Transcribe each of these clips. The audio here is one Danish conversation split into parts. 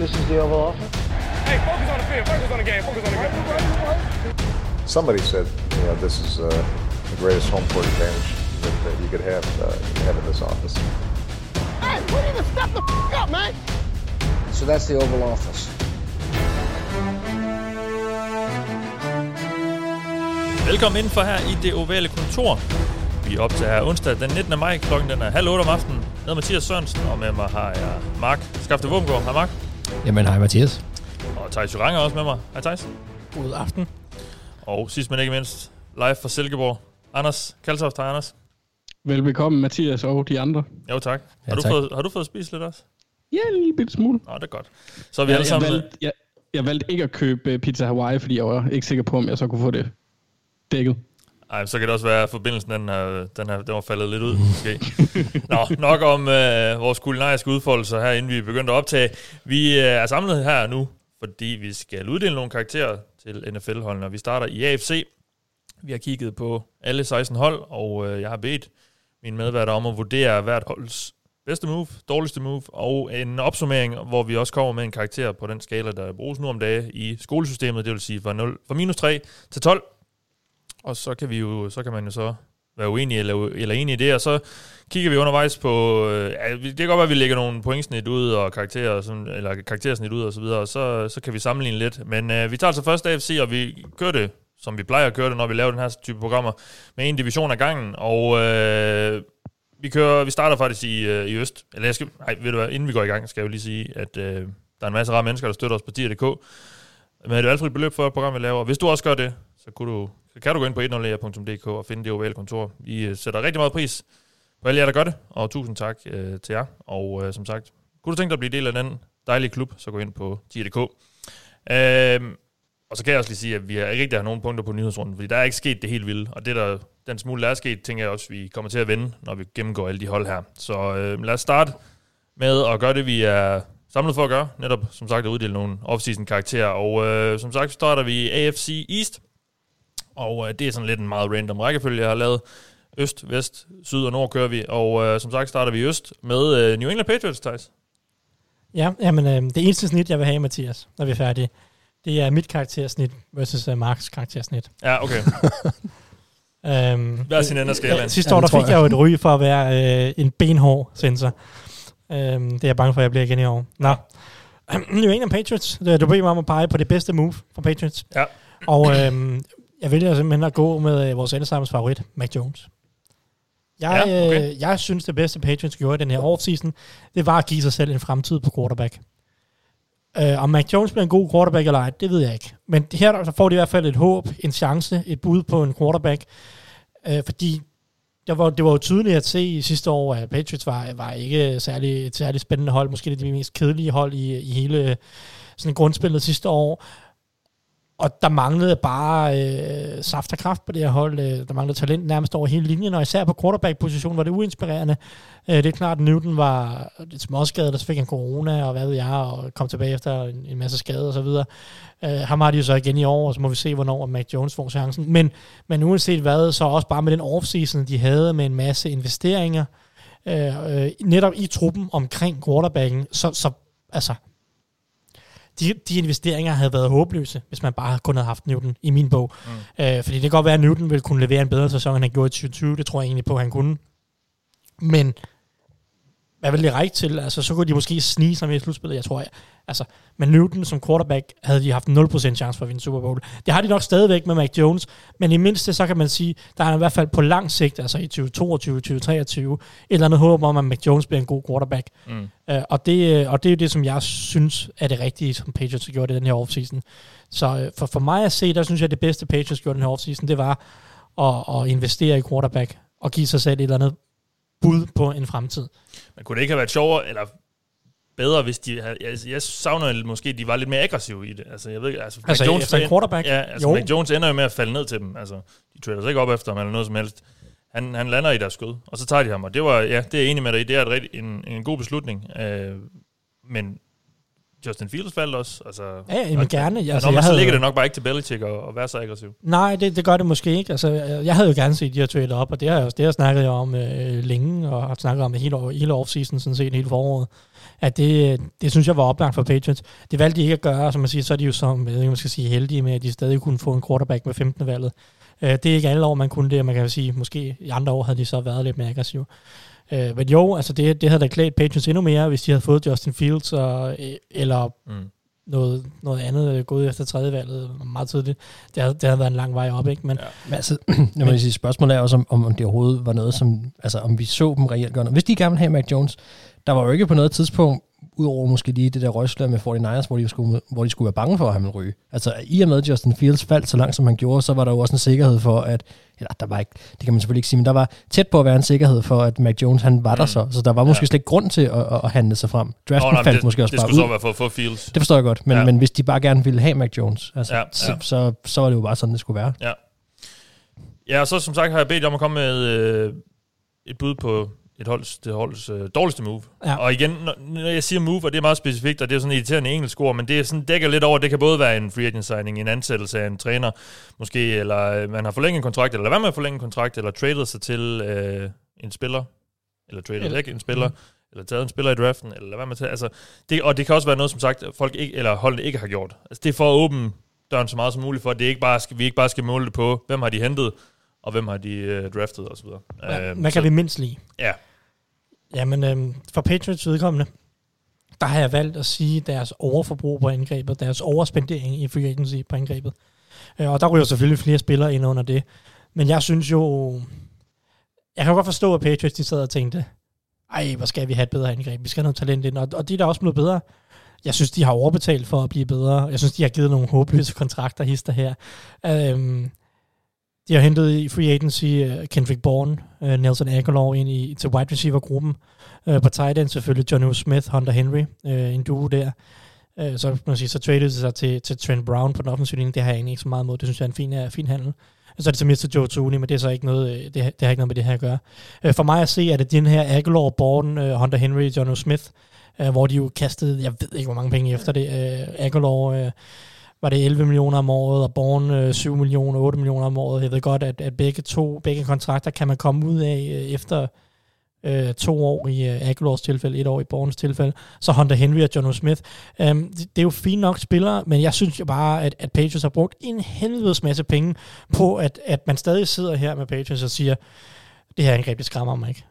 This is the Oval Office. Hey, focus on the field. Focus on the game. Focus on the game. Somebody said, you know, this is uh, the greatest home court advantage that, that you could have, uh, have in this office. Hey, we need to step the f- up, man. So that's the Oval Office. Velkommen indenfor her i det ovale kontor. Vi er op til her onsdag den 19. maj, klokken den er halv otte om aftenen. Jeg hedder Mathias Sørensen, og med mig har jeg Mark Skafte Våbengård. Hej Mark. Jamen, hej Mathias. Og Thijs Jurang er også med mig. Hej Thijs. God aften. Og sidst men ikke mindst, live fra Silkeborg. Anders Kaltoft. Hej Anders. Velbekomme, Mathias og de andre. Jo tak. Ja, Har, du tak. Fået, har du fået spist lidt også? Ja, en lille bitte smule. Nå, det er godt. Så er vi Jeg, alle jeg, sammen... valgte, jeg, jeg valgte ikke at købe øh, pizza Hawaii, fordi jeg var ikke sikker på, om jeg så kunne få det dækket. Ej, så kan det også være, at forbindelsen den, her, den, her, den var faldet lidt ud, måske. Nå, nok om øh, vores kulinariske udfoldelser her, inden vi begyndte at optage. Vi øh, er samlet her nu, fordi vi skal uddele nogle karakterer til NFL-holdene, og vi starter i AFC. Vi har kigget på alle 16 hold, og øh, jeg har bedt mine medværter om at vurdere hvert holds bedste move, dårligste move, og en opsummering, hvor vi også kommer med en karakter på den skala, der bruges nu om dage i skolesystemet, det vil sige fra, 0, fra minus 3 til 12. Og så kan vi jo, så kan man jo så være uenig eller, eller enig i det, og så kigger vi undervejs på, øh, ja, det kan godt være, at vi lægger nogle pointsnit ud og karakterer, og sådan, eller karaktersnit ud og så videre, og så, så kan vi sammenligne lidt. Men øh, vi tager altså først AFC, og vi kører det, som vi plejer at køre det, når vi laver den her type programmer, med en division ad gangen, og øh, vi, kører, vi starter faktisk i, øh, i Øst. Eller jeg skal, nej, ved du hvad, inden vi går i gang, skal jeg jo lige sige, at øh, der er en masse rare mennesker, der støtter os på tier.dk, med et valgfrit beløb for et program, vi laver. Og hvis du også gør det, så, kunne du, så kan du gå ind på 10er.dk og finde det ovale kontor. Vi øh, sætter rigtig meget pris på alle jer, der gør det, og tusind tak øh, til jer. Og øh, som sagt, kunne du tænke dig at blive del af den dejlige klub, så gå ind på tier.dk. Øh, og så kan jeg også lige sige, at vi har ikke rigtig har nogen punkter på nyhedsrunden, fordi der er ikke sket det helt vilde, og det der, den smule, der er sket, tænker jeg også, vi kommer til at vende, når vi gennemgår alle de hold her. Så øh, lad os starte med at gøre det, vi er samlet for at gøre. Netop, som sagt, at uddele nogle off-season karakterer. Og øh, som sagt, starter vi AFC East. Og øh, det er sådan lidt en meget random rækkefølge, jeg har lavet. Øst, vest, syd og nord kører vi. Og øh, som sagt starter vi i øst med øh, New England Patriots, Thijs. Ja, jamen, øh, det eneste snit, jeg vil have, Mathias, når vi er færdige, det er mit karaktersnit versus uh, Marks karaktersnit. Ja, okay. Um, Hver sin ende af skalaen. Sidste Ja, år, der fik jeg. jo et ry for at være øh, en benhård sensor. Um, det er jeg bange for, at jeg bliver igen i år. Nå. New England Patriots. Du beder mig om at pege på det bedste move for Patriots. Ja. Og øhm, jeg vælger simpelthen at gå med øh, vores allesammens favorit, Mac Jones. Jeg, Ja, okay. øh, jeg synes, det bedste Patriots gjorde i den her offseason, det var at give sig selv en fremtid på quarterback. Øh, om Mac Jones bliver en god quarterback eller ej, det ved jeg ikke. Men her der får de i hvert fald et håb, en chance, et bud på en quarterback. Øh, fordi det var, det var jo tydeligt at se i sidste år, at Patriots var, var ikke særlig, et særligt spændende hold. Måske det de mest kedelige hold i, i hele sådan grundspillet sidste år. Og der manglede bare øh, saft og kraft på det her hold. Øh, der manglede talent nærmest over hele linjen, og især på quarterback-positionen var det uinspirerende. Øh, det er klart, at Newton var lidt småskadet, og så fik han corona, og hvad ved jeg, og kom tilbage efter en, en masse skade og så videre. Øh, ham har de jo så igen i år, og så må vi se, hvornår Mac Jones får chancen. Men, men uanset hvad, så også bare med den offseason, de havde med en masse investeringer, øh, øh, netop i truppen omkring quarterbacken, så, så altså, de, de investeringer havde været håbløse, hvis man bare kun havde haft Newton i min bog. Mm. Øh, fordi det kan godt være, at Newton ville kunne levere en bedre sæson, end han gjorde i 2020. Det tror jeg egentlig på, at han kunne. Men hvad vil det række til? Altså, så kunne de måske snige sig med i slutspillet, jeg tror. Jeg. Altså, med Newton som quarterback havde de haft 0% chance for at vinde Super Bowl. Det har de nok stadigvæk med Mac Jones, men i mindste så kan man sige, der er i hvert fald på lang sigt, altså i 2022, 2023, et eller andet håb om, at Mac Jones bliver en god quarterback. Mm. Uh, og, det, og det er jo det, som jeg synes er det rigtige, som Patriots har gjort i den her offseason. Så uh, for, for mig at se, der synes jeg, at det bedste Patriots gjorde i den her offseason, det var at, at investere i quarterback og give sig selv et eller andet bud på en fremtid. Men kunne det ikke have været sjovere, eller bedre, hvis de havde... Jeg, jeg savner måske, de var lidt mere aggressive i det. Altså, jeg ved ikke... Altså, Altså, efter en quarterback? Ja, altså, Jo. Mac Jones ender jo med at falde ned til dem. Altså, de trader sig ikke op efter ham eller noget som helst. Han, han lander i deres skød, og så tager de ham. Og det var, ja, det er jeg enig med dig i. Det er et en, en god beslutning. Øh, men Justin Fields valgt også. Altså, Ja, ja, men og- gerne. Altså, når man jeg så havde- ligger det nok bare ikke til Belichick at, at være så aggressiv. Nej, det, det gør det måske ikke. Altså, jeg havde jo gerne set de her trade op, og det har jeg, også- det har jeg snakket om øh, længe, og har snakket om det hele, hele offseason, sådan set hele foråret. At det, det synes jeg var oplagt for Patriots. Det valgte de ikke at gøre, som man siger, så er de jo som, jeg ved ikke, man skal sige, heldige med, at de stadig kunne få en quarterback med 15. valget. Øh, det er ikke alle år, man kunne det, og man kan sige, måske i andre år havde de så været lidt mere aggressive. Øh, men jo, altså det, det havde da klædt Patriots endnu mere, hvis de havde fået Justin Fields, og, øh, eller Mm. noget, noget andet øh, gået efter tredje valget meget tidligt. Det havde, det havde været en lang vej op, ikke? Men, Ja. Men altså, når man sige, spørgsmålet er også, om, om det overhovedet var noget, som, altså om vi så dem reelt gøre noget. Hvis de gerne vil have Mac Jones, der var jo ikke på noget tidspunkt, udover måske lige det der røgslag med 49ers, hvor de, skulle, hvor de skulle være bange for, at han ville ryge. Altså i og med, Justin Fields faldt så langt, som han gjorde, så var der jo også en sikkerhed for, at, eller der var ikke, det kan man selvfølgelig ikke sige, men der var tæt på at være en sikkerhed for, at Mac Jones han var der Mm. så, så der var måske Ja. slet ikke grund til at, at, handle sig frem. Draften Nå, nej, faldt det, måske også det bare skulle ud. så være for få Fields. Det forstår jeg godt, men, Ja. ja. men hvis de bare gerne ville have Mac Jones, altså, Ja, ja, ja. ja. Så, så, så var det jo bare sådan, det skulle være. Ja, og så som sagt har jeg bedt om at komme med øh, et bud på et holds, det holds øh, dårligste move. Ja. Og igen, når, når jeg siger move, og det er meget specifikt, og det er sådan et irriterende engelsk ord, men det er sådan, dækker lidt over, det kan både være en free agent signing, en ansættelse af en træner, måske, eller øh, man har forlænget en kontrakt, eller hvad med at forlænge en kontrakt, eller tradet sig til øh, en spiller, eller tradet Eller- væk en spiller, Mhm. eller taget en spiller i draften, eller hvad man tager. Altså, det, og det kan også være noget, som sagt, folk ikke, eller holdene ikke har gjort. Altså, det er for at åbne døren så meget som muligt, for at det ikke bare skal, vi ikke bare skal måle det på, hvem har de hentet, og hvem har de øh, draftet, og så videre. Ja, Øh, hvad så- kan vi mindst lide? Ja. Jamen, øh, for Patriots vedkommende, der har jeg valgt at sige deres overforbrug på angrebet, deres overspendering i free agency på angrebet. Øh, og der ryger selvfølgelig flere spillere ind under det. Men jeg synes jo... Jeg kan jo godt forstå, at Patriots de sad og tænkte, ej, hvor skal vi have et bedre angreb? Vi skal have noget talent ind. Og, og de er da også blevet bedre. Jeg synes, de har overbetalt for at blive bedre. Jeg synes, de har givet nogle håbløse kontrakter hister her. Øhm, de har hentet i free agency uh, Kendrick Bourne, uh, Nelson Aguilar ind i, til wide receiver-gruppen. Uh, på tight end selvfølgelig Johnny Smith, Hunter Henry, uh, en duo der. Uh, så, man siger, så traded det sig til, til Trent Brown på den offensive linje. Det har jeg egentlig ikke så meget mod. Det synes jeg er en fin, uh, fin handel. Så er det så mistet Joe Tooney, men det er så ikke noget, det, det har ikke noget med det her at gøre. Uh, for mig at se, er det den her Aguilar, Bourne, uh, Hunter Henry, Johnny Smith, uh, hvor de jo kastede, jeg ved ikke, hvor mange penge efter det. Uh, Aguilar, uh, var det 11 millioner om året, og Born øh, 7 millioner, 8 millioner om året. Jeg ved godt, at, at begge to, begge kontrakter kan man komme ud af øh, efter øh, to år i øh, Aguilars tilfælde, et år i Borns tilfælde. Så Hunter Henry og John Smith. Um, det, det, er jo fint nok spillere, men jeg synes jo bare, at, at Patriots har brugt en helvedes masse penge på, at, at man stadig sidder her med Patriots og siger, det her angreb, det skræmmer mig ikke.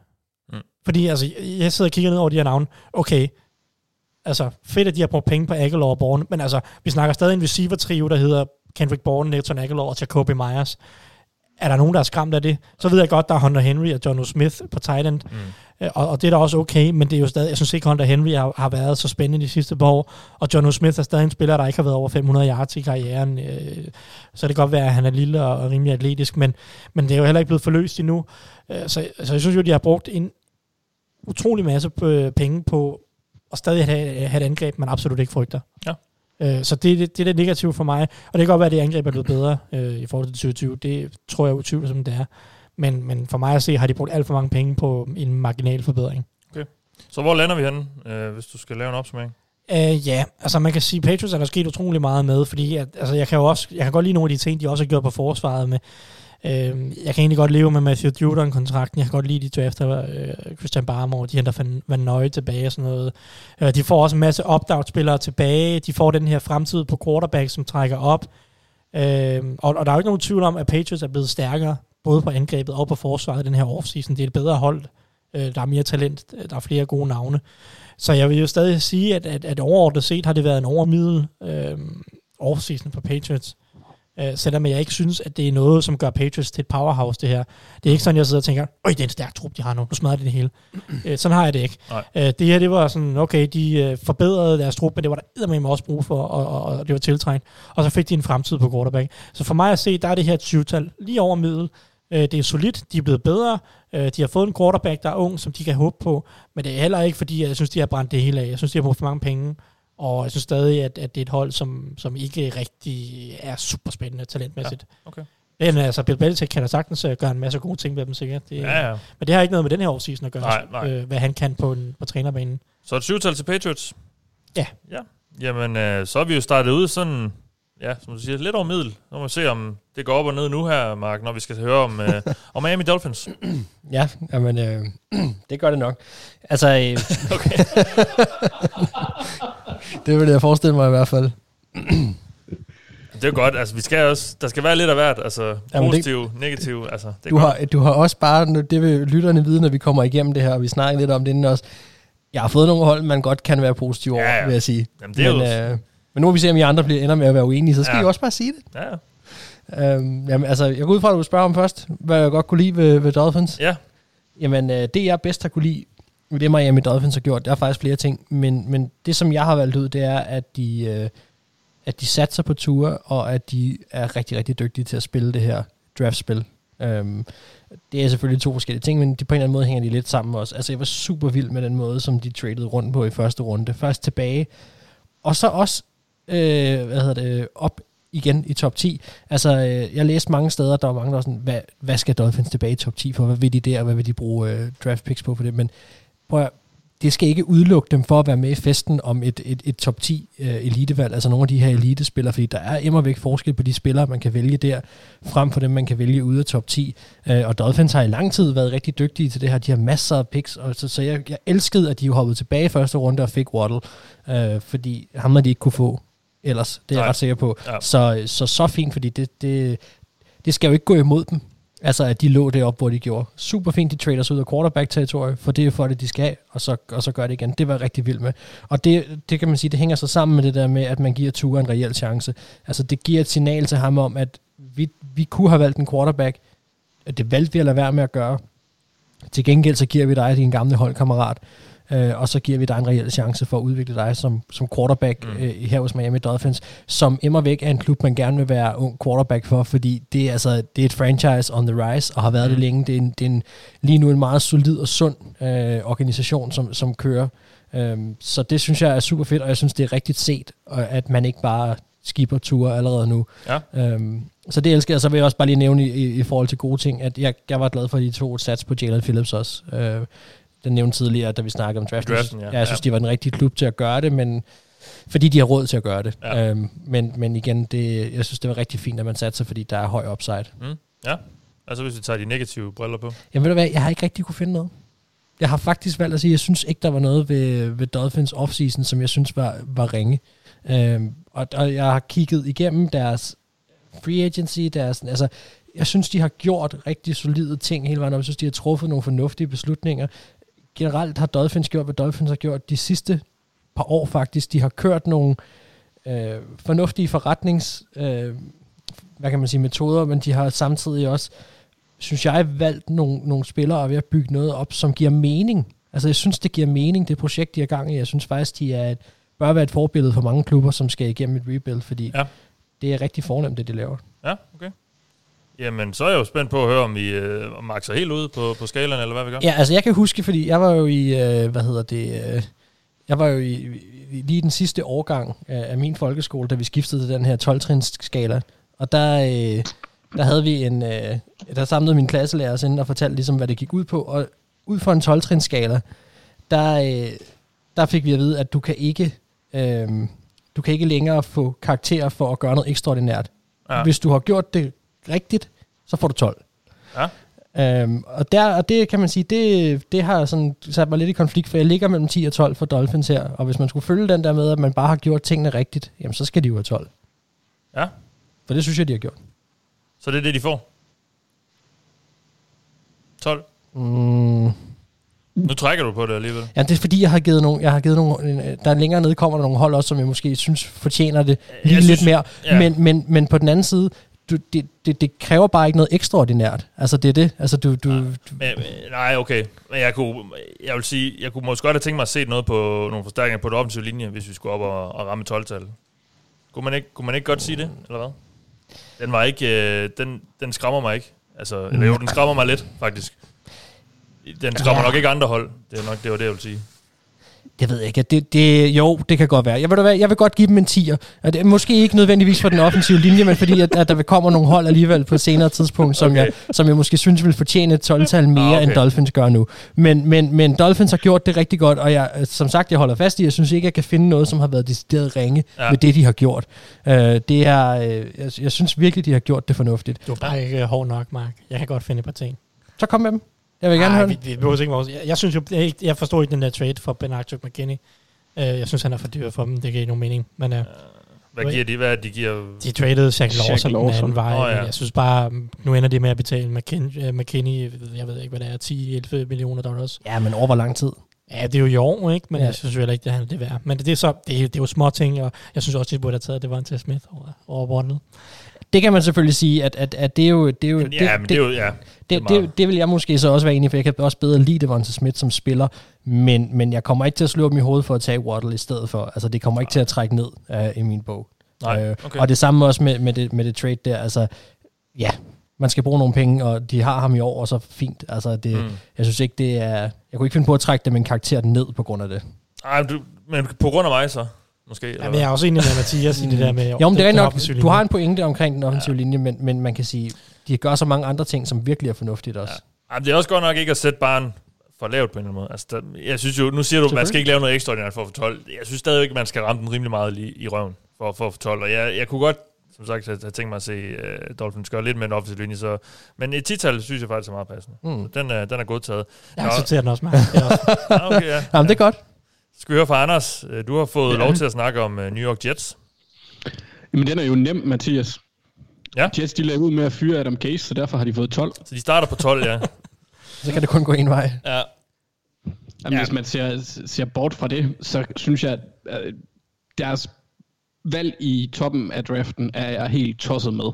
Mm. Fordi altså, jeg sidder og kigger ned over de her navne. Okay, altså fedt, at de har brugt penge på Aguilar og Bourne, men altså, vi snakker stadig en receiver-trio, der hedder Kendrick Bourne, Nathan Aguilar og Jacoby Myers. Er der nogen, der er skræmt af det? Så ved jeg godt, der er Hunter Henry og John Smith på tight end, Mm. Øh, og, og det er da også okay, men det er jo stadig, jeg synes ikke, Hunter Henry har, har været så spændende de sidste par år, og John Smith er stadig en spiller, der ikke har været over 500 yards i karrieren, øh, så det kan godt være, at han er lille og, og rimelig atletisk, men, men det er jo heller ikke blevet forløst endnu. Øh, så, så jeg synes jo, de har brugt en utrolig masse penge på at stadig have, have et angreb, man absolut ikke frygter. Ja. Øh, så det, det, det er det negative for mig, og det kan godt være, at det angreb er blevet bedre øh, i forhold til 2020. Det tror jeg utvivlsomt, det er. Men, men for mig at se, har de brugt alt for mange penge på en marginal forbedring. Så hvor lander vi henne, øh, hvis du skal lave en opsummering? Uh, ja, altså man kan sige, Patriots er der sket utrolig meget med, fordi at, altså, jeg kan jo også, jeg kan godt lide nogle af de ting, de også har gjort på forsvaret med. Øh, jeg kan egentlig godt leve med Matthew Judon-kontrakten. Jeg kan godt lide, de to efter øh, Christian Barmore, de henter Van, Van Nøje tilbage og sådan noget. Øh, de får også en masse opt-out-spillere tilbage. De får den her fremtid på quarterback, som trækker op. Øh, og, og der er jo ikke nogen tvivl om, at Patriots er blevet stærkere, både på angrebet og på forsvaret den her offseason. Det er et bedre hold. Øh, der er mere talent. Der er flere gode navne. Så jeg vil jo stadig sige, at, at, at overordnet set har det været en overmiddel øh, offseason for Patriots. Øh, selvom jeg ikke synes, at det er noget, som gør Patriots til et powerhouse, det her. Det er ikke sådan, jeg sidder og tænker, øj, det er en stærk trup, de har nu. Nu smadrer de det hele. øh, sådan har jeg det ikke. Nej. Øh, det her, det var sådan, okay, de øh, forbedrede deres trup, men det var der eddermame også brug for, og, og, og det var tiltrængt. Og så fik de en fremtid på quarterback. Så for mig at se, der er det her 20-tal lige over middel. Øh, det er solidt, de er blevet bedre, øh, de har fået en quarterback, der er ung, som de kan håbe på, men det er heller ikke, fordi jeg synes, de har brændt det hele af. Jeg synes, de har brugt for mange penge, og jeg synes stadig, at, at det er et hold, som, som ikke rigtig er super spændende talentmæssigt. Ja, okay. Men altså, Bill Belichick kan da sagtens uh, gøre en masse gode ting med dem sikkert. Det, Ja, ja. Men det har ikke noget med den her årseason at gøre, Nej, nej. Øh, hvad han kan på, en, på trænerbanen. Så et syvtal til Patriots. Ja. Ja, Jamen, øh, så er vi jo startet ud sådan, ja, som du siger, lidt over middel. Nu må vi se, om det går op og ned nu her, Mark, når vi skal høre om, øh, om Miami Dolphins. Ja, jamen, øh, det gør det nok. Altså, øh, Okay. det vil jeg forestille mig i hvert fald. Det er godt, altså vi skal også, der skal være lidt af hvert, altså Jamen, det- positiv, negativ, altså det er Du godt. har, du har også bare, det vil lytterne vide, når vi kommer igennem det her, og vi snakker lidt om det inden også. Jeg har fået nogle hold, man godt kan være positiv over, Ja, ja. vil jeg sige. Jamen, det er men, jo- øh, men nu må vi se, om I andre bliver ender med at være uenige, så skal Ja. I også bare sige det. Ja, Øhm, jamen, altså, jeg går ud fra, at du spørger om først, hvad jeg godt kunne lide ved, ved Dolphins. ja, Jamen, øh, det jeg bedst har kunne lide, det Miami Dolphins har gjort, der er faktisk flere ting, men, men det som jeg har valgt ud, det er, at de, øh, at de satser på ture, og at de er rigtig, rigtig dygtige til at spille det her draftspil. Øhm, det er selvfølgelig to forskellige ting, men de, på en eller anden måde hænger de lidt sammen også. Altså, jeg var super vild med den måde, som de traded rundt på i første runde. Først tilbage, og så også øh, hvad hedder det, op igen i top 10. Altså, øh, jeg læste mange steder, der var mange, der var sådan, hvad, hvad skal Dolphins tilbage i top 10 for? Hvad vil de der, og hvad vil de bruge øh, draft picks på for det? Men prøv at, det skal ikke udelukke dem for at være med i festen om et, et, et top 10 øh, elitevalg, altså nogle af de her elitespillere, fordi der er immer væk forskel på de spillere, man kan vælge der, frem for dem, man kan vælge ude af top 10. Øh, og Dolphins har i lang tid været rigtig dygtige til det her. De har masser af picks, og så, så jeg, jeg elskede, at de hoppede tilbage i første runde og fik Waddle, øh, fordi ham har de ikke kunne få ellers. Det er jeg Nej. ret sikker på. Ja. Så, så så fint, fordi det, det, det skal jo ikke gå imod dem. Altså, at de lå deroppe, hvor de gjorde. Super fint, de trader sig ud af quarterback-territoriet, for det er for det, de skal, og så, og så gør det igen. Det var jeg rigtig vild med. Og det, det kan man sige, det hænger så sammen med det der med, at man giver Tua en reel chance. Altså, det giver et signal til ham om, at vi, vi kunne have valgt en quarterback, at det valgte vi at lade være med at gøre. Til gengæld så giver vi dig din gamle holdkammerat, øh, og så giver vi dig en reel chance for at udvikle dig som, som quarterback Mm. øh, her hos Miami Dolphins, som immer væk er en klub, man gerne vil være ung quarterback for, fordi det er, altså, det er et franchise on the rise, og har været mm. det længe. Det er, en, det er en, lige nu en meget solid og sund øh, organisation, som, som kører. Øhm, så det synes jeg er super fedt, og jeg synes, det er rigtigt set, at man ikke bare skipper ture allerede nu. Ja. Øhm, så det elsker jeg. Så vil jeg også bare lige nævne i, i, i forhold til gode ting, at jeg, jeg var glad for, at de to sats på Jalen Phillips også. Øh, den nævnte tidligere, da vi snakkede om draften. Draften, ja. Jeg synes, Ja. de var den rigtige klub til at gøre det, men fordi de har råd til at gøre det. Ja. Øhm, men, men igen, det, jeg synes, det var rigtig fint, at man satte sig, fordi der er høj upside. Mm. Ja. Altså hvis vi tager de negative briller på. Jamen ved du hvad, jeg har ikke rigtig kunne finde noget. Jeg har faktisk valgt at sige, at jeg synes ikke, der var noget ved, ved Dolphins offseason, som jeg synes var, var ringe. Øhm, og, og jeg har kigget igennem deres free agency, deres, altså, jeg synes, de har gjort rigtig solide ting hele vejen op. Jeg synes, de har truffet nogle fornuftige beslutninger. Generelt har Dolphins gjort, hvad Dolphins har gjort de sidste par år faktisk. De har kørt nogle øh, fornuftige forretnings, øh, hvad kan man sige, metoder, men de har samtidig også synes jeg, valgt nogle, nogle spillere og er ved at bygge noget op, som giver mening. Altså, jeg synes, det giver mening, det projekt, de i gang i. Jeg synes faktisk, de er et, bør være et forbillede for mange klubber, som skal igennem et rebuild, fordi ja. det er rigtig fornemt, det de laver. Ja, okay. Jamen, så er jeg jo spændt på at høre, om vi øh, om makser helt ud på, på skalaen, eller hvad vi gør. Ja, altså jeg kan huske, fordi jeg var jo i, øh, hvad hedder det, øh, jeg var jo i, i, lige den sidste årgang af, af min folkeskole, da vi skiftede til den her 12-trins skala. Og der, øh, der havde vi en, øh, der samlede min klasselærer os ind og fortalte ligesom, hvad det gik ud på. Og ud fra en 12-trins skala, der, øh, der fik vi at vide, at du kan ikke, øh, du kan ikke længere få karakterer for at gøre noget ekstraordinært. Ja. Hvis du har gjort det rigtigt, så får du 12. Ja. Øhm, og, der, og det kan man sige, det, det har sådan sat mig lidt i konflikt, for jeg ligger mellem 10 og 12 for Dolphins her, og hvis man skulle følge den der med, at man bare har gjort tingene rigtigt, jamen så skal de jo have 12. Ja. For det synes jeg, de har gjort. Så det er det, de får. 12. Mm. Nu trækker du på det alligevel. Ja, det er fordi, jeg har givet nogle, jeg har givet nogle, der længere nede kommer der nogle hold også, som jeg måske synes fortjener det lige Jeg lidt synes- mere. ja. Men, men, men på den anden side, du, det, det, det kræver bare ikke noget ekstraordinært. Altså det er det. Altså du, du, du Men, men, nej, okay. Men jeg kunne, jeg vil sige, jeg kunne måske godt have tænkt mig at se noget på nogle forstærkninger på det offensive linje, hvis vi skulle op og, og ramme 12-tallet. Kunne man, ikke, kunne man ikke godt sige det, eller hvad? Den var ikke, øh, den, den skræmmer mig ikke. Altså, eller jo, den skræmmer mig lidt, faktisk. Den skræmmer Ja. nok ikke andre hold. Det er nok det, var det, jeg vil sige. Det ved jeg ikke. Det, det, jo, det kan godt være. Jeg vil, da være, jeg vil godt give dem en 10'er. Og det er måske ikke nødvendigvis for den offensive linje, men fordi at, at der vil kommer nogle hold alligevel på et senere tidspunkt, som, Okay. jeg, som jeg måske synes vil fortjene et 12-tal mere, Ah, ah, okay. end Dolphins gør nu. Men, men, men Dolphins har gjort det rigtig godt, og jeg, som sagt, jeg holder fast i, jeg synes ikke, jeg kan finde noget, som har været decideret ringe Ja. med det, de har gjort. Uh, det er, jeg, jeg synes virkelig, de har gjort det fornuftigt. Du er bare ikke hård nok, Mark. Jeg kan godt finde et par ting. Så kom med dem. Jeg vil gerne Ej, høre vi, vi behøver ikke vores. Jeg, jeg synes jo, jeg, jeg forstår ikke den der trade for Ben Arthur McKinney. Uh, jeg synes, han er for dyr for dem. Det giver ikke nogen mening. Men uh, Hvad giver de? Hvad det, de giver? de traded Zach Shaq Lawson den anden vej. Oh, ja. Jeg synes bare, nu ender det med at betale McKin, McKinney, jeg ved ikke, hvad det er, 10-11 millioner dollars. Ja, men over hvor lang tid? Ja, det er jo i år, ikke? Men ja. Jeg synes jo heller ikke, det er det værd. Men det, er, så, det, er, det er jo små ting, og jeg synes også, de burde have taget, det var en til Smith over, over Waddle. Det kan man selvfølgelig sige, at, at, at det er jo... Det er jo Ja, men det er jo... Ja, det, det det, det, det vil jeg måske så også være enig i, for jeg kan også bedre lide Devonta Smith som spiller, men, men jeg kommer ikke til at slå dem i hovedet for at tage Waddle i stedet for. Altså, det kommer ikke til at trække ned uh, i min bog. Nej, Øh, okay. Og det samme også med, med, det, med det trade der. Altså, ja, man skal bruge nogle penge, og de har ham i år, og så fint. Altså, det, Mm. jeg synes ikke, det er... Jeg kunne ikke finde på at trække dem en karakter ned på grund af det. Ej, du, men på grund af mig så, måske? eller Ja, men jeg er også enig med Mathias i det der med... Jo, men det er nok, du har en pointe omkring den offensive ja. linje, men, men man kan sige, de gør så mange andre ting, som virkelig er fornuftigt også. Ej, men det er også godt nok ikke at sætte barn for lavt på en eller anden måde. Altså, der, jeg synes jo, nu siger du, at man skal ikke lave noget ekstraordinært for at få 12. Jeg synes stadigvæk, at man skal ramme den rimelig meget i, i røven for, for at få 12. Og jeg, jeg kunne godt, som sagt, have tænkt mig at se uh, Dolphins gøre lidt med en offensiv linje. Så, men et 10-tal synes jeg faktisk er meget passende. Mm. Så Den er, den er godtaget. Jeg Nå. accepterer den også, også- Ja, okay, ja. Jamen, det er godt. Skal vi høre fra Anders? Øh, Du har fået Ja. lov til at snakke om uh, New York Jets. Jamen, den er jo nem, Mathias. Ja. Jets, de lagde ud med at fyre Adam Case, så derfor har de fået 12. Så de starter på 12, ja. Så kan det kun gå en vej. ja. Jamen, Ja. ja. Hvis man ser, ser bort fra det, så synes jeg, at øh, deres valg i toppen af draften er jeg helt tosset med.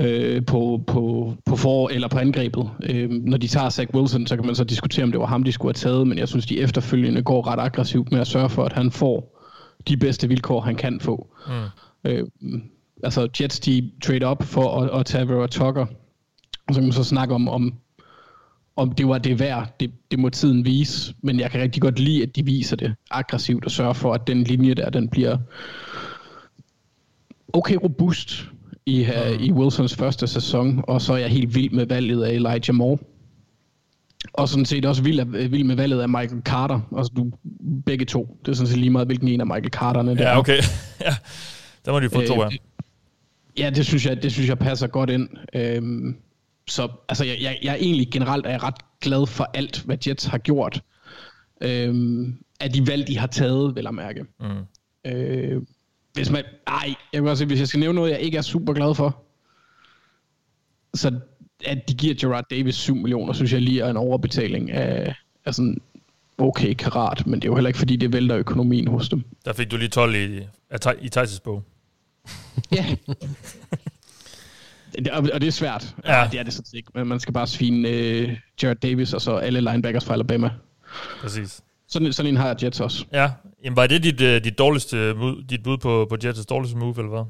Øh, på, på, på for- eller på angrebet. Øh, når de tager Zach Wilson, så kan man så diskutere, om det var ham, de skulle have taget, men jeg synes, de efterfølgende går ret aggressivt med at sørge for, at han får de bedste vilkår, han kan få. Mm. Øh, altså, Jets, de trade op for at, at tage Vera Tucker, og så kan man så snakke om, om om det var det værd, det, det må tiden vise. Men jeg kan rigtig godt lide, at de viser det aggressivt og sørger for, at den linje der, den bliver okay robust i, uh, i Wilsons første sæson. Og så er jeg helt vild med valget af Elijah Moore. Og sådan set også vild, af, vild med valget af Michael Carter. Altså du, begge to. Det er sådan set lige meget, hvilken en af Michael Carterne det er. ja, okay. ja. Der må de få to af. Øh, Ja, det synes jeg, det synes jeg passer godt ind. Øhm, så altså, jeg, jeg, jeg er egentlig generelt er jeg ret glad for alt, hvad Jets har gjort. Øhm, af de valg, de har taget, vil jeg mærke. Mm. Øh, hvis man, ej, jeg vil også sige, hvis jeg skal nævne noget, jeg ikke er super glad for, så at de giver Gerard Davis 7 millioner, synes jeg lige er en overbetaling af, af sådan okay karat, men det er jo heller ikke, fordi det vælter økonomien hos dem. Der fik du lige 12 i, i Thijs' bog. Ja. Og, og det er svært. Ja. Ja. det er det sådan ikke. Men man skal bare svine uh, Jared Davis og så alle linebackers fra Alabama. Præcis. Sådan, sådan en har jeg Jets også. Ja, Jamen, var det dit, uh, dit, dårligste, bud- dit bud på, på Jets' dårligste move, eller hvad?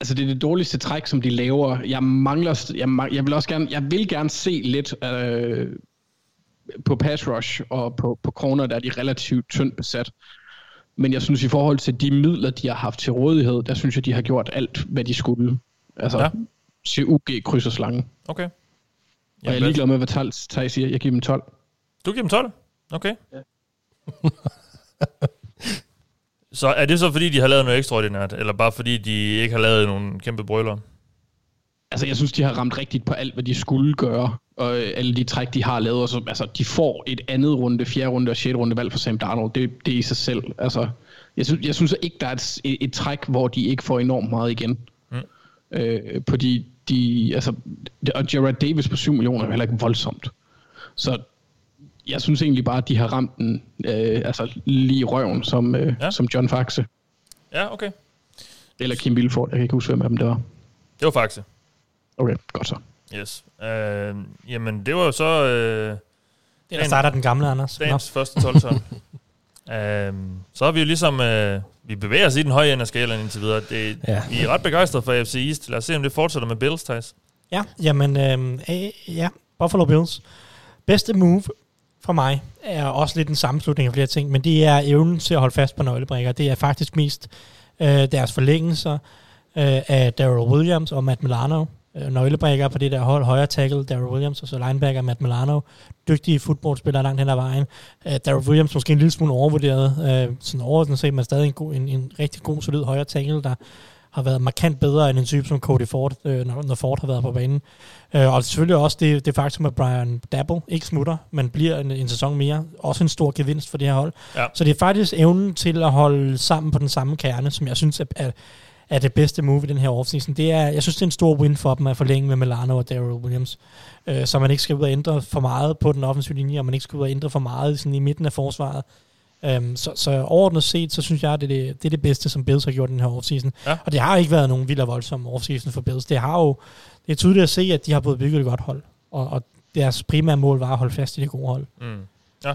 Altså det er det dårligste træk, som de laver. Jeg mangler, jeg, mang- jeg vil også gerne, jeg vil gerne se lidt øh, på pass rush og på, på corner, der er de relativt tyndt besat. Men jeg synes, i forhold til de midler, de har haft til rådighed, der synes jeg, de har gjort alt, hvad de skulle. Altså, Ja. til UG kryds og slange. Okay. Og jeg er Jamen, ligeglad med, hvad Thijs siger. Jeg giver dem 12. Du giver dem 12? Okay. Ja. så er det så, fordi de har lavet noget ekstraordinært, eller bare fordi de ikke har lavet nogle kæmpe brøler? Altså, jeg synes, de har ramt rigtigt på alt, hvad de skulle gøre, og øh, alle de træk, de har lavet. Og så, altså, de får et andet runde, fjerde runde og sjette runde valg for Sam Darnold. Det, det er i sig selv. Altså, jeg, synes, jeg synes ikke, der er et, et, et træk, hvor de ikke får enormt meget igen. Mm. Øh, på de, de, altså, og Jared Davis på 7 millioner er heller ikke voldsomt. Så jeg synes egentlig bare, at de har ramt den øh, altså, lige i røven, som, øh, Ja. som John Faxe. Ja, okay. Eller Kim Vilford. Jeg kan ikke huske, hvem af dem det var. Det var faktisk. Okay, godt så. Yes. Øh, jamen, det var jo så øh, Det er der starter den gamle, Anders. Nå. dagens første 12 øh, Så har vi jo ligesom... Øh, vi bevæger os i den høje ende af skalaen indtil videre. Det, ja. Vi er ret begejstrede for AFC East. Lad os se, om det fortsætter med Bills, Thijs. Ja, jamen, øhm, øh, ja, Buffalo Bills. Bedste move for mig er også lidt en sammenslutning af flere ting, men det er evnen til at holde fast på nøglebrækker. Det er faktisk mest øh, deres forlængelser øh, af Daryl Williams og Matt Milano. Øh, nøglebrækker på det der hold, højre tackle, Daryl Williams, og så linebacker Matt Milano. Dygtige fodboldspillere langt hen ad vejen. Øh, Daryl Williams måske en lille smule overvurderet, øh, sådan overordnet set, men stadig en, god, en, en rigtig god, solid højre tackle, der har været markant bedre end en type som Cody Ford, øh, når, Ford har været på banen. Øh, og selvfølgelig også det, det faktum, at Brian Dabble ikke smutter, men bliver en, en sæson mere. Også en stor gevinst for det her hold. Ja. Så det er faktisk evnen til at holde sammen på den samme kerne, som jeg synes er, er, er det bedste move i den her offseason. Det er, jeg synes, det er en stor win for dem at forlænge med Milano og Daryl Williams. Øh, så man ikke skal ud og ændre for meget på den offensive linje, og man ikke skal ud og ændre for meget sådan i midten af forsvaret. Um, så, så overordnet set, så synes jeg, at det er det, det, er det bedste, som Bills har gjort den her offseason. Ja. Og det har ikke været nogen vild og voldsom offseason for Bills. Det har jo, det er tydeligt at se, at de har både bygget et godt hold, og, og deres primære mål var at holde fast i det gode hold. Mm. Ja.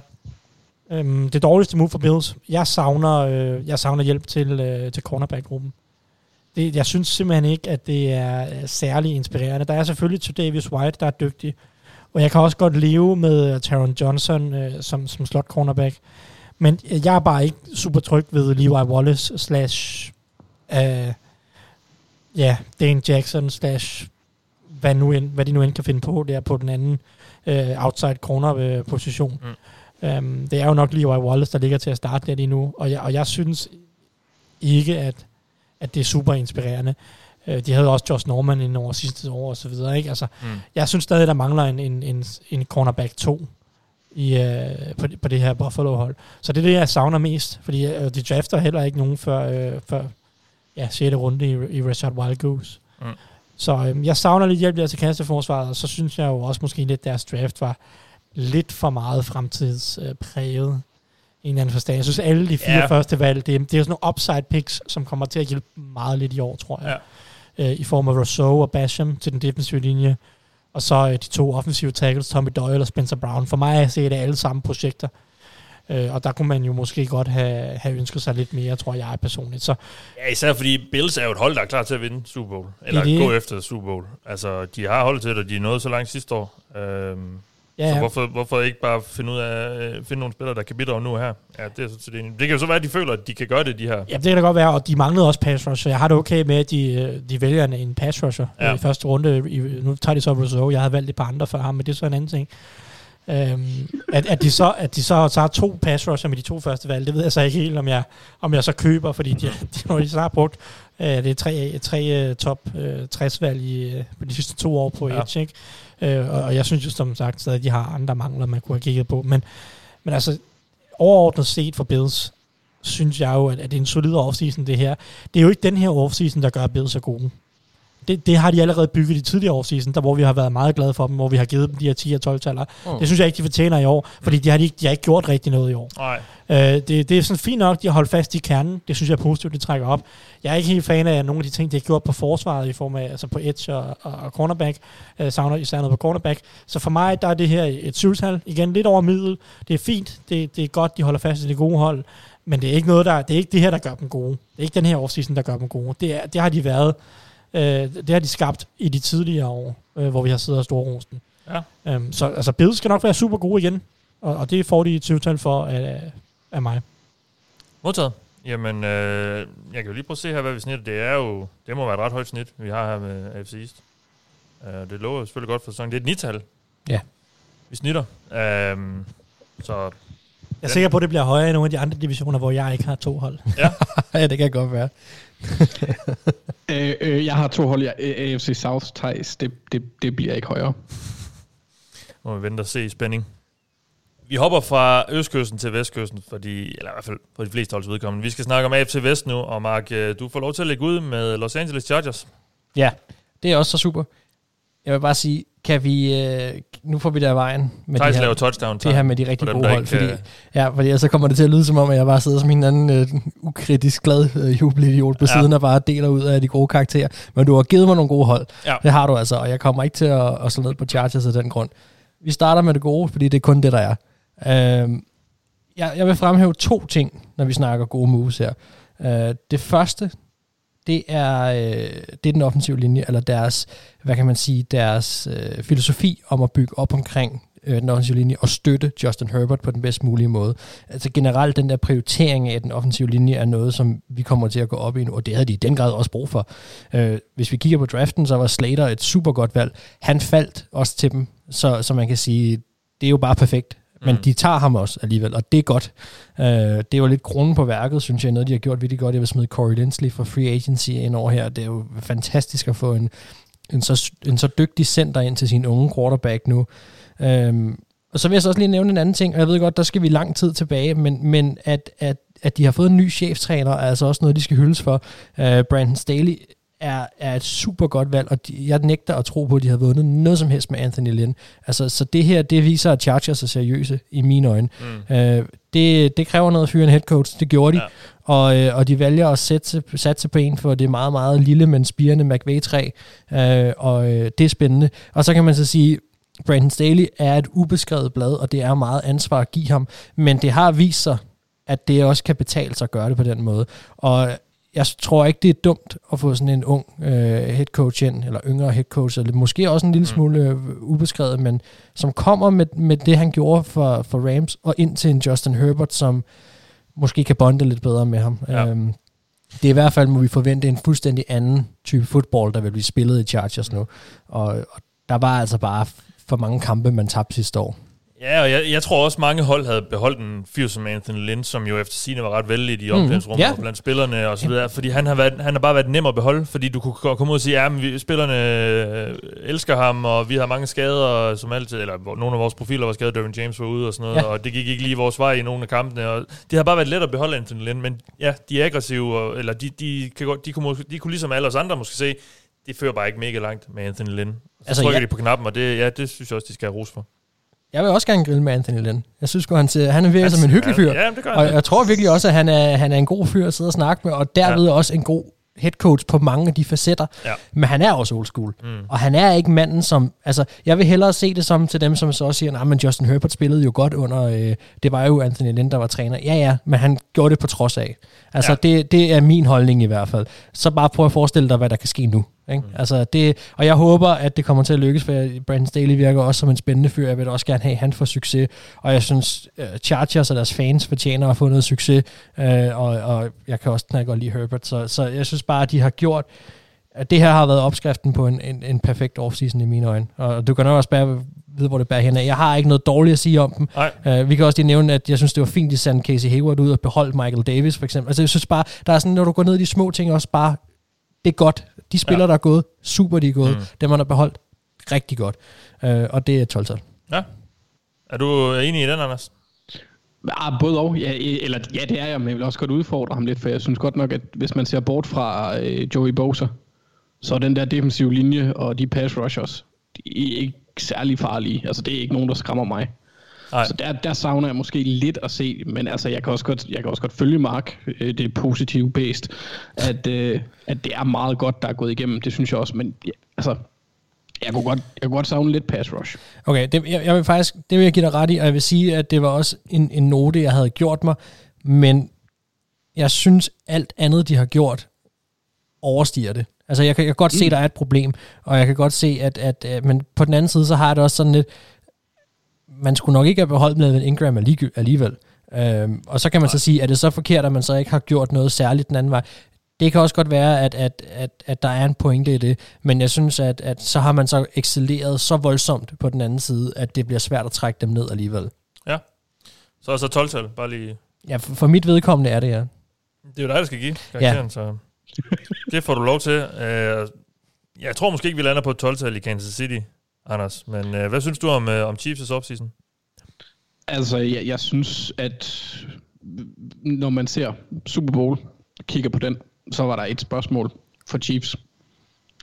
Um, det dårligste move for Bills, jeg savner, øh, jeg savner hjælp til, øh, til cornerback-gruppen. Det, jeg synes simpelthen ikke, at det er øh, særlig inspirerende. Der er selvfølgelig til Davis White, der er dygtig, og jeg kan også godt leve med uh, Taron Johnson øh, som, som slot cornerback. Men jeg er bare ikke super tryg ved Levi Wallace slash uh, ja, Dane Jackson slash hvad, nu end, hvad de nu end kan finde på der på den anden uh, outside corner uh, position. Mm. Um, det er jo nok Levi Wallace, der ligger til at starte der lige nu, og jeg, og jeg synes ikke, at, at det er super inspirerende. Uh, de havde også Josh Norman ind over sidste år og så videre, ikke? Altså, Mm. jeg synes stadig, der mangler en, en, en, en cornerback 2 i, øh, på, på det her Buffalo-hold. Så det er det, jeg savner mest, fordi øh, de drafter heller ikke nogen før, øh, før ja, 6. runde i, i Richard Wild Goose. Mm. Så øh, jeg savner lidt hjælp der til kasteforsvaret, og så synes jeg jo også måske lidt, deres draft var lidt for meget fremtidspræget. Øh, i en eller anden forstand. Jeg synes, alle de fire ja. første valg, det, er- det er sådan nogle upside picks, som kommer til at hjælpe meget lidt i år, tror jeg. Ja. Øh, I form af Rousseau og Basham til den defensive linje. Og så øh, de to offensive tackles, Tommy Doyle og Spencer Brown. For mig at se, det er alle sammen projekter. Øh, og der kunne man jo måske godt have, have ønsket sig lidt mere, tror jeg personligt. Så Ja, især fordi Bills er jo et hold, der er klar til at vinde Super Bowl. Eller Det er det. gå efter Super Bowl. Altså, de har holdet til det, og de er nået så langt sidste år. Øhm, ja, så hvorfor, hvorfor ikke bare finde ud af øh, finde nogle spillere, der kan bidrage nu her? Ja, det er så det. Det kan jo så være, at de føler, at de kan gøre det, de her. Ja, det kan da godt være, og de manglede også pass rusher. så Jeg har det okay med, at de, øh, de vælger en, en pass rusher Ja. ja. i første runde. I, nu tager de så Rousseau. Jeg havde valgt et par andre før ham, men det er så en anden ting. Øhm, at, at, de så, at de så tager to pass rusher med de to første valg, det ved jeg så ikke helt, om jeg, om jeg så køber, fordi de, de, de, de så har brugt øh, det er tre, tre top øh, 60 valg i, øh, på de sidste to år på ja. Edge, ikke? Øh, og, og jeg synes jo som sagt stadig, at de har andre mangler, man kunne have kigget på. Men, men altså, overordnet set for Bills, synes jeg jo, at, at det er en solid offseason, det her. Det er jo ikke den her offseason, der gør Bills så gode. Det, det har de allerede bygget i tidligere offseason, der hvor vi har været meget glade for dem, hvor vi har givet dem de her 10 og 12 taller. Mm. Det synes jeg ikke, de fortjener i år, fordi de har, de, de har ikke gjort rigtig noget i år. Nej. Øh, det, det er sådan fint nok, de har holdt fast i kernen. Det synes jeg er positivt, de trækker op. Jeg er ikke helt fan af nogle af de ting, de har gjort på forsvaret i form af, altså på edge og, og, og cornerback. Øh, savner især noget på cornerback. Så for mig, der er det her et syvtal. Igen, lidt over middel. Det er fint. Det, det er godt, de holder fast i det gode hold. Men det er ikke noget, der, det er ikke det her, der gør dem gode. Det er ikke den her offseason, der gør dem gode. Det, er, det har de været. Øh, det har de skabt i de tidligere år, øh, hvor vi har siddet og storrosten. Ja. Øhm, så altså, Bills skal nok være super gode igen. Og, og det får de et syvtal for af, af mig. Modtaget. Jamen, øh, jeg kan jo lige prøve at se her, hvad vi snitter. Det er jo, det må være et ret højt snit, vi har her med AFC East. Uh, det lover selvfølgelig godt for sæsonen. Det er et nital. Ja. Vi snitter. Um, så Jeg er sikker på, at det bliver højere i nogle af de andre divisioner, hvor jeg ikke har to hold. ja, det kan godt være. Øh, øh, jeg har to hold i A- AFC South, Thijs. Det, det, det bliver ikke højere. må vi vente og se i spænding. Vi hopper fra østkysten til vestkysten, fordi, eller i hvert fald for de fleste holds vedkommende. Vi skal snakke om AFC Vest nu, og Mark, øh, du får lov til at lægge ud med Los Angeles Chargers. Ja, det er også så super. Jeg vil bare sige, kan vi... Øh, nu får vi der vejen med Thijs det laver her, touchdown. det her med de rigtig dem, gode hold. ikke, Fordi, øh, ja, fordi ellers så kommer det til at lyde som om, at jeg bare sidder som en anden øh, ukritisk glad øh, jubelidiot på Ja. siden og bare deler ud af de gode karakterer. Men du har givet mig nogle gode hold. Ja. Det har du altså, og jeg kommer ikke til at, at slå ned på Chargers af den grund. Vi starter med det gode, fordi det er kun det, der er. Øhm, jeg, jeg vil fremhæve to ting, når vi snakker gode moves her. Øh, det første, det er, øh, det er den offensive linje, eller deres, hvad kan man sige, deres øh, filosofi om at bygge op omkring øh, den offensive linje og støtte Justin Herbert på den bedst mulige måde. Altså generelt den der prioritering af den offensive linje er noget, som vi kommer til at gå op i nu, og det havde de i den grad også brug for. Øh, hvis vi kigger på draften, så var Slater et super godt valg. Han faldt også til dem, så, så man kan sige, det er jo bare perfekt. Men Mm. de tager ham også alligevel, og det er godt. Øh, det er jo lidt kronen på værket, synes jeg, noget de har gjort virkelig godt. Jeg vil smide Corey Lindsley fra Free Agency ind over her. Det er jo fantastisk at få en, en, så, en så dygtig center ind til sin unge quarterback nu. Øhm, og så vil jeg så også lige nævne en anden ting, og jeg ved godt, der skal vi lang tid tilbage, men, men at, at, at de har fået en ny cheftræner, er altså også noget, de skal hyldes for. Uh, Brandon Staley er, er et super godt valg, og de, jeg nægter at tro på, at de har vundet noget som helst med Anthony Lynn. Altså, så det her, det viser, at Chargers er seriøse i mine øjne. Mm. Uh, det, det kræver noget at fyre en head coach, det gjorde de, Ja. og, øh, og de vælger at sætte, satse på en for det meget, meget lille, men spirende McVay-træ, øh, og øh, det er spændende. Og så kan man så sige, Brandon Staley er et ubeskrevet blad, og det er meget ansvar at give ham, men det har vist sig, at det også kan betale sig at gøre det på den måde. Og jeg tror ikke, det er dumt at få sådan en ung øh, head coach ind, eller yngre head coach, eller måske også en lille smule øh, ubeskrevet, men som kommer med, med det, han gjorde for, for Rams, og ind til en Justin Herbert, som måske kan bonde lidt bedre med ham. Ja. Øhm, det er i hvert fald, må vi forvente en fuldstændig anden type fodbold, der vil blive spillet i Chargers nu. Og, og der var altså bare for mange kampe, man tabte sidste år. Ja, og jeg, jeg tror også, mange hold havde beholdt en fyr som Anthony Lynn, som jo efter sine var ret vældig i omklædningsrummet ja. og blandt spillerne og så videre, fordi han har, været, han har bare været nem at beholde, fordi du kunne ko- komme ud og sige, ja, men vi, spillerne øh, elsker ham, og vi har mange skader, som altid, eller nogle af vores profiler var skadet, Derwin James var ude og sådan noget, Ja. og det gik ikke lige vores vej i nogle af kampene, og det har bare været let at beholde Anthony Lynn, men ja, de er aggressive, og, eller de, de, kan godt, de, kunne, de kunne ligesom alle os andre måske se, det fører bare ikke mega langt med Anthony Lynn. Så altså, trykker ja. de på knappen, og det, ja, det synes jeg også, de skal have ros for. Jeg vil også gerne grille med Anthony Lynn. Jeg synes han, ser, han er virkelig som en hyggelig fyr. Ja, det gør. Og jeg tror virkelig også, at han er, han er en god fyr at sidde og snakke med, og derved ja. også en god head coach på mange af de facetter. Ja. Men han er også old school. Mm. Og han er ikke manden, som... Altså, jeg vil hellere se det som til dem, som så også siger, nej, men Justin Herbert spillede jo godt under... Øh, det var jo Anthony Lynn, der var træner. Ja, ja, men han gjorde det på trods af. Altså. Ja. det, det er min holdning i hvert fald. Så bare prøv at forestille dig, hvad der kan ske nu. Ikke? Mm. Altså, det, og jeg håber, at det kommer til at lykkes, for Brandon Staley virker også som en spændende fyr. Jeg vil også gerne have, at han får succes. Og jeg synes, uh, Chargers og deres fans fortjener at få noget succes. Uh, og, og jeg kan også godt lide Herbert. Så, så jeg synes bare, at de har gjort at det her har været opskriften på en, en, en perfekt offseason i mine øjne. Og du kan nok også bare vide, hvor det bærer hen af. Jeg har ikke noget dårligt at sige om dem. Nej. Uh, vi kan også lige nævne, at jeg synes, det var fint, at de sendte Casey Hayward ud og beholdt Michael Davis, for eksempel. Altså, jeg synes bare, der er sådan, når du går ned i de små ting, også bare, det er godt. De spillere, ja. Ja. der er gået, super de er gået. Mm. Dem, man har beholdt, rigtig godt. Uh, og det er 12 -tal. Ja. Er du enig i den, Anders? Ah, både og. Ja, eller, ja, det er jeg, men jeg vil også godt udfordre ham lidt, for jeg synes godt nok, at hvis man ser bort fra øh, Joey Bosa, så er den der defensive linje og de pass rushers, de er ikke særlig farlige. Altså, det er ikke nogen, der skræmmer mig. Nej. Så der, der savner jeg måske lidt at se, men altså, jeg kan også godt, jeg kan også godt følge Mark, øh, det er positive based, at, øh, at det er meget godt, der er gået igennem, det synes jeg også, men ja, altså, jeg kunne godt, jeg kunne godt savne lidt pass rush. Okay, det, jeg, jeg vil faktisk, det vil jeg give dig ret i, og jeg vil sige, at det var også en, en note, jeg havde gjort mig, men jeg synes, alt andet, de har gjort, overstiger det. Altså, jeg kan, jeg kan godt se, at der er et problem, og jeg kan godt se, at, at, at men på den anden side, så har jeg det også sådan lidt, man skulle nok ikke have beholdt med Ingram allige- alligevel. Øhm, og så kan man så sige, er det så forkert, at man så ikke har gjort noget særligt den anden vej? Det kan også godt være, at, at, at, at der er en pointe i det, men jeg synes, at, at så har man så excelleret så voldsomt på den anden side, at det bliver svært at trække dem ned alligevel. Ja. Så er så 12-tal, bare lige. Ja, for, for mit vedkommende er det, ja. Det er jo dig, der skal give karakteren, ja. så det får du lov til. Øh, Jeg tror måske ikke, vi lander på et 12-tal i Kansas City, Anders. Men øh, hvad synes du om, øh, om Chiefs' offseason? Altså, jeg, jeg synes, at når man ser Super Bowl, kigger på den, så var der et spørgsmål for Chiefs.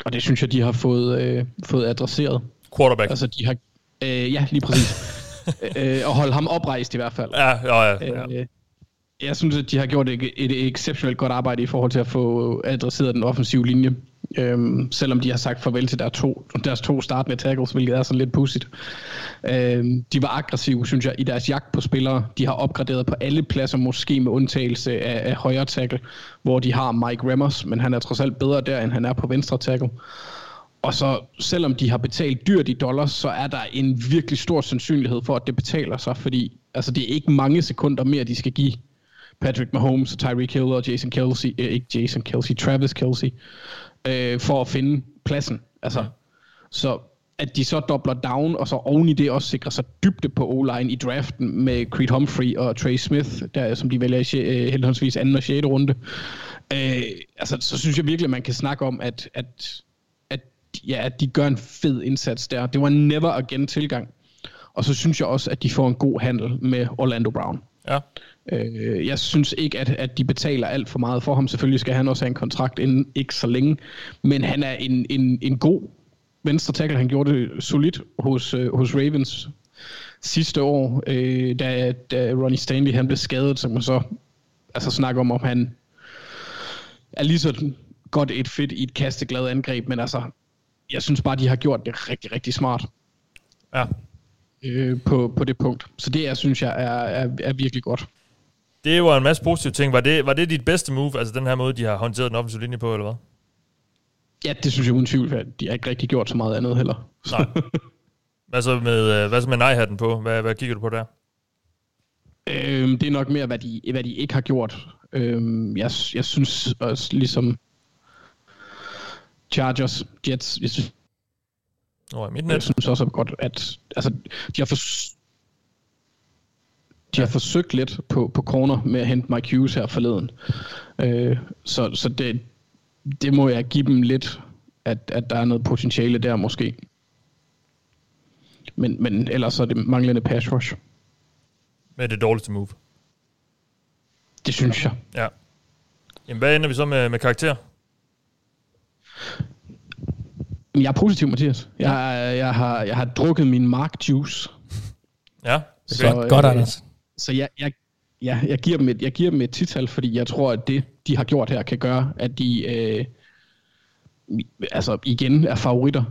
Og det synes jeg, de har fået, øh, fået adresseret. Quarterback. Altså, de har... Øh, ja, lige præcis. øh, og holde ham oprejst i hvert fald. Ja, ja, ja. ja. Øh, jeg synes, at de har gjort et, et exceptionelt godt arbejde i forhold til at få adresseret den offensive linje. Øhm, selvom de har sagt farvel til deres to, deres to startende tackles, hvilket er sådan lidt pudsigt. Øhm, de var aggressive, synes jeg, i deres jagt på spillere. De har opgraderet på alle pladser, måske med undtagelse af, af højre tackle, hvor de har Mike Remmers, men han er trods alt bedre der, end han er på venstre tackle. Og så selvom de har betalt dyrt i dollars, så er der en virkelig stor sandsynlighed for, at det betaler sig, fordi altså, det er ikke mange sekunder mere, de skal give Patrick Mahomes og Tyreek Hill og Jason Kelsey, eh, ikke Jason Kelsey, Travis Kelsey, øh, for at finde pladsen. Altså, ja. Så at de så dobler down, og så oven i det også sikrer sig dybde på O-line i draften med Creed Humphrey og Trey Smith, der, som de vælger i øh, henholdsvis anden og 6. runde. Øh, altså, så synes jeg virkelig, at man kan snakke om, at, at, at, ja, at de gør en fed indsats der. Det var en never again tilgang. Og så synes jeg også, at de får en god handel med Orlando Brown. Ja. Øh, jeg synes ikke, at, at de betaler alt for meget for ham. Selvfølgelig skal han også have en kontrakt inden ikke så længe. Men han er en, en, en god venstre tackle. Han gjorde det solidt hos, øh, hos Ravens sidste år, øh, da, da Ronnie Stanley han blev skadet, så man så altså snakker om, om han er lige så godt et fit i et kasteglad angreb, men altså, jeg synes bare, de har gjort det rigtig, rigtig smart Ja. Øh, på, på det punkt. Så det, jeg synes jeg, er, er, er virkelig godt. Det var en masse positive ting. Var det, var det dit bedste move, altså den her måde, de har håndteret den offensive linje på, eller hvad? Ja, det synes jeg uden tvivl, for de har ikke rigtig gjort så meget andet heller. Nej. Hvad så med, øh, hvad så med nej-hatten på? Hvad, hvad kigger du på der? Øhm, det er nok mere, hvad de, hvad de ikke har gjort. Øhm, jeg, jeg synes også ligesom Chargers, Jets, jeg synes, Nå, i midten jeg synes også godt, at altså, de har, de har forsøgt lidt på, på corner med at hente Mike Hughes her forleden. Øh, så så det, det må jeg give dem lidt, at, at der er noget potentiale der måske. Men, men ellers så er det manglende pass rush. med det dårligste move. Det synes jeg. Ja. Jamen, hvad ender vi så med, med karakter? Men Jeg er positiv, Mathias. Jeg, jeg, har, jeg har drukket min Mark Juice. Ja, okay. Så, Godt, godt øh, Anders. Så jeg, jeg, ja, jeg, giver dem et, jeg giver dem et tital, fordi jeg tror, at det, de har gjort her, kan gøre, at de øh, altså igen er favoritter.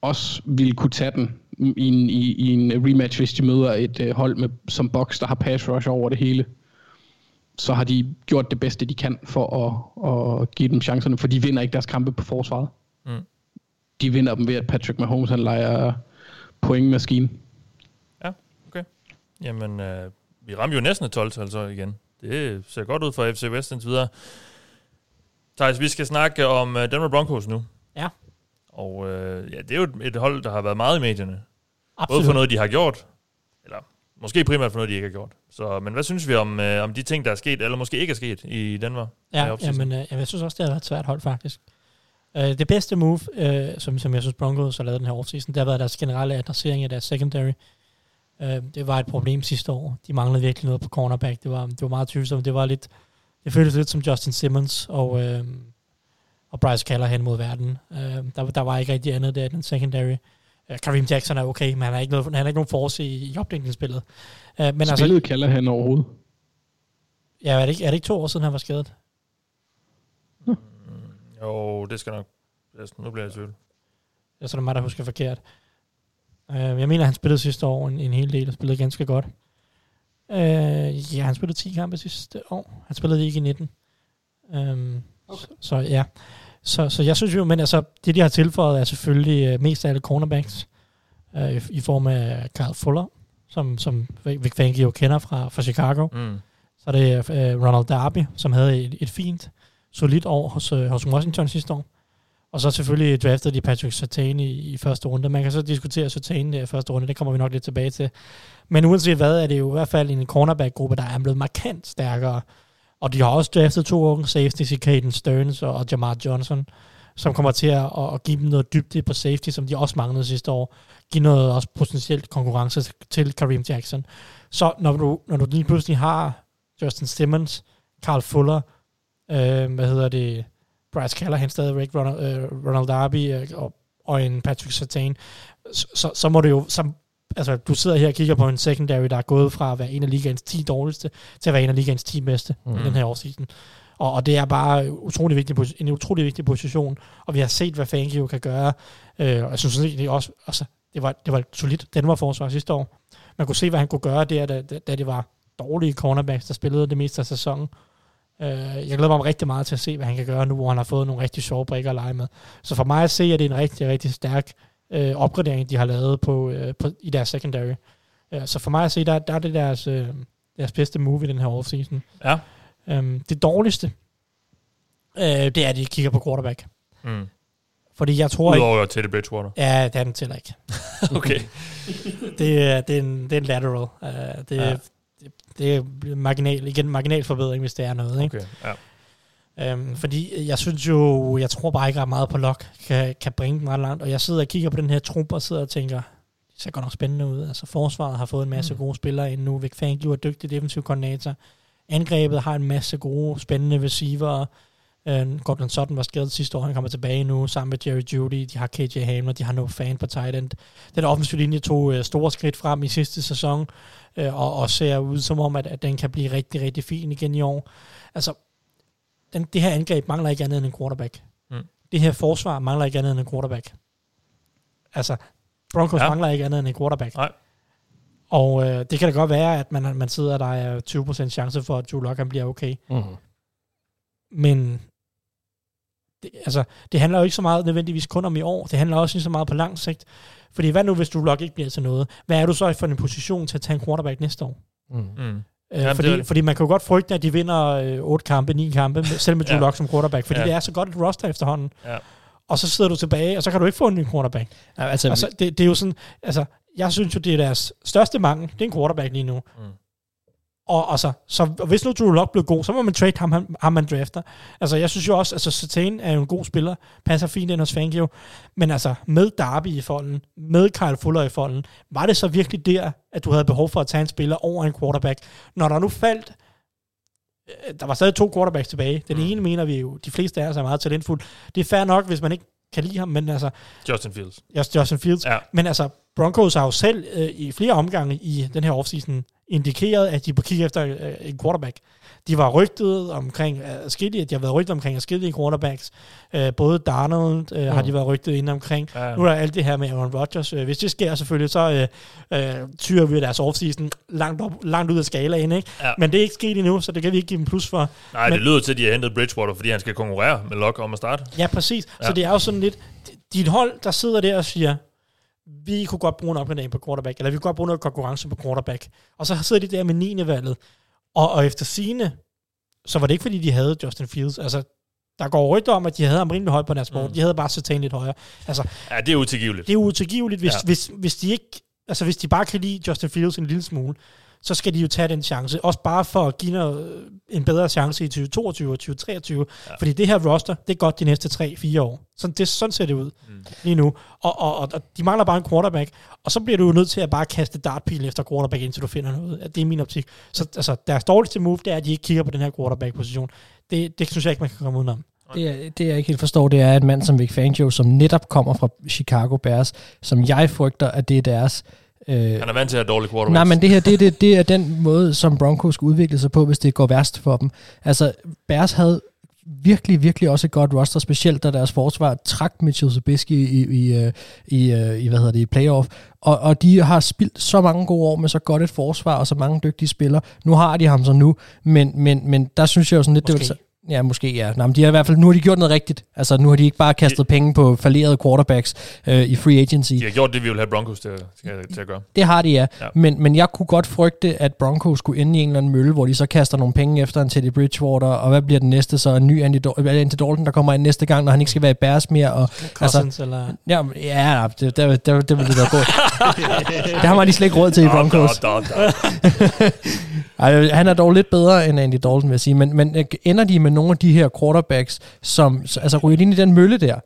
Også vil kunne tage den i en, i, i en rematch, hvis de møder et øh, hold med, som Box, der har pass rush over det hele. Så har de gjort det bedste, de kan for at, at give dem chancerne, for de vinder ikke deres kampe på forsvaret. Mm. De vinder dem ved, at Patrick Mahomes han leger pointmaskine. Ja, okay. Jamen, øh, vi rammer jo næsten et 12 så igen. Det ser godt ud for FC West indtil videre. Thijs, vi skal snakke om øh, Denver Broncos nu. Ja. Og øh, ja, det er jo et, et hold, der har været meget i medierne. Absolut. Både for noget, de har gjort, eller måske primært for noget, de ikke har gjort. Så, men hvad synes vi om, øh, om de ting, der er sket, eller måske ikke er sket i i Ja, jamen, øh, jeg synes også, det har været et svært hold, faktisk. Øh, det bedste move, øh, som, som jeg synes Broncos har lavet den her offseason, det har været deres generelle adressering af deres secondary. Øh, det var et problem sidste år. De manglede virkelig noget på cornerback. Det var, det var meget tvivlsomt. Det var lidt, det føltes lidt som Justin Simmons og, øh, og Bryce Callahan mod verden. Øh, der, der var ikke rigtig andet der i den secondary. Øh, Kareem Jackson er okay, men han har ikke, noget, han har ikke nogen force i, i opdækningsspillet. Øh, men altså, Spillede kalder han overhovedet. ja, er det, ikke, er det ikke to år siden, han var skadet? Jo, det skal nok... Nu bliver jeg i tvivl. Jeg er det mig, der husker forkert. Uh, jeg mener, han spillede sidste år en, en hel del, og spillede ganske godt. Uh, ja, han spillede 10 kampe sidste år. Han spillede ikke i 19. Um, okay. så, så ja. Så, så jeg synes jo, men altså, det de har tilføjet er selvfølgelig uh, mest af alle cornerbacks, uh, i, i form af Carl Fuller, som, som Vic Fangio kender fra, fra Chicago. Mm. Så er det uh, Ronald Darby, som havde et, et fint, solidt år hos, uh, hos Washington sidste år. Og så selvfølgelig draftede de Patrick Sertan i, i første runde. Man kan så diskutere Sertan i første runde, det kommer vi nok lidt tilbage til. Men uanset hvad, er det jo i hvert fald en cornerback-gruppe, der er blevet markant stærkere. Og de har også draftet to unge safeties i Caden Stearns og Jamar Johnson, som kommer til at, at give dem noget dybde på safety, som de også manglede sidste år. Give noget også potentielt konkurrence til Kareem Jackson. Så når du, når du lige pludselig har Justin Simmons, Carl Fuller, øh, hvad hedder det, Bryce Callahan stadigvæk, Ronald, øh, Ronald Darby øh, og, og en Patrick Sertan, så, så, så må du jo, som, altså du sidder her og kigger på en secondary, der er gået fra at være en af ligaens 10 dårligste, til at være en af ligaens 10 bedste mm. i den her årseason. Og, og det er bare utrolig vigtig, en utrolig vigtig position, og vi har set, hvad Fangio kan gøre, øh, og jeg synes det er også, altså, det var, det var et solidt Denver-forsvar sidste år. Man kunne se, hvad han kunne gøre der, da, da, da det var dårlige cornerbacks, der spillede det meste af sæsonen. Øh, jeg glæder mig rigtig meget til at se, hvad han kan gøre nu, hvor han har fået nogle rigtig sjove brikker at lege med. Så for mig at se, at det er en rigtig, rigtig stærk øh, opgradering, de har lavet på, øh, på, i deres secondary. Øh, så for mig at se, der, der er det deres, øh, deres bedste move i den her offseason. Ja. Øhm, det dårligste, øh, det er, at de kigger på quarterback. Mm. Fordi jeg tror ikke... Udover Bridgewater. Ja, det er den til ikke. Okay. det, er, det, er en, det er en lateral. Uh, det, Ja. Det, er marginal, igen marginal forbedring, hvis det er noget. Ikke? Okay, ja. Øhm, fordi jeg synes jo, jeg tror bare ikke ret meget på Lok kan, kan bringe den ret langt. Og jeg sidder og kigger på den her trup og sidder og tænker, det ser godt nok spændende ud. Altså forsvaret har fået en masse Mm. gode spillere ind nu. Vic Fangio er dygtig defensiv koordinator. Angrebet har en masse gode, spændende receiver. Øh, Gordon Sutton var skadet sidste år, han kommer tilbage nu sammen med Jerry Judy. De har KJ Hamler, de har no fan på tight end. Den offensive linje tog øh, store skridt frem i sidste sæson, øh, og, og ser ud som om, at, at den kan blive rigtig, rigtig fin igen i år. Altså, den, det her angreb mangler ikke andet end en quarterback. Mm. Det her forsvar mangler ikke andet end en quarterback. Altså, Broncos Ja. mangler ikke andet end en quarterback. Nej. Og øh, det kan da godt være, at man, man sidder, der er 20% chance for, at Drew Lock bliver okay. Mm. Men det, altså, det handler jo ikke så meget nødvendigvis kun om i år. Det handler også lige så meget på lang sigt. Fordi hvad nu, hvis Drew Lock ikke bliver til noget? Hvad er du så for en position til at tage en quarterback næste år? Mm. Mm. Øh, Jamen, det fordi, det. fordi man kan jo godt frygte, at de vinder øh, 8 kampe, 9 kampe, med- selv med Drew Ja. Lock som quarterback, fordi Ja. det er så godt et roster efterhånden. Ja. Og så sidder du tilbage, og så kan du ikke få en ny quarterback. Ja, altså, Altså, det, det er jo sådan, altså, jeg synes jo, det er deres største mangel, det er en quarterback lige nu. Mm. Og altså, så hvis nu Drew Lock blev god, så må man trade ham, ham, ham man drafter. Altså, jeg synes jo også, altså, Sertain er jo en god spiller, passer fint ind hos Fangio, men altså, med Darby i folden, med Kyle Fuller i folden, var det så virkelig der, at du havde behov for at tage en spiller over en quarterback? Når der nu faldt, øh, der var stadig to quarterbacks tilbage. Den Mm. ene mener vi jo, de fleste af os er meget talentfuld. Det er fair nok, hvis man ikke kan lide ham, men altså, Justin Fields. Just- Justin Fields. Ja. Men altså, Broncos har jo selv øh, i flere omgange i den her offseason indikeret, at de på kigge efter øh, en quarterback. De var rygtet omkring adskillige, de har været rygtet omkring adskillige quarterbacks. Øh, både Darnold øh, har Mm. de været rygtet inde omkring. Ja. Nu er der alt det her med Aaron Rodgers. Øh, hvis det sker selvfølgelig, så øh, øh, tyrer vi deres offseason langt, op, langt ud af skalaen. Ikke? Ja. Men det er ikke sket endnu, så det kan vi ikke give dem plus for. Nej, det Men- lyder til, at de har hentet Bridgewater, fordi han skal konkurrere med Locke om at starte. Ja, præcis. Ja. Så det er jo sådan lidt, dit hold, der sidder der og siger, vi kunne godt bruge en opgradering på quarterback, eller vi kunne godt bruge noget konkurrence på quarterback. Og så sidder de der med 9. valget. Og, og efter sine, så var det ikke fordi, de havde Justin Fields. Altså, der går rygter om, at de havde ham rimelig højt på deres board. Mm. De havde bare Sertain lidt højere. Altså, Ja, det er utilgiveligt. det er utilgiveligt, hvis, ja. hvis, hvis de ikke, altså hvis de bare kan lide Justin Fields en lille smule, så skal de jo tage den chance. Også bare for at give noget, en bedre chance i 2022 og 2023. Ja. Fordi det her roster, det er godt de næste 3-4 år. Sådan, det, sådan ser det ud Mm. lige nu. Og, og, og, og de mangler bare en quarterback. Og så bliver du jo nødt til at bare kaste dartpil efter quarterback, indtil du finder noget. Det er min optik. Så altså, deres dårligste move, det er, at de ikke kigger på den her quarterback-position. Det, det synes jeg ikke, man kan komme udenom. Det, er- det jeg ikke helt forstår, det er en mand som Vic Fangio, som netop kommer fra Chicago Bears, som jeg frygter, at det er deres... Øh, Han er vant til at have dårlige quarterbacks. Nej, men det her, det, det, det er den måde, som Broncos skal udvikle sig på, hvis det går værst for dem. Altså, Bears havde virkelig, virkelig også et godt roster, specielt da deres forsvar trak Mitchell Trubisky i, i, øh, i, øh, i, hvad hedder det, i playoff. Og, og de har spildt så mange gode år med så godt et forsvar og så mange dygtige spillere. Nu har de ham så nu, men, men, men der synes jeg jo sådan lidt... Det Måske. var, Ja, måske ja. Nå, men de har i hvert fald, nu har de gjort noget rigtigt. Altså, nu har de ikke bare kastet penge på falderede quarterbacks øh, i free agency. De har gjort det, vi vil have Broncos til, at- til, til at gøre. Det har de, ja. Ja. Men, men jeg kunne godt frygte, at Broncos skulle ende i en eller anden mølle, hvor de så kaster nogle penge efter en Teddy Bridgewater, og hvad bliver den næste så? En ny Andy, Dal- Andy Dalton, der kommer ind næste gang, når han ikke skal være i Bears mere. Og, Cousins altså, eller... ja, ja, det, det, det, det vil det være godt. det har man lige slet ikke råd til i Broncos. Da, da, da. Ej, han er dog lidt bedre end Andy Dalton, vil jeg sige. Men, men øh, ender de med nogle af de her quarterbacks, som så- altså ryger ind i den mølle der,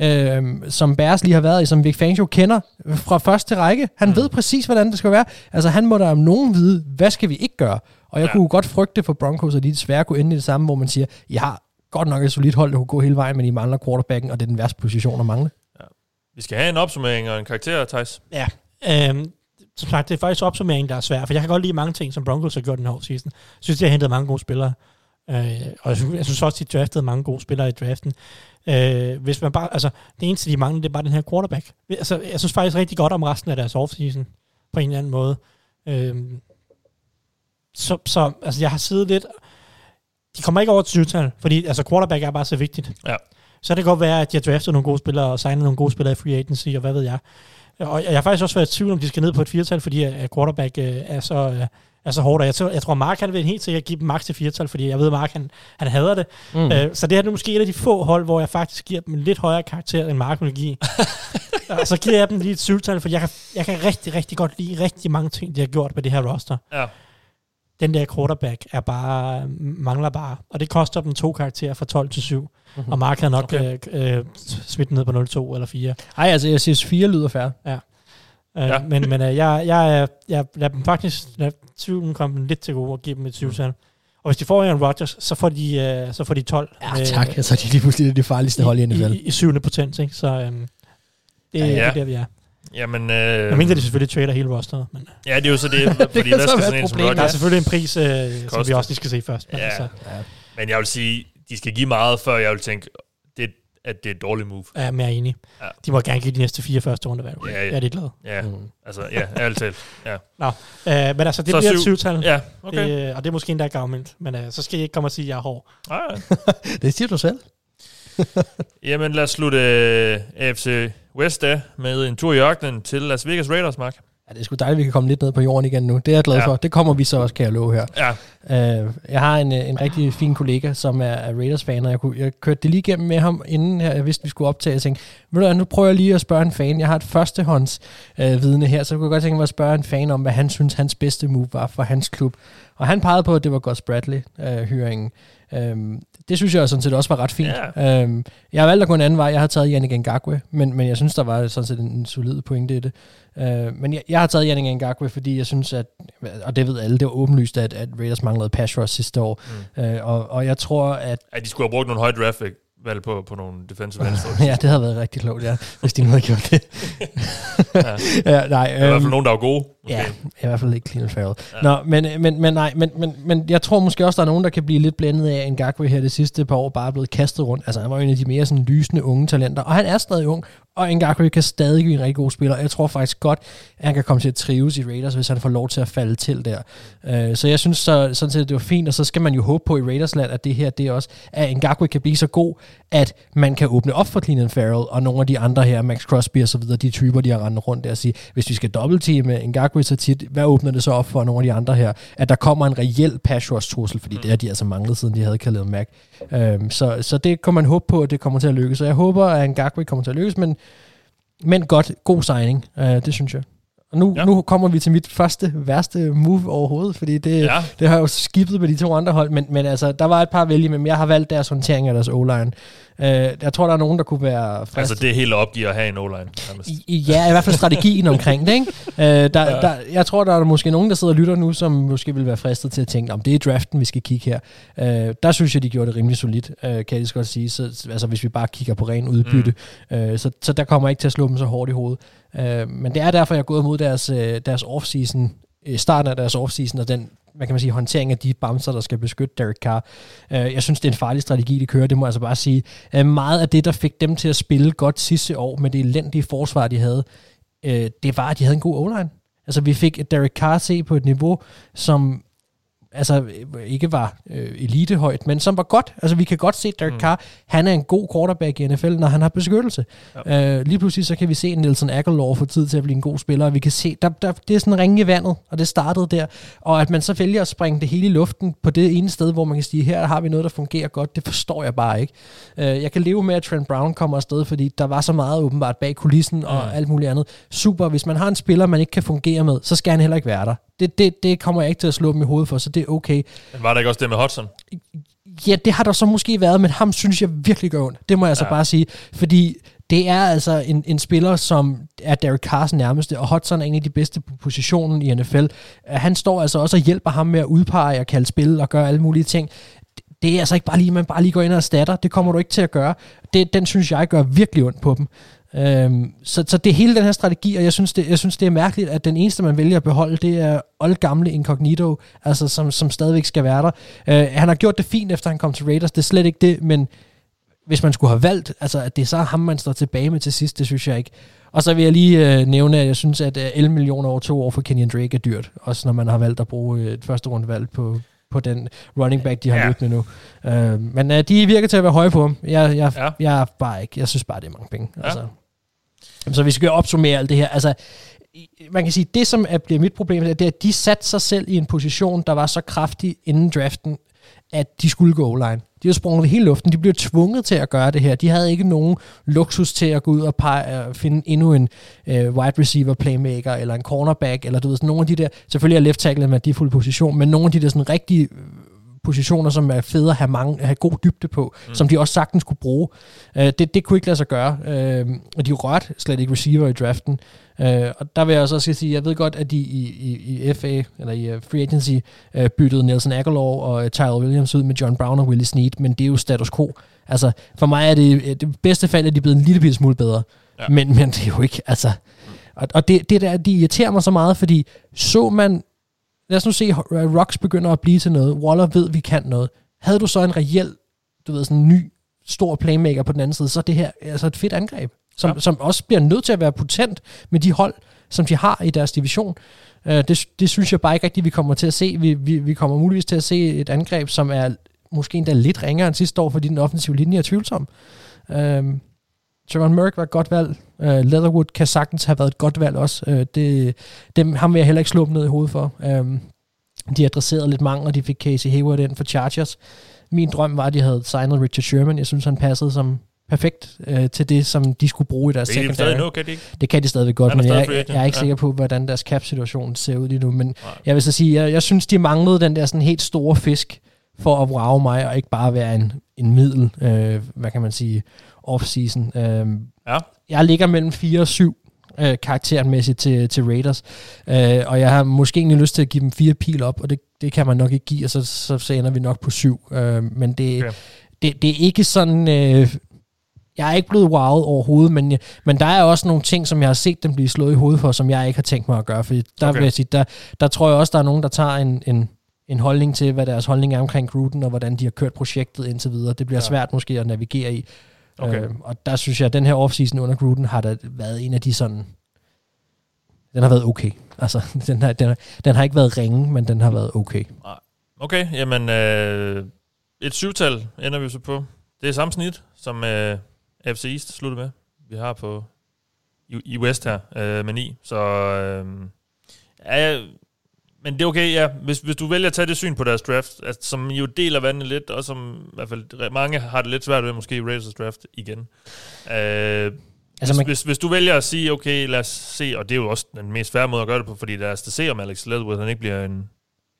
øh, som Bears lige har været i, som Vic Fangio kender fra første række. Han mm. ved præcis, hvordan det skal være. Altså, han må da om nogen vide, hvad skal vi ikke gøre? Og jeg Ja. ja. kunne godt frygte for Broncos, at de desværre kunne ende i det samme, hvor man siger, I har godt nok et solidt hold, der kunne gå hele vejen, men I mangler quarterbacken, og det er den værste position at mangle. Vi skal have en opsummering og en karakter, Thijs. Ja, øhm, som sagt, det er faktisk opsummeringen, der er svær, for jeg kan godt lide mange ting, som Broncos har gjort den her offseason. Jeg synes, de har hentet mange gode spillere, øh, og jeg synes, jeg synes også, de draftede mange gode spillere i draften. Øh, hvis man bare, altså, det eneste, de mangler, det er bare den her quarterback. Altså, jeg synes faktisk rigtig godt om resten af deres offseason, på en eller anden måde. Øh, så, så, altså, jeg har siddet lidt, de kommer ikke over til 20 fordi altså quarterback er bare så vigtigt. Ja. Så det kan godt være, at de har draftet nogle gode spillere og signet nogle gode spillere i free agency, og hvad ved jeg. Og jeg har faktisk også været i tvivl, om de skal ned på et firetal, fordi at quarterback øh, er så... Øh, er så hårdt, og jeg tror, jeg tror Mark han vil helt sikkert give dem max til firetal, fordi jeg ved, at Mark han, han hader det. Mm. Øh, så det her er måske et af de få hold, hvor jeg faktisk giver dem en lidt højere karakter, end Mark vil give. og så giver jeg dem lige et syvtal, for jeg kan, jeg kan rigtig, rigtig godt lide rigtig mange ting, de har gjort med det her roster. Ja. Den der quarterback er bare, mangler bare, og det koster dem to karakterer fra 12 til 7. Mm-hmm. Og Mark havde nok okay. øh, øh, smidt ned på 0-2 eller 4. Ej, altså jeg synes 4 lyder fair. Ja. Uh, ja. Men, men uh, jeg, jeg, jeg lader dem faktisk, lad tvivlen komme dem lidt til gode og give dem et 7 mm. Og hvis de får Aaron Rodgers, så får de, uh, så får de 12. Ja, med, tak. Så er de lige pludselig det farligste hold i NFL. I, i, i syvende potens, ikke? Så um, det, ja, ja. det er der, vi er. Jamen, øh, jeg mener, de selvfølgelig trader hele rosteret. Men, ja, det er jo så det, fordi det hvad skal sådan en som Der er selvfølgelig en pris, øh, som vi også lige skal se først. Men, ja. Altså. ja. men jeg vil sige, de skal give meget, før jeg vil tænke, det, at det er et dårligt move. Ja, men jeg er enig. Ja. De må gerne give de næste fire første runde valg. Ja, ja. Jeg er lidt glad. Ja, mm. altså, ja, ærligt talt. Ja. Nå, øh, men altså, det så bliver syv. et syvtal. Ja, okay. Det, og det er måske endda gavmildt, men øh, så skal I ikke komme og sige, at jeg er hård. Nej, det siger du selv. Jamen, lad os slutte uh, AFC West af med en tur i ørkenen til Las Vegas Raiders, Mark. Ja, det er sgu dejligt, at vi kan komme lidt ned på jorden igen nu. Det er jeg glad ja. for. Det kommer vi så også, kan jeg love her. Ja. Uh, jeg har en, en rigtig fin kollega, som er Raiders-fan, og jeg, kunne, jeg kørte det lige igennem med ham, inden jeg vidste, vi skulle optage. Jeg tænkte, ved du nu prøver jeg lige at spørge en fan. Jeg har et førstehånds uh, vidne her, så jeg kunne godt tænke mig at spørge en fan om, hvad han synes, hans bedste move var for hans klub. Og han pegede på, at det var Gus Bradley-hyringen. Uh, um, det synes jeg sådan set også var ret fint. Yeah. Øhm, jeg har valgt at gå en anden vej. Jeg har taget Yannick Ngakwe, men, men jeg synes, der var sådan set en, en solid pointe i det. Øh, men jeg, jeg har taget Yannick Ngakwe, fordi jeg synes, at, og det ved alle, det var åbenlyst, at, at Raiders manglede pass rush sidste år. Mm. Øh, og, og jeg tror, at... At de skulle have brugt nogle høje draft valg på, på nogle defensive ends. ja, det havde været rigtig klogt, ja, hvis de nu havde gjort det. ja. ja, nej, øhm, I hvert fald øhm, nogen, der er gode. Måske. Ja, i hvert fald ikke Clean Farrell. Ja. Nå, men, men, men, nej, men, men, men jeg tror måske også, der er nogen, der kan blive lidt blændet af, en Ngakwe her det sidste par år bare er blevet kastet rundt. Altså, han var en af de mere sådan lysende unge talenter, og han er stadig ung, og Ngakwe kan stadig blive en rigtig god spiller. Jeg tror faktisk godt, at han kan komme til at trives i Raiders, hvis han får lov til at falde til der. Uh, så jeg synes så, sådan set, det var fint, og så skal man jo håbe på i Raidersland, at det her, det også, at Ngakwe kan blive så god, at man kan åbne op for Clean Farrell, og nogle af de andre her, Max Crosby og så videre, de typer, de har rendt rundt der og sige, hvis vi skal dobbeltteame Ngakwe så tit, hvad åbner det så op for nogle af de andre her? At der kommer en reel pass rush trussel, fordi mm. det har de altså manglet, siden de havde Khalil Mack. Um, så, så det kan man håbe på, at det kommer til at lykkes. Så jeg håber, at Ngakwe kommer til at lykkes, men men godt, god signing, uh, det synes jeg. Og nu, ja. nu kommer vi til mit første værste move overhovedet, fordi det, ja. det har jo skibet med de to andre hold, men, men altså, der var et par vælge, men jeg har valgt deres håndtering af deres O-line. Uh, jeg tror, der er nogen, der kunne være frist. Altså, det er helt opgivet at have en O-line. I, ja, i hvert fald strategien omkring det, ikke? Uh, der, der, jeg tror, der er måske nogen, der sidder og lytter nu, som måske vil være fristet til at tænke, om det er draften, vi skal kigge her. Uh, der synes jeg, de gjorde det rimelig solidt, uh, kan jeg lige godt sige. Så, altså, hvis vi bare kigger på ren udbytte. Mm. Uh, så, så der kommer ikke til at slå dem så hårdt i hovedet. Uh, men det er derfor, jeg er gået mod deres, uh, deres offseason, starten af deres offseason, og den hvad kan man sige, håndtering af de bamser, der skal beskytte Derek Carr. Uh, jeg synes, det er en farlig strategi, de kører, det må jeg altså bare sige. Øh, meget af det, der fik dem til at spille godt sidste år med det elendige forsvar, de havde, uh, det var, at de havde en god o-line. Altså, vi fik Derek Carr se på et niveau, som altså ikke var øh, elitehøjt, men som var godt. Altså vi kan godt se, Derek mm. Carr, han er en god quarterback i NFL, når han har beskyttelse. Ja. Øh, lige pludselig så kan vi se, Nelson Aguilar få tid til at blive en god spiller, og vi kan se, der, der, det er sådan ringe i vandet, og det startede der. Og at man så vælger at springe det hele i luften på det ene sted, hvor man kan sige, her har vi noget, der fungerer godt, det forstår jeg bare ikke. Øh, jeg kan leve med, at Trent Brown kommer afsted, fordi der var så meget åbenbart bag kulissen og mm. alt muligt andet. Super, hvis man har en spiller, man ikke kan fungere med, så skal han heller ikke være der. Det, det, det kommer jeg ikke til at slå dem i hovedet for, så det okay. Men var der ikke også det med Hudson? Ja, det har der så måske været, men ham synes jeg virkelig gør ondt. Det må jeg altså ja. bare sige. Fordi det er altså en, en spiller, som er Derek Carrs nærmeste, og Hudson er en af de bedste på positionen i NFL. Han står altså også og hjælper ham med at udpege og kalde spil og gøre alle mulige ting. Det er altså ikke bare lige, man bare lige går ind og erstatter. Det kommer du ikke til at gøre. Det, den synes jeg gør virkelig ondt på dem. Øhm, så, så det er hele den her strategi, og jeg synes, det, jeg synes, det er mærkeligt, at den eneste, man vælger at beholde, det er oldgamle Incognito, altså som, som stadigvæk skal være der. Øh, han har gjort det fint, efter han kom til Raiders, det er slet ikke det, men hvis man skulle have valgt, altså at det er så ham, man står tilbage med til sidst, det synes jeg ikke. Og så vil jeg lige øh, nævne, at jeg synes, at 11 øh, millioner over to år for Kenyon Drake er dyrt, også når man har valgt at bruge et første rundevalg på, på den running back, de har Ja. løbende nu. Øh, men øh, de virker til at være høje på ham. Jeg, jeg, Ja. jeg, er bare ikke, jeg synes bare, det er mange penge. Ja. Altså. Så vi skal opsummere alt det her. Altså, man kan sige, det som er, bliver mit problem, det er, at de satte sig selv i en position, der var så kraftig inden draften, at de skulle gå line. De har sprunget hele luften. De blev tvunget til at gøre det her. De havde ikke nogen luksus til at gå ud og pege, øh, finde endnu en øh, wide receiver playmaker, eller en cornerback, eller du ved, sådan nogle af de der, selvfølgelig er left tackle en værdifuld position, men nogle af de der sådan rigtige positioner, som er fede at have, mange, at have god dybde på, mm. som de også sagtens kunne bruge. Øh, det, det kunne ikke lade sig gøre. Øh, og de rørte slet ikke receiver i draften. Øh, og der vil jeg også også sige, jeg ved godt, at de i, i, i FA, eller i uh, Free Agency, uh, byttede Nelson Aguilar og uh, Tyler Williams ud med John Brown og Willie Snead, men det er jo status quo. Altså, for mig er det, øh, det bedste fald, at de er blevet en lille smule bedre. Ja. Ja. Men, men det er jo ikke, altså... Og, og det, det der, de irriterer mig så meget, fordi så man... Lad os nu se, at Rocks begynder at blive til noget. Waller ved, vi kan noget. Havde du så en reel, du ved, sådan en ny, stor playmaker på den anden side, så er det her altså et fedt angreb, som, Ja. som også bliver nødt til at være potent med de hold, som de har i deres division. Uh, det, det synes jeg bare ikke rigtigt, vi kommer til at se. Vi, vi, vi kommer muligvis til at se et angreb, som er måske endda lidt ringere end sidste år, fordi den offensive linje er tvivlsom. Um, Trevor Merck var et godt valg. Uh, Leatherwood kan sagtens have været et godt valg også. Uh, det, dem, ham vil jeg heller ikke slå dem ned i hovedet for. Um, de adresserede lidt mange, og de fik Casey Hayward ind for Chargers. Min drøm var, at de havde signet Richard Sherman. Jeg synes, han passede som perfekt uh, til det, som de skulle bruge i deres Det kan de secondary. stadig nu, kan de ikke? Det kan de stadigvæk godt, men stadig jeg, jeg, jeg er ikke ja. sikker på, hvordan deres cap-situation ser ud lige nu. Men Nej. jeg vil så sige, jeg, jeg synes, de manglede den der sådan helt store fisk for at wow mig, og ikke bare være en, en middel, øh, hvad kan man sige, off-season. Øh, Ja. Jeg ligger mellem 4 og 7 øh, karaktermæssigt til, til Raiders, øh, og jeg har måske egentlig lyst til at give dem fire pil op, og det, det kan man nok ikke give, og så, så, så ender vi nok på 7. Øh, men det, Okay. det, det er ikke sådan... Øh, jeg er ikke blevet wowet overhovedet, men, jeg- men der er også nogle ting, som jeg har set dem blive slået i hovedet for, som jeg ikke har tænkt mig at gøre. Fordi der, Okay. vil jeg sige, der, der tror jeg også, der er nogen, der tager en, en, en holdning til, hvad deres holdning er omkring Gruden, og hvordan de har kørt projektet indtil videre. Det bliver ja. svært måske at navigere i. Okay. Øh, og der synes jeg, at den her offseason under Gruden har der været en af de sådan... Den har været okay. Altså, den har, den, har, den har ikke været ringe, men den har været okay. Okay, jamen øh, et syvtal ender vi så på. Det er samme snit, som øh, FC East sluttede med. Vi har på i, i West her øh, med 9. Så øh, ja, men det er okay, ja. Hvis, hvis du vælger at tage det syn på deres draft, altså, som jo deler vandet lidt, og som i hvert fald mange har det lidt svært ved, måske i draft igen. Øh, altså, hvis, man- hvis, hvis du vælger at sige, okay, lad os se, og det er jo også den mest færre måde at gøre det på, fordi lad os se, om Alex Leatherwood han ikke bliver en,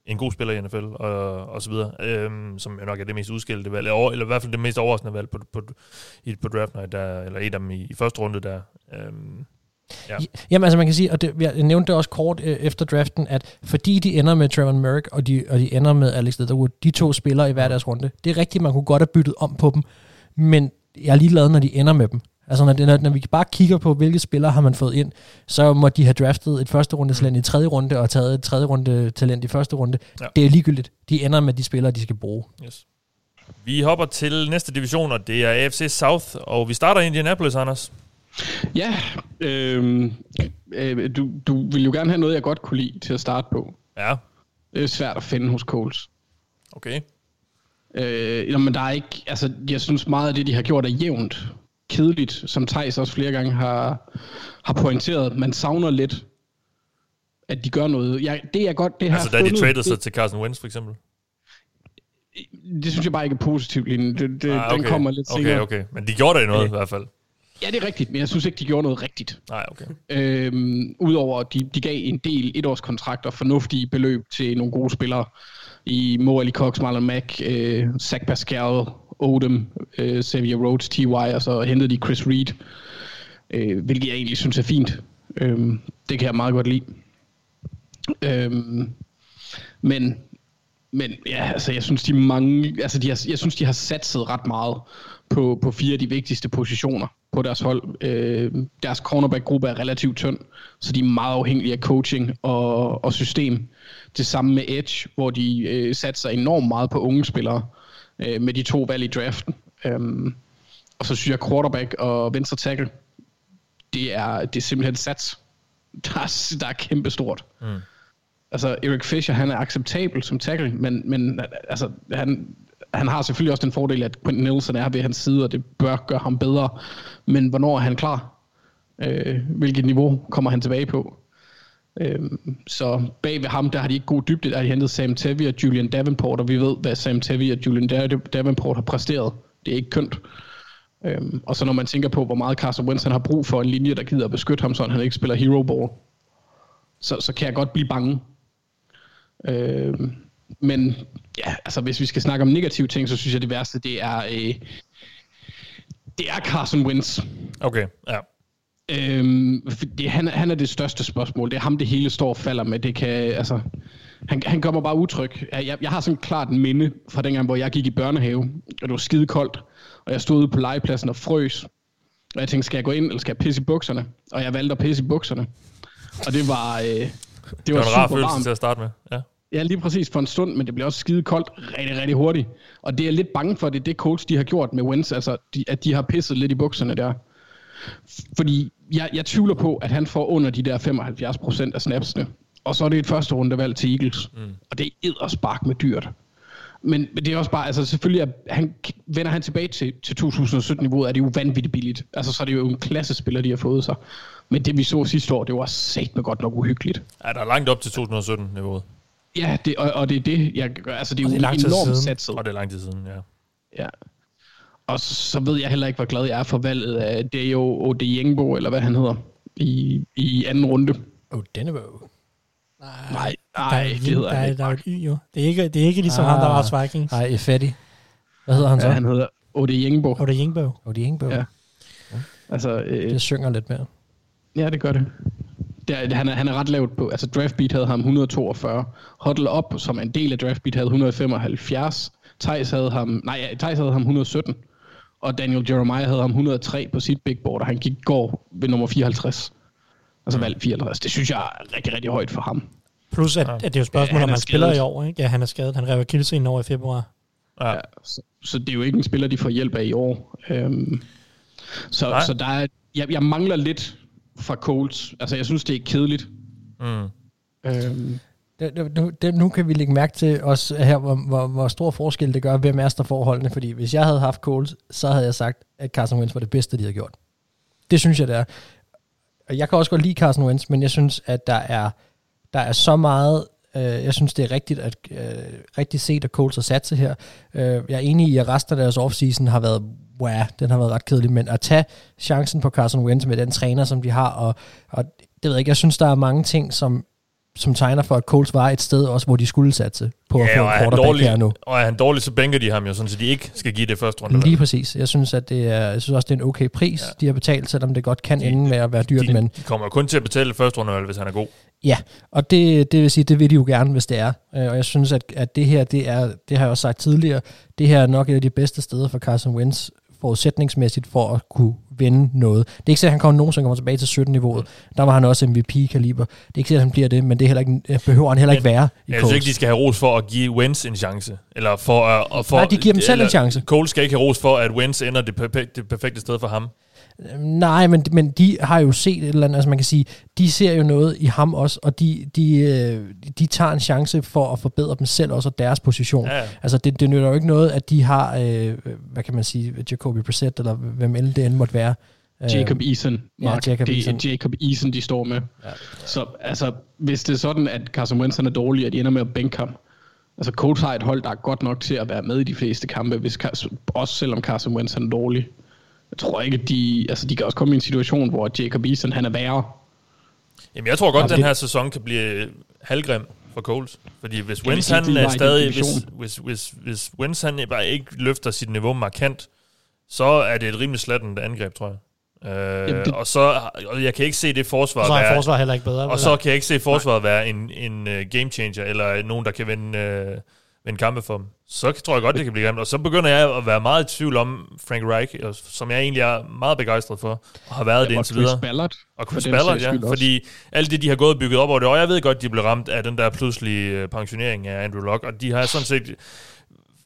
en god spiller i NFL, og, og så videre, øhm, som jo nok er det mest udskilte valg, eller, eller i hvert fald det mest overraskende valg på, på, i, på draft night, der, eller et af dem i, i første runde der. Øhm, ja. Jamen altså man kan sige, og det, jeg nævnte det også kort øh, efter draften, at fordi de ender med Trevor Merrick, og de, og de ender med Alex Leatherwood, de to spillere i hver deres runde, det er rigtigt, man kunne godt have byttet om på dem, men jeg er ligeglad, når de ender med dem. Altså når, det, når, når vi bare kigger på, hvilke spillere har man fået ind, så må de have draftet et første runde talent i tredje runde, og taget et tredje runde talent i første runde. Ja. Ja. Det er ligegyldigt. De ender med de spillere, de skal bruge. Yes. Vi hopper til næste division, og det er AFC South, og vi starter i Indianapolis, Anders. Ja, øh, øh, du, du vil jo gerne have noget, jeg godt kunne lide til at starte på. Ja, Det er svært at finde hos Coles. okay. Øh, nå, men der er ikke, altså, jeg synes meget af det, de har gjort, er jævnt kedeligt, som Thijs også flere gange har, har pointeret. Man savner lidt, at de gør noget. Jeg, det er godt, det her Altså da de traded sig til Carson Wentz, for eksempel. det, synes jeg bare ikke er positivt, Line. Det, det, Ah, Den kommer lidt senere. Okay, okay. Men de gjorde da noget i hvert fald. Ja, det er rigtigt, men jeg synes ikke, de gjorde noget rigtigt. Nej, okay. Øhm, Udover at de, de gav en del etårskontrakter, fornuftige beløb til nogle gode spillere i Mo Ali Cox, Marlon Mack, øh, Zach Pascal, Odom, øh, Xavier Rhodes, T.Y. og så hentede de Chris Reed, øh, hvilket jeg egentlig synes er fint. Øhm, det kan jeg meget godt lide. Øhm, men men ja, altså jeg synes de mange, altså de har, jeg synes de har satset ret meget på, på fire af de vigtigste positioner på deres hold. Øh, deres cornerback-gruppe er relativt tynd, så de er meget afhængige af coaching og, og system. Det samme med Edge, hvor de øh, satser enormt meget på unge spillere øh, med de to valg i draften. Øhm, og så synes jeg quarterback og venstre tackle, det er, det er simpelthen sats, der er, der er kæmpestort. Mm. Altså, Eric Fisher, han er acceptabel som tackle, men, men altså, han, han har selvfølgelig også den fordel, at Quentin Nielsen er ved hans side, og det bør gøre ham bedre. Men hvornår er han klar? Øh, hvilket niveau kommer han tilbage på? Øh, så bag ved ham, der har de ikke god dybde. Der har de hentet Sam Tevi og Julian Davenport, og vi ved, hvad Sam Tevi og Julian Davenport har præsteret. Det er ikke kønt. Øhm, og så når man tænker på, hvor meget Carson Wentz han har brug for en linje, der gider at beskytte ham, så han ikke spiller hero ball, så, så kan jeg godt blive bange. Øhm, men ja, altså hvis vi skal snakke om negative ting, så synes jeg det værste, det er, øh, det er Carson Wentz. Okay, ja. Øhm, det, han, han er det største spørgsmål. Det er ham, det hele står og falder med. Det kan, altså, han, han mig bare utryg. Jeg, jeg har sådan klart en minde fra dengang, hvor jeg gik i børnehave, og det var skide koldt, og jeg stod ude på legepladsen og frøs. Og jeg tænkte, skal jeg gå ind, eller skal jeg pisse i bukserne? Og jeg valgte at pisse i bukserne. Og det var, øh, det var, Det var en rar følelse varmt. til at starte med. Ja. Ja, lige præcis for en stund, men det bliver også skide koldt rigtig, rigtig hurtigt. Og det er jeg lidt bange for, det er det coach, de har gjort med Wentz, altså de, at de har pisset lidt i bukserne der. Fordi jeg, jeg tvivler på, at han får under de der 75% af snapsene. Og så er det et første rundevalg til Eagles. Mm. Og det er edderspark med dyrt. Men, men det er også bare, altså selvfølgelig, at han, vender han tilbage til, til 2017-niveauet, er det jo vanvittigt billigt. Altså så er det jo en klassespiller, de har fået sig. Men det vi så sidste år, det var sat med godt nok uhyggeligt. ja, der er langt op til 2017-niveauet. Ja, det, og, og det er det, jeg, altså det er Og jo det er lang tid enormt siden. satset. Og det er lang tid siden, ja. Ja. Og så, så ved jeg heller ikke, hvor glad jeg er for valget af Deo Odeyingbo, eller hvad han hedder, i, i anden runde. Oh, Denver. Nej, nej, er, det der, hedder der, han er, ikke. der er et y, jo. Det er ikke, det er ikke ligesom ah. ham, der var hos Vikings. Nej, Effetti. Hvad hedder han så? Ja, han hedder Odeyingbo. Og det er Yingbo. Oh, de Ingbo. Ja. Altså, øh, Det synger lidt mere. ja, det gør det. Det er, han, er, han er ret lavt på. Altså, draftbeat havde ham 142. Huddle Up, som en del af draftbeat, havde 175. Thijs havde ham, nej, Thijs havde ham 117. Og Daniel Jeremiah havde ham 103 på sit big board, og han gik går ved nummer 54. Altså valg 54. Det synes jeg er rigtig, rigtig højt for ham. Plus, at, at det er jo et spørgsmål, Ja, om han spiller i år. Ikke? Ja, han er skadet. Han rev akillescenen over i februar. Ja. Ja, så, så det er jo ikke en spiller, de får hjælp af i år. Øhm, så, Nej. så der er, jeg, jeg mangler lidt fra Colts. Altså, jeg synes, det er kedeligt. Mm. Øhm, nu, det, nu kan vi lægge mærke til også her, hvor, hvor, hvor stor forskel det gør, hvem er der forholdene. Fordi hvis jeg havde haft Coles, så havde jeg sagt, at Carson Wentz var det bedste, de havde gjort. Det synes jeg, det er. Og jeg kan også godt lide Carson Wentz, men jeg synes, at der er, der er så meget... Øh, jeg synes, det er rigtigt, at, øh, rigtigt set, at Coles har sat sig her. Øh, jeg er enig i, at resten af deres offseason har været wow, den har været ret kedelig, men at tage chancen på Carson Wentz med den træner, som de har, og, og det ved jeg ikke, jeg synes, der er mange ting, som, som tegner for, at Colts var et sted også, hvor de skulle satse på at Ja, få og en er, quarterback her nu. dårlig, og er han dårlig, så bænker de ham jo, sådan, så de ikke skal give det første runde. Lige præcis. Jeg synes, at det er, jeg synes også, det er en okay pris, ja. de har betalt, selvom det godt kan ende med at være dyrt, de, men de kommer kun til at betale det første runde, hvis han er god. ja, og det, det vil sige, det vil de jo gerne, hvis det er. Øh, Og jeg synes, at, at det her, det er, det har jeg også sagt tidligere, det her er nok et af de bedste steder for Carson Wentz, forudsætningsmæssigt for at kunne vinde noget. Det er ikke sikkert, at han kommer nogensinde kommer tilbage til 17-niveauet. Der var han også MVP-kaliber. Det er ikke sikkert, at han bliver det, men det er heller ikke, det behøver han heller ikke være i Jeg synes ikke, de skal have ros for at give Wentz en chance. Eller for, uh, for, Nej, de giver dem selv en chance. Cole skal ikke have ros for, at Wentz ender det, perfek- det perfekte sted for ham. Nej, men, men de har jo set et eller andet, altså man kan sige, de ser jo noget i ham også, og de, de, øh, de tager en chance for at forbedre dem selv også og deres position. Ja. Altså det, det nytter jo ikke noget, at de har, øh, hvad kan man sige, Jacoby Brissett, eller hvem end det end måtte være. Øh, Jacob Eason, Mark. Ja, Jacob det Eason. er Jacob Eason, de står med. Ja. Så altså, hvis det er sådan, at Carson Wentz er dårlig, og de ender med at bænke ham, altså Colts har et hold, der er godt nok til at være med i de fleste kampe, hvis, også selvom Carson Wentz er dårlig. Jeg tror ikke, at de, altså de kan også komme i en situation, hvor Jacob Eason han er værre. Jamen, jeg tror godt, Altså, den det- her sæson kan blive halvgrim for Coles. Fordi hvis Wentz han er stadig, hvis, hvis, hvis, hvis Wentz han bare ikke løfter sit niveau markant, så er det et rimelig slattent angreb, tror jeg. Øh, Jamen, det- og, så, og jeg kan ikke se det forsvar Og så er være, forsvaret heller ikke bedre. og så kan jeg ikke se forsvaret være en, en uh, game changer, eller nogen, der kan vinde, uh, vinde kampe for dem. Så tror jeg godt, det kan blive grimt. Og så begynder jeg at være meget i tvivl om Frank Reich, og- som jeg egentlig er meget begejstret for, og har været det og indtil Chris videre. Ballard. Og Chris for den Ballard, sags ja. også. Fordi alt det, de har gået og bygget op over det, og jeg ved godt, de blev ramt af den der pludselige øh, pensionering af Andrew Luck, og de har sådan set,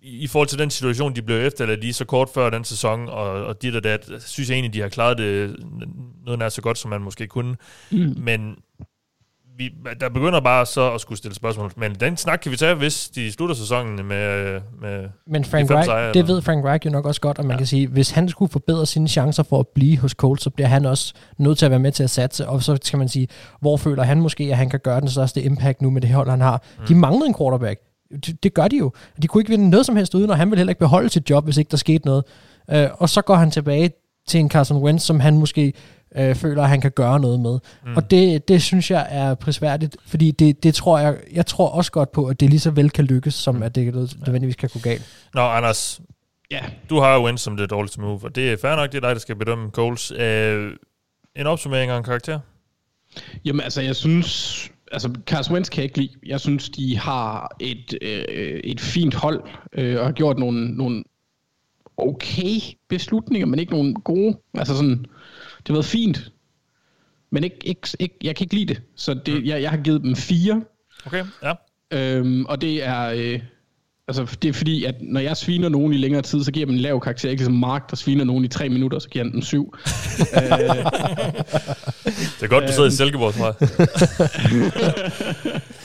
i i forhold til den situation, de blev efterladt lige så kort før den sæson, og, og dit og dat, synes jeg egentlig, de har klaret det noget nær så godt, som man måske kunne. Mm. Men vi, der begynder bare så at skulle stille spørgsmål. Men den snak kan vi tage, hvis de slutter sæsonen med... med Men Frank de Reich, sejre, det eller- ved Frank Reich jo nok også godt, og man ja. kan sige, hvis han skulle forbedre sine chancer for at blive hos Colts, så bliver han også nødt til at være med til at satse, og så skal man sige, hvor føler han måske, at han kan gøre den største impact nu med det hold, han har. Mm. De manglede en quarterback. Det, det gør de jo. De kunne ikke vinde noget som helst uden, og han vil heller ikke beholde sit job, hvis ikke der skete noget. Uh, og så går han tilbage til en Carson Wentz, som han måske øh, føler, at han kan gøre noget med. Mm. Og det, det synes jeg er prisværdigt, fordi det, det tror jeg, jeg tror også godt på, at det lige så vel kan lykkes, som at det nødvendigvis kan gå galt. Nå, Anders, Ja, du har jo Wentz som det dårligste move, og det er fair nok, det er dig, der skal bedømme Coles. Øh, en opsummering og en karakter? Jamen altså, jeg synes... Altså, Carson Wentz kan jeg ikke lide. Jeg synes, de har et, øh, et fint hold, øh, og har gjort nogle, nogle okay beslutninger, men ikke nogle gode. Altså sådan, det har været fint, men ikke, ikke, ikke, jeg kan ikke lide det. Så det, jeg, jeg har givet dem fire, Okay, ja. øhm, og det er... Øh, Altså, det er fordi, at når jeg sviner nogen i længere tid, så giver jeg dem en lav karakter. Ikke ligesom Mark, der sviner nogen i tre minutter, så giver han dem syv. Det er godt, du sidder i Silkeborg, tror jeg.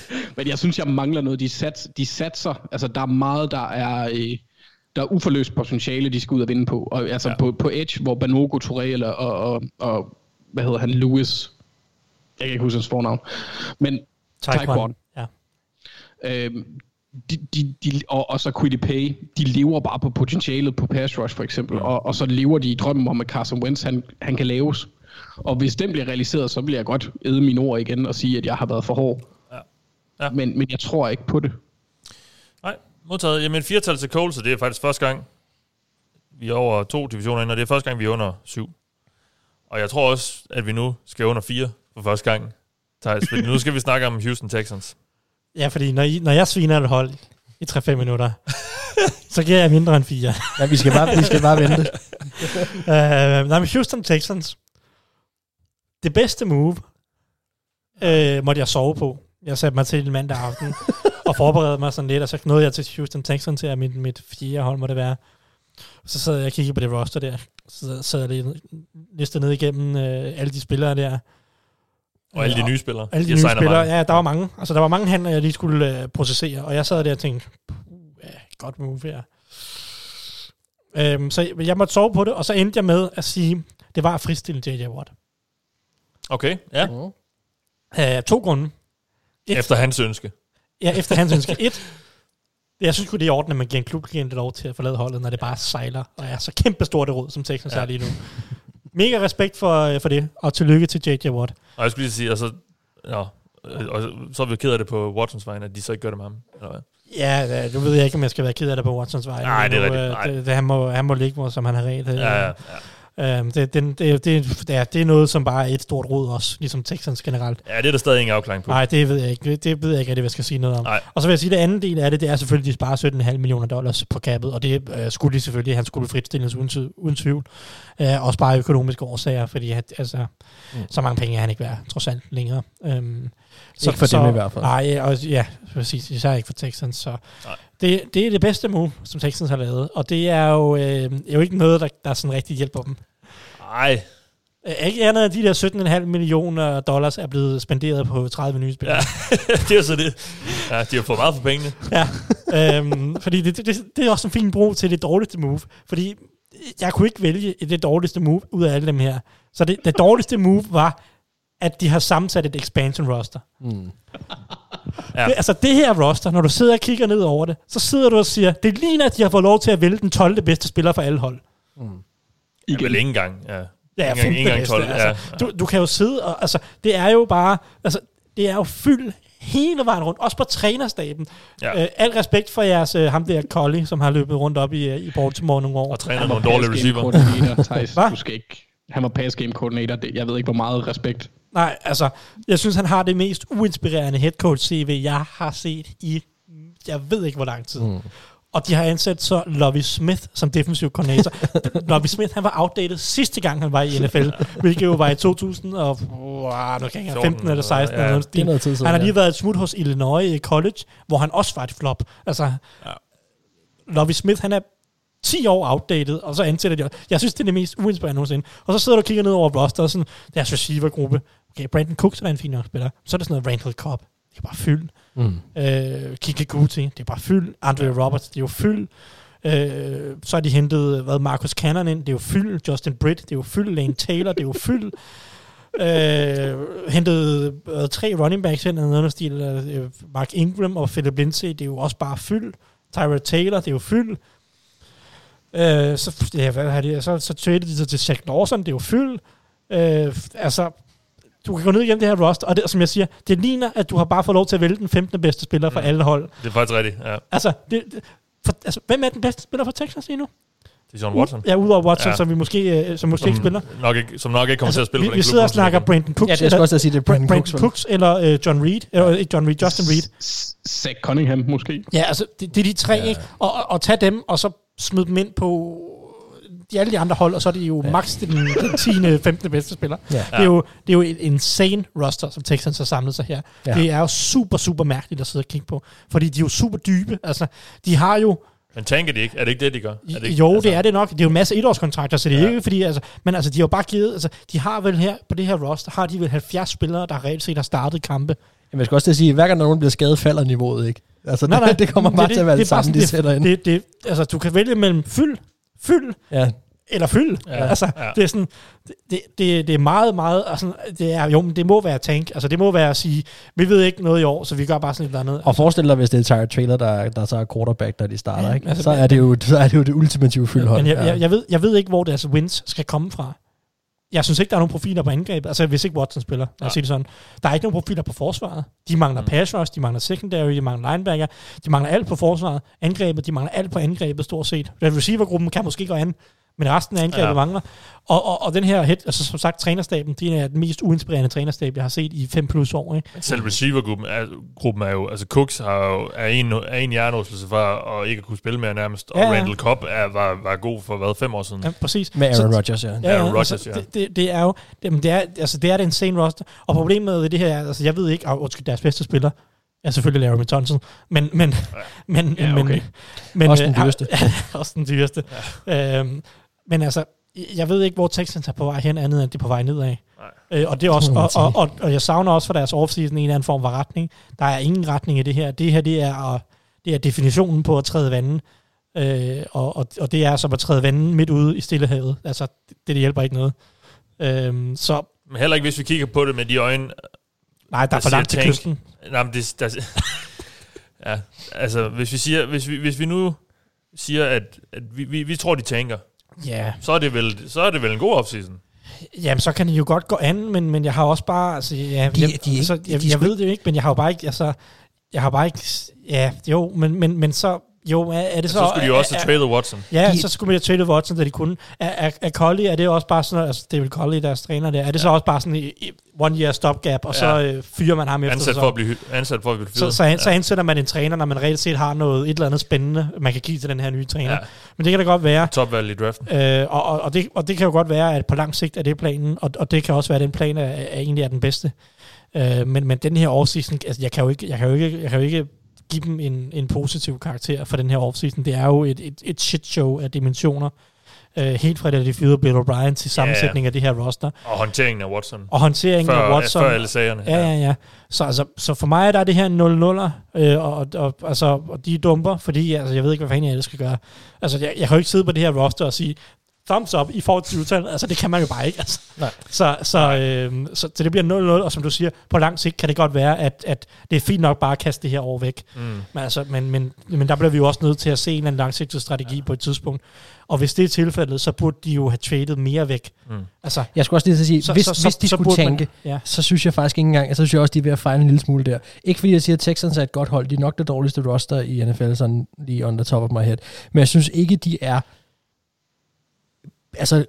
Men jeg synes, jeg mangler noget. De, sats, de satser. Altså, der er meget, der er... Øh, der er uforløst potentiale, de skal ud og vinde på. Og altså Ja. på, på Edge, hvor Banogo Touré eller, og, og, og, hvad hedder han, Lewis, jeg kan ikke huske hans fornavn, men Taekwon. Ja. Øhm, de, de, de, og, og så Quiddy Pay, de lever bare på potentialet på pass rush for eksempel, og, og så lever de i drømmen om, at Carson Wentz, han, han kan laves. Og hvis den bliver realiseret, så bliver jeg godt æde mine ord igen og sige, at jeg har været for hård. Ja. Ja. Men, men jeg tror ikke på det. Modtaget. Jamen, firetal til Coles, og det er faktisk første gang, vi er over to divisioner ind, og det er første gang, vi er under syv. Og jeg tror også, at vi nu skal under fire for første gang, Thijs, fordi nu skal vi snakke om Houston Texans. ja, fordi når, I, når jeg sviner et hold i 3-5 minutter, så giver jeg mindre end 4. Ja, vi skal bare, vi skal bare vente. uh, nej, men Houston Texans. Det bedste move uh, måtte jeg sove på. Jeg satte mig til en mandag aften og forberedte mig sådan lidt, og så nåede jeg til Houston Texans til, at mit, mit fjerde hold må det være. Så sad jeg og kiggede på det roster der. Så sad jeg listet ned igennem uh, alle de spillere der. Og alle de nye spillere. alle de Jeg nye spillere, mange. ja, der var mange. Altså, der var mange handler, jeg lige skulle øh, processere, og jeg sad der og tænkte, "Puh, ja, godt move her. Øhm, så jeg måtte sove på det, og så endte jeg med at sige, det var at fristille J.J. Watt. Okay, ja. Øh, to grunde. Et, Efter hans ønske. Ja, efter hans ønske. Et, jeg synes jo, det er i orden, at man giver en klubklient lov til at forlade holdet, når det bare sejler, og er så kæmpe stort det råd, som Texans ja. er lige nu. Mega respekt for, øh, for det, og tillykke til J.J. Watt. Og jeg skulle lige sige, altså, ja, øh, og så er vi ked af det på Watsons vegne, at de så ikke gør det med ham. Eller hvad? Ja, øh, nu ved jeg ikke, om jeg skal være ked af det på Watsons vej. Nej, det er rigtigt. øh. Det, det, han, må, han må ligge, hvor som han har regel. Ja, ja, ja. Øhm, det, det, det, det, er, det er noget, som bare er et stort rod også, ligesom Texans generelt. ja, det er der stadig ingen afklaring på. Nej, det ved jeg ikke. Det ved jeg ikke, hvad jeg skal sige noget om. Nej. Og så vil jeg sige, at det anden del af det, det er selvfølgelig, at de sparer 17,5 millioner dollars på kappet, og det øh, skulle de selvfølgelig, han skulle fritstilles uden, tvivl- uden tvivl. Øh, også bare økonomiske årsager, fordi at, altså, mm. så mange penge er han ikke værd, trods alt længere. Øhm, Ikke for dem i hvert fald. Nej, og, ja, præcis, især ikke for Texans. Så Nej. det, det er det bedste move, som Texans har lavet, og det er jo, øh, er jo ikke noget, der, der sådan rigtig hjælper dem. Nej, Øh, Ikke andet end de der 17,5 millioner dollars er blevet spenderet på 30 nye spillere. ja, det er jo så det. Ja, de har fået meget for pengene. Ja, øhm, fordi det, det, det er også en fin brug til det dårligste move. Fordi jeg kunne ikke vælge det dårligste move ud af alle dem her. Så det, det dårligste move var, at de har sammensat et expansion roster. Mm. Ja. Det, altså det her roster, når du sidder og kigger ned over det, så sidder du og siger, det ligner, at de har fået lov til at vælge den 12. bedste spiller for alle hold. Ja, vel ikke engang. Ja. Ja, Ikke engang- ikke engang 12. Altså, Ja, Du, du kan jo sidde og, altså, det er jo bare, altså, det er jo fyldt hele vejen rundt, også på trænerstaben. Ja. Øh, al respekt for jeres, øh, ham der Collie, som har løbet rundt op i, øh, i Baltimore nogle år. Og træner nogle dårlige receiver. Du skal ikke... Han var pass game coordinator. Det, jeg ved ikke, hvor meget respekt. Nej, altså, jeg synes, han har det mest uinspirerende head coach CV, jeg har set i, jeg ved ikke, hvor lang tid. Mm. Og de har ansat så Lovie Smith som defensiv koordinator. Lovie Smith, han var outdated sidste gang, han var i NFL, hvilket jo var i 2000 og, wow, nu kan jeg ikke, 14 15 eller 16 ja. eller noget. Noget tid siden, Han har ja. lige været et smut hos Illinois College, hvor han også var et flop. Altså, ja. Lovie Smith, han er 10 år outdated, og så ansætter de Jeg synes, det er det mest uinspirerende nogensinde. Og så sidder du og kigger ned over roster, og sådan, deres receiver-gruppe. Okay, Brandon Cooks er en fin nok spiller. Så er det sådan noget Randall Cobb. Det er bare fyld. Mm. Øh, Kike Guti, det er bare fyld. Andre Roberts, det er jo fyld. Øh, så har de hentet hvad, Marcus Cannon ind, det er jo fyld. Justin Britt, det er jo fyld. Lane Taylor, det er jo fyld. Øh, hentet øh, tre running backs ind, noget stil, øh, Mark Ingram og Philip Lindsay, det er jo også bare fyld. Tyra Taylor, det er jo fyld. Øh, så, ja, hvad har det, så, så traded de sig til Zach Lawson, det er jo fyld. Øh, altså, du kan gå ned igennem det her roster, og det, som jeg siger, det ligner, at du har bare fået lov til at vælge den 15. bedste spiller for Mm. alle hold. Det er faktisk rigtigt, ja. Altså, det, det, for, altså, hvem er den bedste spiller for Texas lige er John Watson. Ja, udover Watson, Ja. som vi måske øh, som måske ikke spiller. Nok ikke, som nok ikke kommer altså, til at spille vi, på den vi sidder og snakker. Brandon Cooks. Ja, det er også at sige, det er Brandon Brandon Cooks? Cooks, eller øh, John Reed. Eller ikke John Reed, Justin Reed. Zach Cunningham måske. Ja, altså, det, det er de tre, ja. ikke? Og, og, og tage dem, og så smide dem ind på de alle de andre hold, og så er det jo ja. max den, den 10. 15. bedste spiller. Ja. Det, er jo, det er jo et insane roster, som Texans har samlet sig her. Ja. Det er jo super, super mærkeligt at sidde og kigge på, fordi de er jo super dybe. Altså, de har jo Men tænker de ikke? Er det ikke det, de gør? Er det ikke, jo, altså, det er det nok. Det er jo en masse etårskontrakter, så det er Ja. ikke fordi, altså, men altså, de har jo bare givet, altså, de har vel her, på det her roster, har de vel 70 spillere, der reelt set har startet kampe. Jamen, jeg skal også til at sige, at hver gang nogen bliver skadet, falder niveauet, ikke? Altså, Nej, nej, det kommer bare til at være det, bare samme, de sætter ind. Det, det, altså, du kan vælge mellem fyld, fyld, ja. Eller fyld. Ja, Ja, altså, ja. ja. det er sådan, det, det, det, er meget, meget, altså, det er, jo, men det må være tank. Altså, det må være at sige, vi ved ikke noget i år, så vi gør bare sådan et eller andet. Og forestil dig, hvis det er Tyra Taylor, der, der så er quarterback, da de starter, Ja, ikke? altså, så, er det jo, så er det jo det ultimative fyldhold. Men jeg, jeg, jeg, ved, jeg ved ikke, hvor deres wins skal komme fra. Jeg synes ikke, der er nogen profiler på angrebet. Altså, hvis ikke Watson spiller, lad os sige det sådan. Der er ikke nogen profiler på forsvaret. De mangler mm. pass rush, de mangler secondary, de mangler linebacker, de mangler alt på forsvaret. Angrebet, de mangler alt på angrebet, stort set. Receivergruppen kan måske gå an, men resten af angrebet Ja. ja. mangler. Og, og, og den her, head, altså som sagt, trænerstaben, det er den mest uinspirerende trænerstab, jeg har set i 5 plus år. Ikke? Men Selv receivergruppen er, gruppen er jo, altså Cooks har jo, er en, er en hjernerystelse fra at ikke at kunne spille mere nærmest, og Ja, ja. Randall Cobb er, var, var god for hvad, fem år siden. Ja, præcis. Med Aaron Rodgers, ja. Ja, Aaron ja, Rodgers, altså, ja. det, det, det, er jo, det, men det er, altså, det er det insane roster. Og problemet ved det her, er, altså, jeg ved ikke, oh, undskyld, deres bedste spiller er selvfølgelig Larry Thompson, men, men, men, Ja, men, okay. men, Også den øh, dyreste. også den dyreste. Ja. Øhm, men altså, jeg ved ikke, hvor Texans er på vej hen, andet end det er på vej nedad. Øh, og, det er også, og, og, og, og, jeg savner også for deres offseason en eller anden form for retning. Der er ingen retning i det her. Det her, det er, det er definitionen på at træde vandet. Øh, og, og, og det er som at træde vandet midt ude i Stillehavet. Altså, det, det hjælper ikke noget. Øhm, så Men heller ikke, hvis vi kigger på det med de øjne. nej, der er for langt til kysten. Nej, men det, der, ja, altså, hvis vi, siger, hvis, vi, hvis vi nu siger, at, at vi, vi, vi tror, de tænker, Ja, så er det vel, så er det vel en god offseason. jamen så kan det jo godt gå an, men, men jeg har også bare, altså, ja, De- jeg, de ikke- altså, de jeg, jeg ved det jo ikke, men jeg har jo bare ikke, altså, jeg har bare ikke, ja, jo, men, men, men så, jo, er, er det Så, så... så skulle de jo også er, have traded Watson. Ja, De- så skulle man have traded Watson, da de kunne. Er, er, er Colley, er det også bare sådan altså David Colley, deres træner der, er det ja. så også bare sådan en one year stopgap, og ja. så Ja. øh, fyrer man ham efter Ansat for at blive, ansat for at blive så, fyret. så, an, så ansætter man en træner, når man reelt set har noget, et eller andet spændende, man kan give til den her nye træner. Ja. Ja. Men det kan da godt være, Topvalg i draften. øh, og, og, og, det, og det kan jo godt være, at på lang sigt er det planen, og, og det kan også være, at den plan er, er egentlig er den bedste. Øh, men, men den her offseason, altså jeg kan jo ikke, jeg kan jo ikke, jeg kan jo ikke give dem en, en positiv karakter for den her offseason. Det er jo et, et, et shit show af dimensioner. Øh, helt fra da de fyrede Bill O'Brien til sammensætning af det her roster. Og håndteringen af Watson. Og håndteringen før, af Watson. Før alle sagerne. Ja, ja, ja. Så, altså, så for mig der er det her 0-0'er, øh, og, og, og, altså, og de er dumper, fordi altså, jeg ved ikke, hvad fanden jeg ellers skal gøre. Altså, jeg, jeg kan jo ikke sidde på det her roster og sige, thumbs up, I får et 20 Altså, det kan man jo bare ikke. Altså. Nej. Så, så, øh, så, så det bliver 0-0, og som du siger, på lang sigt kan det godt være, at, at det er fint nok bare at kaste det her over væk. Mm. Men, altså, men, men, men der bliver vi jo også nødt til at se en eller anden langsigtet strategi ja. på et tidspunkt. Og hvis det er tilfældet, så burde de jo have traded mere væk. Mm. Altså, Jeg skulle også lige til sige, Så- hvis, så- så- hvis de så skulle burde man- tænke, ja. så synes jeg faktisk ikke engang, så synes jeg også, de er ved at fejle en lille smule der. Ikke fordi jeg siger, at Texans er et godt hold, de er nok det dårligste roster i NFL, sådan lige on the top of my head. Men jeg synes ikke, de er altså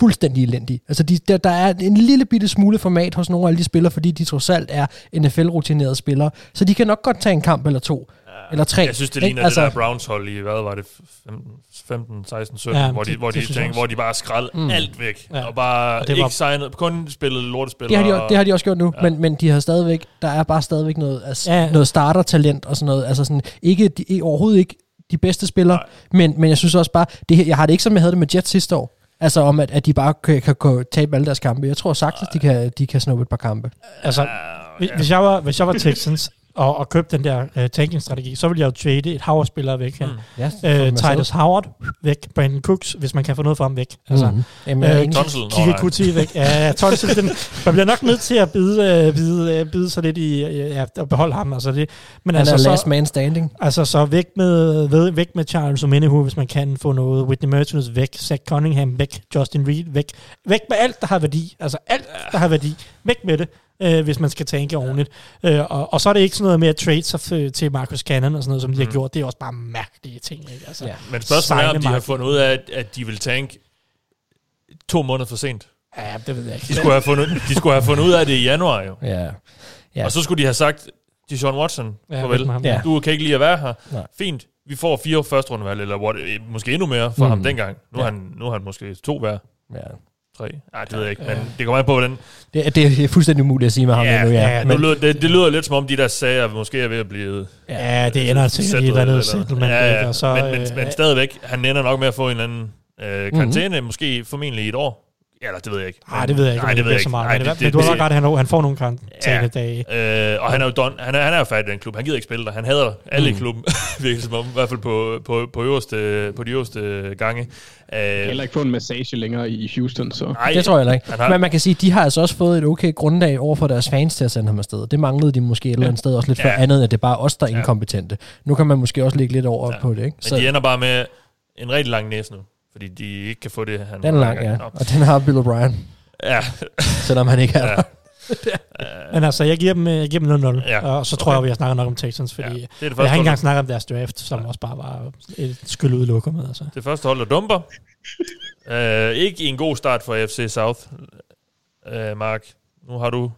fuldstændig elendige. Altså de, der, der er en lille bitte smule format hos nogle af de spillere, fordi de trods alt er NFL-rutinerede spillere. Så de kan nok godt tage en kamp eller to, eller tre. Jeg synes, det ikke? ligner altså, det der Browns hold i, hvad var det, 15, 15 16, 17, Ja, hvor, de, det- hvor, det de jeg tænkte, hvor de bare skrald Mm. alt væk. Ja. Og bare Og det ikke var- signet, kun spillet lortespillere. Det har, de, og- det har de også gjort nu, ja. Men, men de har stadigvæk, der er bare stadigvæk noget, altså, Ja. noget startertalent og sådan noget, altså sådan, ikke, de, overhovedet ikke de bedste spillere, men, men jeg synes også bare, det her, jeg har det ikke som jeg havde det med Jets sidste år. Altså om, at, at de bare kan, kan, kan tabe alle deres kampe. Jeg tror sagtens, de kan, de kan snuppe et par kampe. Altså, hvis, hvis, jeg var, hvis jeg var Texans og, og købte den der uh, tanking-strategi, så ville jeg jo trade et hav spillere væk her. Mm. Ja, Uh, Titus Howard væk, Brandon Cooks, hvis man kan få noget fra ham væk. Altså, Mm-hmm. Jamen, jeg er Øh, nej. Kuti væk. Ja, ja, Tonsil, den, man bliver nok nødt til at bide, øh, bide, øh, bide sig lidt i, øh, ja, at beholde ham. Altså det, men han altså, er last så, man standing. altså så væk med, ved, væk med Charles Omenihu, hvis man kan få noget. Whitney Mertens væk, Zach Cunningham væk, Justin Reed væk. Væk med alt, der har værdi. Altså alt, der har værdi. Væk med det, øh, hvis man skal tænke ordentligt. Øh, og, og så er det ikke sådan noget med at trade sig til Marcus Cannon og sådan noget, som de har gjort. Det er også bare mærkelige ting. Ikke? Altså, Ja. Men spørgsmålet er, om de har fundet ud af, at, at de vil tanke to måneder for sent. ja, det ved jeg ikke. De skulle have fundet, de skulle have fundet ud af det i januar jo. Ja. Ja. Og så skulle de have sagt til Sean Watson, Ja, farvel. Ja. du kan ikke lide at være her. Nej. Fint, vi får fire første rundevalg, eller what, måske endnu mere for Mm. mm. ham dengang. Nu, Ja. han, nu er han måske to hver. ja. Tre. Nej, det ved jeg ikke, men det kommer an på, hvordan... Det, er- det er fuldstændig umuligt at sige med ham Ja, endnu, ja. ja, men, lyder, det, det lyder lidt som om, de der sager måske er ved at blive Ja, det ender til i et eller andet settlement. ja, ja. Og så, men, men, øh, men stadigvæk, han ender nok med at få en eller anden øh, karantæne, mm-hmm. måske formentlig i et år. Eller det ved jeg ikke. Nej, det ved jeg ikke. Nej, det ved jeg så ikke. meget. Men, det, det, det, men du har nok ret, han, han får nogle karantænedage. Øh, og han er jo don, han er, han er jo færdig i den klub. Han gider ikke spille der. Han hader alle mm. i klubben, virkelig som om, i hvert fald på, på, på, øverste, på de øverste gange. Øh, Heller ikke få en massage længere i Houston, så... nej, det tror jeg heller ikke. Har- Men man kan sige, de har altså også fået et okay grundlag over for deres fans til at sende ham afsted. Det manglede de måske et eller andet sted også lidt Ja. før andet, end at det er bare os, der er Ja. inkompetente. Nu kan man måske også ligge lidt over Ja. på det, ikke? Men de ender bare med en rigtig lang næse nu. Fordi de ikke kan få det, han... den er lang, ja. Og den har Bill O'Brien, Ja, selvom han ikke er ja. der. Men altså, jeg giver dem, øh, jeg giver dem 0-0. Ja, Og så tror okay. jeg, vi har snakket nok om Texans, fordi ja. ja. Det er det jeg første har ikke engang snakket om deres draft, som også bare var et skyld udelukker med. Altså. det første hold, der dumper. øh, ikke i en god start for FC South. Øh, Mark, nu har du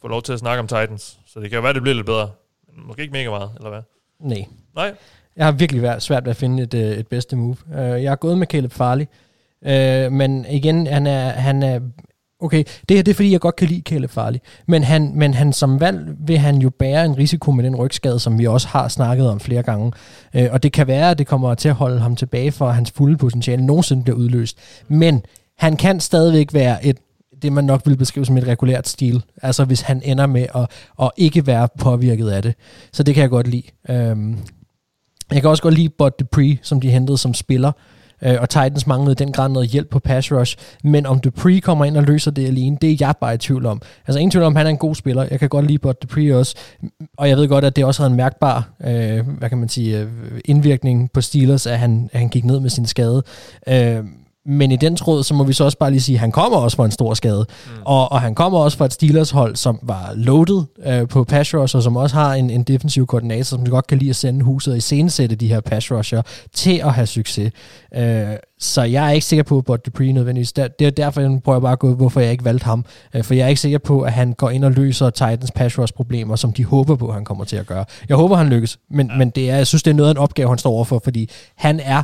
fået lov til at snakke om Titans, så det kan jo være, det bliver lidt bedre. Men Måske ikke mega meget, eller hvad? Nej. Nej. Jeg har virkelig været svært ved at finde et, øh, et bedste move. Uh, jeg har gået med Caleb Farley, uh, men igen, han er, han er okay, det her det er fordi, jeg godt kan lide Caleb Farley, men han, men han som valg vil han jo bære en risiko med den rygskade, som vi også har snakket om flere gange. Uh, og det kan være, at det kommer til at holde ham tilbage for, at hans fulde potentiale nogensinde bliver udløst. Men han kan stadigvæk være et det man nok vil beskrive som et regulært stil. Altså hvis han ender med at, at ikke være påvirket af det. Så det kan jeg godt lide. Øhm, jeg kan også godt lide Bud Dupree, som de hentede som spiller. Øh, og Titans manglede den grad noget hjælp på pass rush. Men om Dupree kommer ind og løser det alene, det er jeg bare i tvivl om. Altså ingen tvivl om, han er en god spiller. Jeg kan godt lide Bud Dupree også. Og jeg ved godt, at det også havde en mærkbar øh, hvad kan man sige, øh, indvirkning på Steelers, at han, at han gik ned med sin skade. Øh, men i den tråd, så må vi så også bare lige sige, at han kommer også fra en stor skade. Mm. Og, og han kommer også fra et Steelers-hold, som var loaded øh, på pass rush, og som også har en, en defensiv koordinator, som godt kan lide at sende huset og iscenesætte de her pass rusher til at have succes. Øh, så jeg er ikke sikker på, at Bud Dupree nødvendigvis. Der, det er derfor, jeg prøver bare at gå, hvorfor jeg ikke valgte ham. Øh, for jeg er ikke sikker på, at han går ind og løser Titans pass rush problemer, som de håber på, han kommer til at gøre. Jeg håber, han lykkes, men, ja. men det er, jeg synes, det er noget af en opgave, han står overfor, fordi han er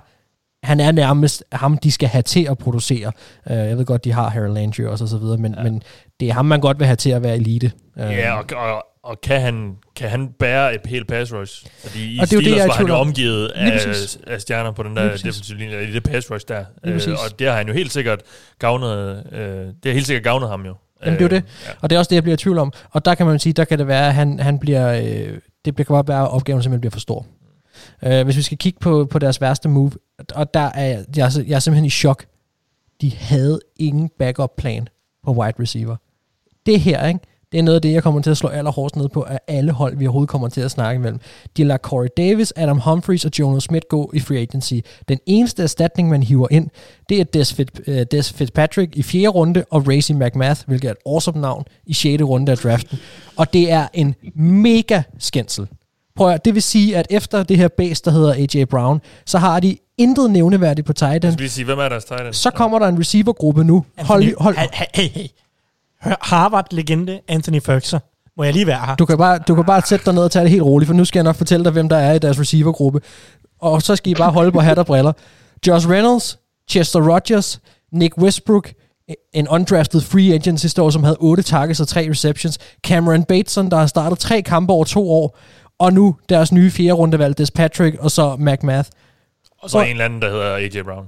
han er nærmest ham, de skal have til at producere. Uh, jeg ved godt, de har Harold Landry også og så videre, men, ja. men det er ham, man godt vil have til at være elite. Uh, Ja, og, og, og kan, han, kan han bære et helt pass rush? Fordi i Og det er jo det, Steelers jeg var han jo om. omgivet af, af stjerner på den der defensive linje, i det pass rush der. Præcis. og det har han jo helt sikkert gavnet, øh, det har helt sikkert gavnet ham jo. Jamen, det er jo det. Ja. Og det er også det, jeg bliver i tvivl om. Og der kan man sige, der kan det være, at han, han bliver, øh, det kan bare være, at opgaven simpelthen bliver for stor. Øh, hvis vi skal kigge på, på deres værste move, og der er jeg, jeg, er, jeg er simpelthen i chok. De havde ingen backup plan på wide receiver. Det her, ikke? Det er noget af det, jeg kommer til at slå allerhårdest ned på af alle hold, vi overhovedet kommer til at snakke imellem. De lader Corey Davis, Adam Humphries og Jonas Smith gå i free agency. Den eneste erstatning, man hiver ind, det er Des, Fit, uh, øh, Des Fitzpatrick i fjerde runde, og Racy McMath, hvilket er et awesome navn, i sjette runde af draften. Og det er en mega skændsel. Prøv at, det vil sige, at efter det her base, der hedder AJ Brown, så har de intet nævneværdigt på tight Jeg end. skal lige sige, hvem er deres tight end? Så kommer der en receivergruppe nu. Hold, hold, Hey, hey, hey, Harvard-legende Anthony Ferguson. Må jeg lige være her? Du kan, bare, du kan bare sætte dig ned og tage det helt roligt, for nu skal jeg nok fortælle dig, hvem der er i deres receivergruppe. Og så skal I bare holde på hat og briller. Josh Reynolds, Chester Rogers, Nick Westbrook, en undrafted free agent sidste år, som havde 8 targets og 3 receptions. Cameron Bateson, der har startet tre kampe over to år. Og nu deres nye fjerde rundevalg, Des Patrick, og så McMath. Og så Og- en eller anden, der hedder A.J. Brown.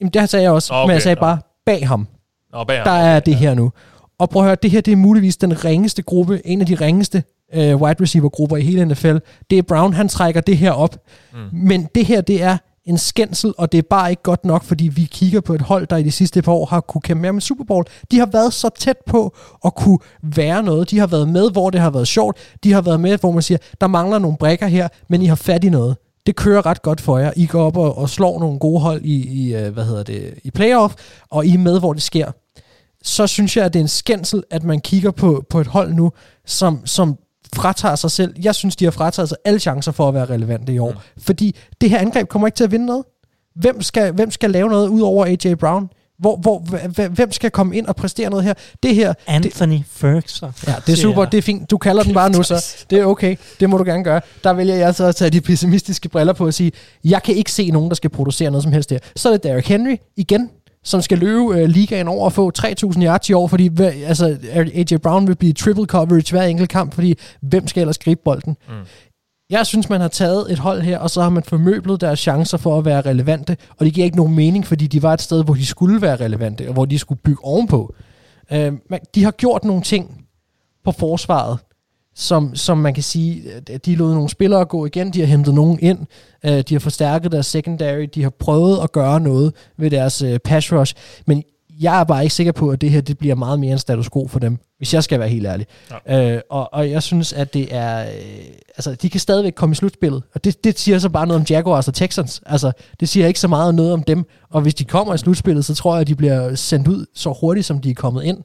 Jamen, det sagde jeg også, okay, men jeg okay, sagde nå. bare bag ham. Nå, bag ham. Der er det her nu. Og prøv at høre, det her det er muligvis den ringeste gruppe, en af de ringeste øh, wide receiver grupper i hele NFL. Det er Brown, han trækker det her op. Mm. Men det her, det er en skændsel, og det er bare ikke godt nok, fordi vi kigger på et hold, der i de sidste par år har kunne kæmpe mere med Super Bowl. De har været så tæt på at kunne være noget. De har været med, hvor det har været sjovt. De har været med, hvor man siger, der mangler nogle brækker her, men I har fat i noget. Det kører ret godt for jer. I går op og, og slår nogle gode hold i, i, øh, hvad hedder det, i playoff, og I er med, hvor det sker så synes jeg, at det er en skændsel, at man kigger på, på et hold nu, som, som fratager sig selv. Jeg synes, de har frataget sig alle chancer for at være relevante i år. Mm. Fordi det her angreb kommer ikke til at vinde noget. Hvem skal, hvem skal lave noget ud over A.J. Brown? Hvor, hvor, hv- hv- hvem skal komme ind og præstere noget her? Det her, det, Anthony Ferguson. ja, det er super, det er fint. Du kalder den bare nu, så det er okay. Det må du gerne gøre. Der vælger jeg så at tage de pessimistiske briller på og sige, jeg kan ikke se nogen, der skal producere noget som helst der. Så er det Derrick Henry igen, som skal løbe øh, ligaen over og få 3.000 yards i år, fordi hver- altså, A.J. Brown vil blive triple coverage hver enkelt kamp, fordi hvem skal ellers gribe bolden? Mm. Jeg synes, man har taget et hold her, og så har man formøblet deres chancer for at være relevante, og det giver ikke nogen mening, fordi de var et sted, hvor de skulle være relevante, og hvor de skulle bygge ovenpå. Øh, man, de har gjort nogle ting på forsvaret, som, som man kan sige, at de lod nogle spillere gå igen, de har hentet nogen ind, øh, de har forstærket deres secondary, de har prøvet at gøre noget ved deres øh, pass rush, men jeg er bare ikke sikker på, at det her det bliver meget mere en status quo for dem, hvis jeg skal være helt ærlig. Ja. Øh, og, og jeg synes, at det er... Øh, altså, de kan stadigvæk komme i slutspillet, og det, det siger så bare noget om Jaguars og Texans. Altså, det siger ikke så meget noget om dem, og hvis de kommer i slutspillet, så tror jeg, at de bliver sendt ud så hurtigt, som de er kommet ind.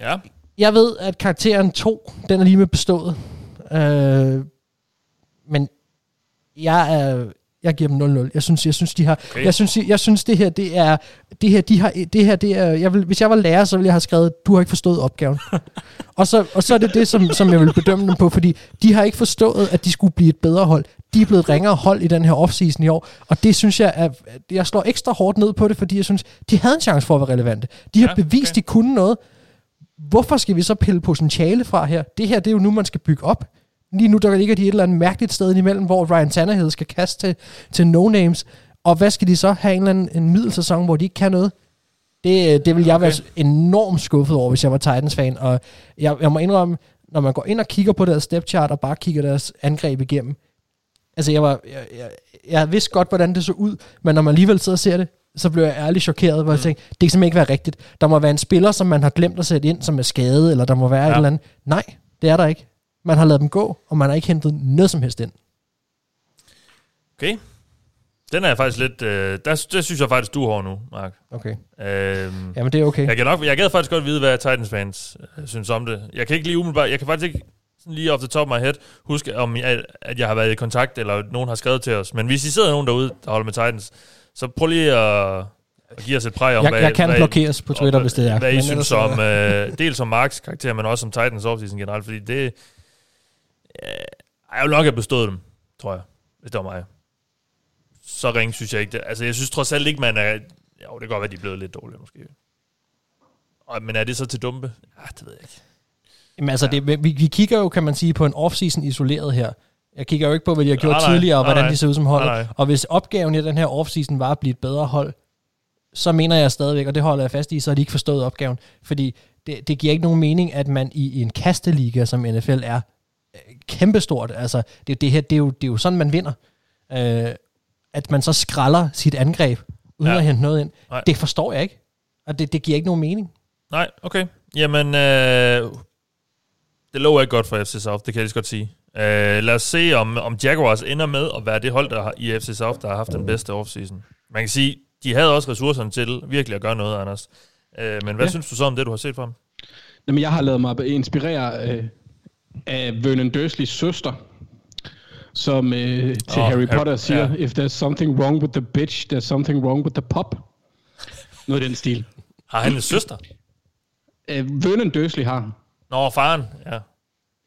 Ja. Jeg ved, at karakteren 2, den er lige med bestået. Øh, men jeg er jeg giver dem 0-0. Jeg synes, jeg synes, de har, Okay. jeg synes, jeg, jeg synes, det her, det er, det her, de har, det her, det er, jeg vil, hvis jeg var lærer, så ville jeg have skrevet, du har ikke forstået opgaven. og, så, og så er det det, som, som jeg vil bedømme dem på, fordi de har ikke forstået, at de skulle blive et bedre hold. De er blevet et ringere hold i den her offseason i år, og det synes jeg, er, jeg slår ekstra hårdt ned på det, fordi jeg synes, de havde en chance for at være relevante. De har ja, bevist, okay. de kunne noget. Hvorfor skal vi så pille potentiale fra her? Det her, det er jo nu, man skal bygge op. Lige nu, der ligger de et eller andet mærkeligt sted imellem, hvor Ryan Tannehill skal kaste til, til no-names. Og hvad skal de så have en eller anden en middelsæson, hvor de ikke kan noget? Det, det vil jeg okay. være enormt skuffet over, hvis jeg var Titans-fan. Og jeg, jeg må indrømme, når man går ind og kigger på deres step chart, og bare kigger deres angreb igennem, altså jeg var, jeg, jeg, jeg vidste godt, hvordan det så ud, men når man alligevel sidder og ser det, så blev jeg ærligt chokeret, hvor mm. jeg tænkte, det kan simpelthen ikke være rigtigt. Der må være en spiller, som man har glemt at sætte ind, som er skadet, eller der må være ja. et eller andet. Nej, det er der ikke. Man har lavet dem gå, og man har ikke hentet noget som helst ind. Okay. Den er jeg faktisk lidt... Øh, der, der synes jeg faktisk, du har nu, Mark. Okay. Øhm, Jamen, det er okay. Jeg, kan nok, jeg gad faktisk godt vide, hvad Titans fans øh, synes om det. Jeg kan ikke lige umiddelbart... Jeg kan faktisk ikke sådan lige off the top of my head huske, om jeg, at jeg har været i kontakt, eller nogen har skrevet til os. Men hvis I sidder nogen derude, der holder med Titans, så prøv lige at, at give os et præg om, Jeg- hvad, jeg kan hvad, blokeres på Twitter, om, hvis det er. Hvad I Men synes om, øh, dels om Marks karakter, men også om Titans offseason generelt, fordi det... Øh, jeg vil nok have bestået dem, tror jeg, hvis det var mig. Så ring synes jeg ikke det. Altså, jeg synes trods alt ikke, man er... Jo, det kan godt være, de er blevet lidt dårlige, måske. Og, men er det så til dumpe? Ja, det ved jeg ikke. Jamen altså, ja. det, vi, vi kigger jo, kan man sige, på en off-season isoleret her. Jeg kigger jo ikke på, hvad de har gjort Nej, tidligere, og Nej, hvordan nej. de ser ud som hold. Nej, nej. Og hvis opgaven i den her off-season var at blive et bedre hold, så mener jeg stadigvæk, og det holder jeg fast i, så har de ikke forstået opgaven. Fordi det, det giver ikke nogen mening, at man i, i en kasteliga, som NFL er, øh, kæmpestort. Altså, det, det, her, det, er jo, det er jo sådan, man vinder. Øh, at man så skralder sit angreb, uden Ja. at hente noget ind. Nej. Det forstår jeg ikke. Og det, det giver ikke nogen mening. Nej, okay. Jamen, øh, det lover ikke godt for FC South, det kan jeg lige så godt sige. Øh, lad os se, om, om Jaguars ender med at være det hold der har, i FC South, der har haft den bedste offseason. Man kan sige, de havde også ressourcerne til virkelig at gøre noget, Anders. Øh, men hvad Ja. synes du så om det, du har set fra dem? Jamen, jeg har lavet mig inspirere øh, af Vernon Dursleys søster, som øh, til oh, Harry Harry- Potter siger, ja. if there's something wrong with the bitch, there's something wrong with the pop. Noget i den stil. Har han en søster? Øh, Vernon Dursley har. Nå, faren. Ja,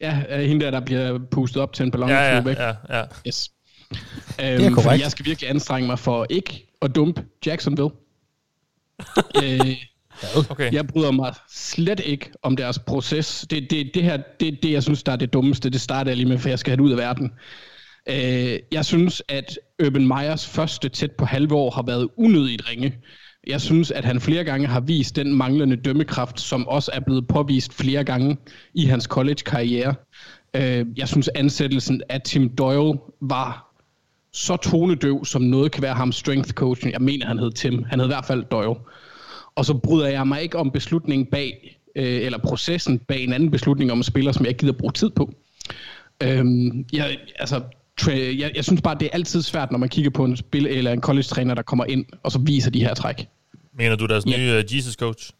Ja, øh, hende der, der bliver pustet op til en ballon. ja, ja, ja, ja. Yes. er Øhm, fordi korrekt. jeg skal virkelig anstrenge mig for ikke at dumpe Jacksonville. øh, Okay. Jeg bryder mig slet ikke om deres proces. Det, det, det her, det, det jeg synes, der er det dummeste, det starter jeg lige med, for jeg skal have det ud af verden. Øh, jeg synes, at Urban Meyers første tæt på halve år har været unødigt ringe. Jeg synes, at han flere gange har vist den manglende dømmekraft, som også er blevet påvist flere gange i hans college-karriere. Øh, jeg synes, ansættelsen af Tim Doyle var så tonedøv, som noget kan være ham strength coachen. Jeg mener, han hed Tim. Han hed i hvert fald Doyle. Og så bryder jeg mig ikke om beslutningen bag, øh, eller processen bag en anden beslutning om en spiller, som jeg ikke gider bruge tid på. Øhm, jeg, altså, jeg, jeg synes bare, det er altid svært, når man kigger på en spil eller en college-træner, der kommer ind, og så viser de her træk. Mener du deres Ja. nye uh, Jesus coach?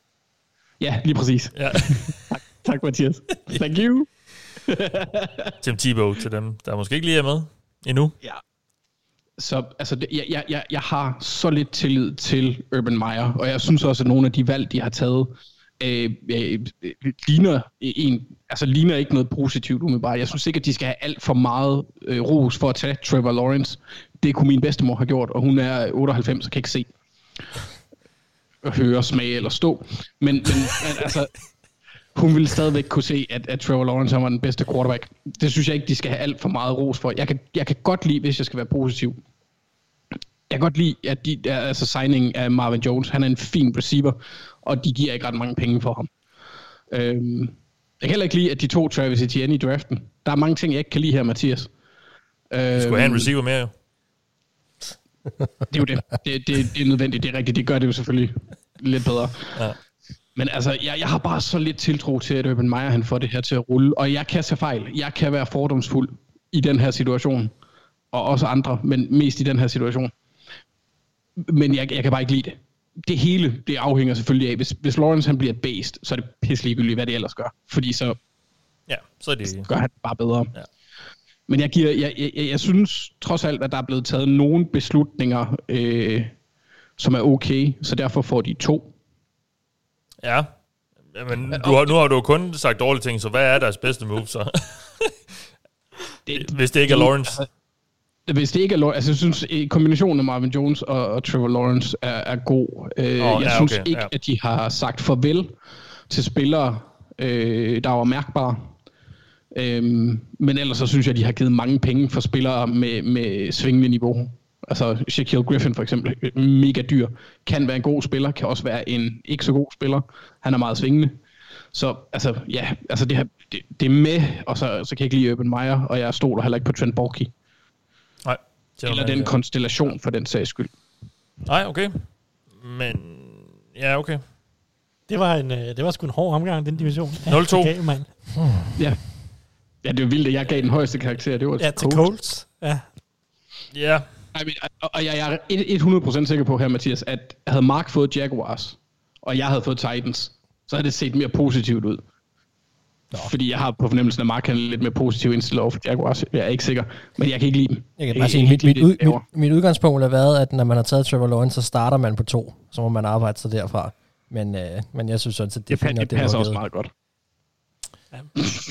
Ja, lige præcis. Ja. Tak, Mathias. Thank you. Tim Tebow til dem, der måske ikke lige er med endnu. Ja. Så altså, det, jeg, jeg, jeg, har så lidt tillid til Urban Meyer, og jeg synes også, at nogle af de valg, de har taget, øh, øh, ligner, en, altså, ligner ikke noget positivt umiddelbart. Jeg synes ikke, at de skal have alt for meget øh, ros for at tage Trevor Lawrence. Det kunne min bedstemor have gjort, og hun er 98 og kan ikke se høre, smage eller stå. Men, men, altså, hun ville stadigvæk kunne se, at, at Trevor Lawrence var den bedste quarterback. Det synes jeg ikke, de skal have alt for meget ros for. Jeg kan, jeg kan godt lide, hvis jeg skal være positiv. Jeg kan godt lide, at de, altså signingen af Marvin Jones, han er en fin receiver, og de giver ikke ret mange penge for ham. Øhm, jeg kan heller ikke lide, at de to Travis Etienne i draften. Der er mange ting, jeg ikke kan lide her, Mathias. Øhm, Skulle have en receiver mere jo. Det er jo det. Det, det. det er nødvendigt, det er rigtigt. Det gør det jo selvfølgelig lidt bedre. Ja. Men altså, jeg, jeg har bare så lidt tiltro til, at Urban Meyer han får det her til at rulle. Og jeg kan tage fejl. Jeg kan være fordomsfuld i den her situation. Og også andre, men mest i den her situation. Men jeg, jeg kan bare ikke lide det. Det hele, det afhænger selvfølgelig af, hvis, hvis Lawrence han bliver et based, så er det pisselig hvad det ellers gør. Fordi så Ja, så er det... gør han bare bedre. Ja. Men jeg, giver, jeg, jeg, jeg, synes trods alt, at der er blevet taget nogle beslutninger, øh, som er okay, så derfor får de to. Ja. Men du har, nu har du jo kun sagt dårlige ting, så hvad er deres bedste move så? Det, Hvis det ikke er Lawrence. Hvis det ikke er Lawrence, altså jeg synes, kombinationen af Marvin Jones og, og Trevor Lawrence er, er god. Øh, Åh, jeg ja, synes okay, ikke, ja. at de har sagt farvel til spillere, øh, der var mærkbare. Øhm, men ellers så synes jeg, at de har givet mange penge for spillere med, med svingende niveau. Altså Shaquille Griffin for eksempel, mega dyr. Kan være en god spiller, kan også være en ikke så god spiller. Han er meget svingende. Så altså, ja, altså det, her, det, det er med, og så, så kan jeg ikke lide Urban Meyer, og jeg stoler heller ikke på Trent Borky. Nej. det er Eller den konstellation for den sags skyld. Nej, okay. Men... Ja, okay. Det var, en, øh, det var sgu en hård omgang, den division. 0-2. det gav, mand. Ja. Ja, det er jo vildt, at jeg gav den højeste karakter. Det var Ja, til Colts. Ja. Ja. I mean, og og jeg, jeg er et- 100% sikker på her, Mathias, at havde Mark fået Jaguars, og jeg havde fået Titans, så havde det set mere positivt ud. Nå. Fordi jeg har på fornemmelsen, at Mark han er lidt mere positiv indstillet over for Jaguars. Jeg er ikke sikker, men jeg kan ikke lide dem. Jeg kan Jeg bare sige, ikke mit, mit, ud, mit, mit udgangspunkt har været, at når man har taget Trevor Lawrence, så starter man på to. Så må man arbejde sig derfra. Men, øh, men jeg synes sådan set, det Det, fint, det det passer også meget godt.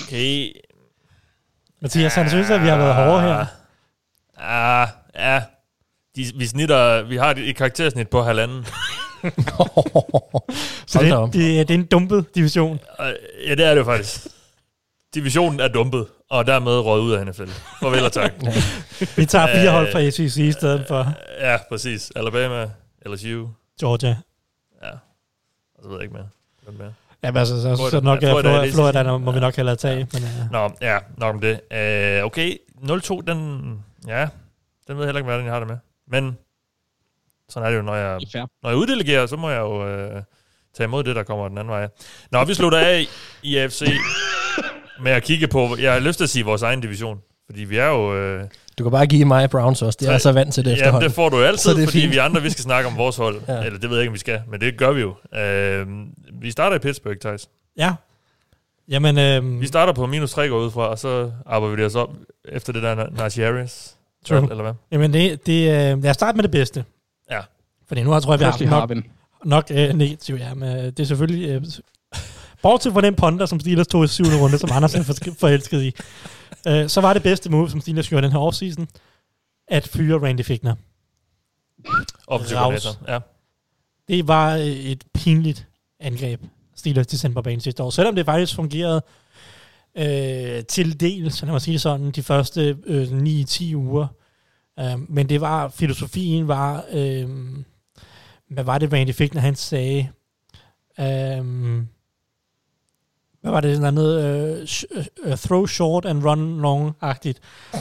Okay. Mathias, han synes, at vi har været hårde her. Ah, ja. De, vi snitter, vi har et, karaktersnit på halvanden. Så det, det, det er en dumpet division. Og, ja, det er det faktisk. Divisionen er dumpet, og dermed røget ud af NFL. Farvel og tak. Vi tager fire Øh, hold fra SEC i stedet for ja, præcis. Alabama, LSU, Georgia. ja. Og så ved jeg ikke mere. Hvem mere? Ja, altså, så, Tror så nok er det er Florida, Florida sidste. der må vi nok hellere tage. Men, uh, Nå, ja, nok om det. Uh, okay, 0-2, den, ja, den ved jeg heller ikke, hvordan jeg har det med. Men sådan er det jo, når jeg, når jeg uddelegerer, så må jeg jo uh, tage imod det, der kommer den anden vej. Nå, vi slutter af i AFC med at kigge på, jeg har lyst til at sige vores egen division. Fordi vi er jo... Uh, Du kan bare give mig Browns også. Det er jeg så vant til det Ja, efterhånden. det får du jo altid, Så det er fordi fint. vi andre, vi skal snakke om vores hold. Ja. Eller det ved jeg ikke, om vi skal, men det gør vi jo. Uh, vi starter i Pittsburgh, Thijs. ja. Jamen, øhm, Vi starter på minus 3 går ud fra, og så arbejder vi det os op efter det der Najee Harris. True. Eller hvad? jamen det, det, øh, lad os starte med det bedste. Ja. Fordi nu har tror jeg, vi har nok, nok øh, negativt. Ja, men øh, det er selvfølgelig... Øh, bortset fra den ponder, som Steelers tog i syvende runde, som Anders er for, forelsket i. Øh, så var det bedste move, som Steelers gjorde den her offseason, at fyre Randy Fickner. Raus. coordinator. Ja. Det var øh, et pinligt angreb, Steelers de sendte på banen sidste år. Selvom det faktisk fungerede øh, til del, så lad mig sige det sådan, de første øh, 9-10 uger. Øh, men det var, filosofien var, øh, hvad var det, Randy fik, når han sagde, øh, hvad var det, sådan noget, uh, øh, sh- øh, uh, throw short and run long-agtigt.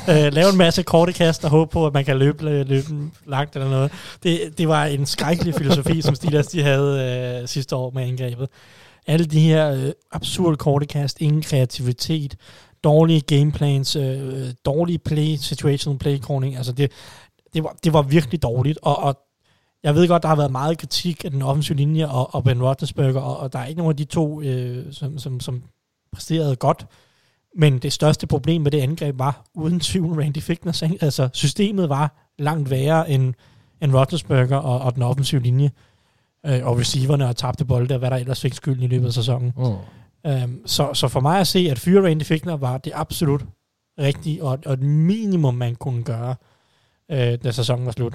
Uh, øh, lave en masse korte kast og håbe på, at man kan løbe, løbe langt eller noget. Det, det var en skrækkelig filosofi, som Steelers de havde uh, sidste år med angrebet. Alle de her uh, absurde korte kast, ingen kreativitet, dårlige gameplans, uh, dårlige play, situational play calling, altså det, det, var, det var virkelig dårligt, og, og jeg ved godt, der har været meget kritik af den offensive linje og, og Ben Roethlisberger, og, og der er ikke nogen af de to, øh, som, som, som præsterede godt. Men det største problem med det angreb var uden tvivl Randy Fickners. Altså systemet var langt værre end, end Roethlisberger og, og den offensive linje. Øh, og receiverne og tabte bolde, og hvad der ellers fik skylden i løbet af sæsonen. Mm. Øhm, så, så for mig at se, at fyre Randy Fickner var det absolut rigtige, og, og et minimum, man kunne gøre, øh, da sæsonen var slut.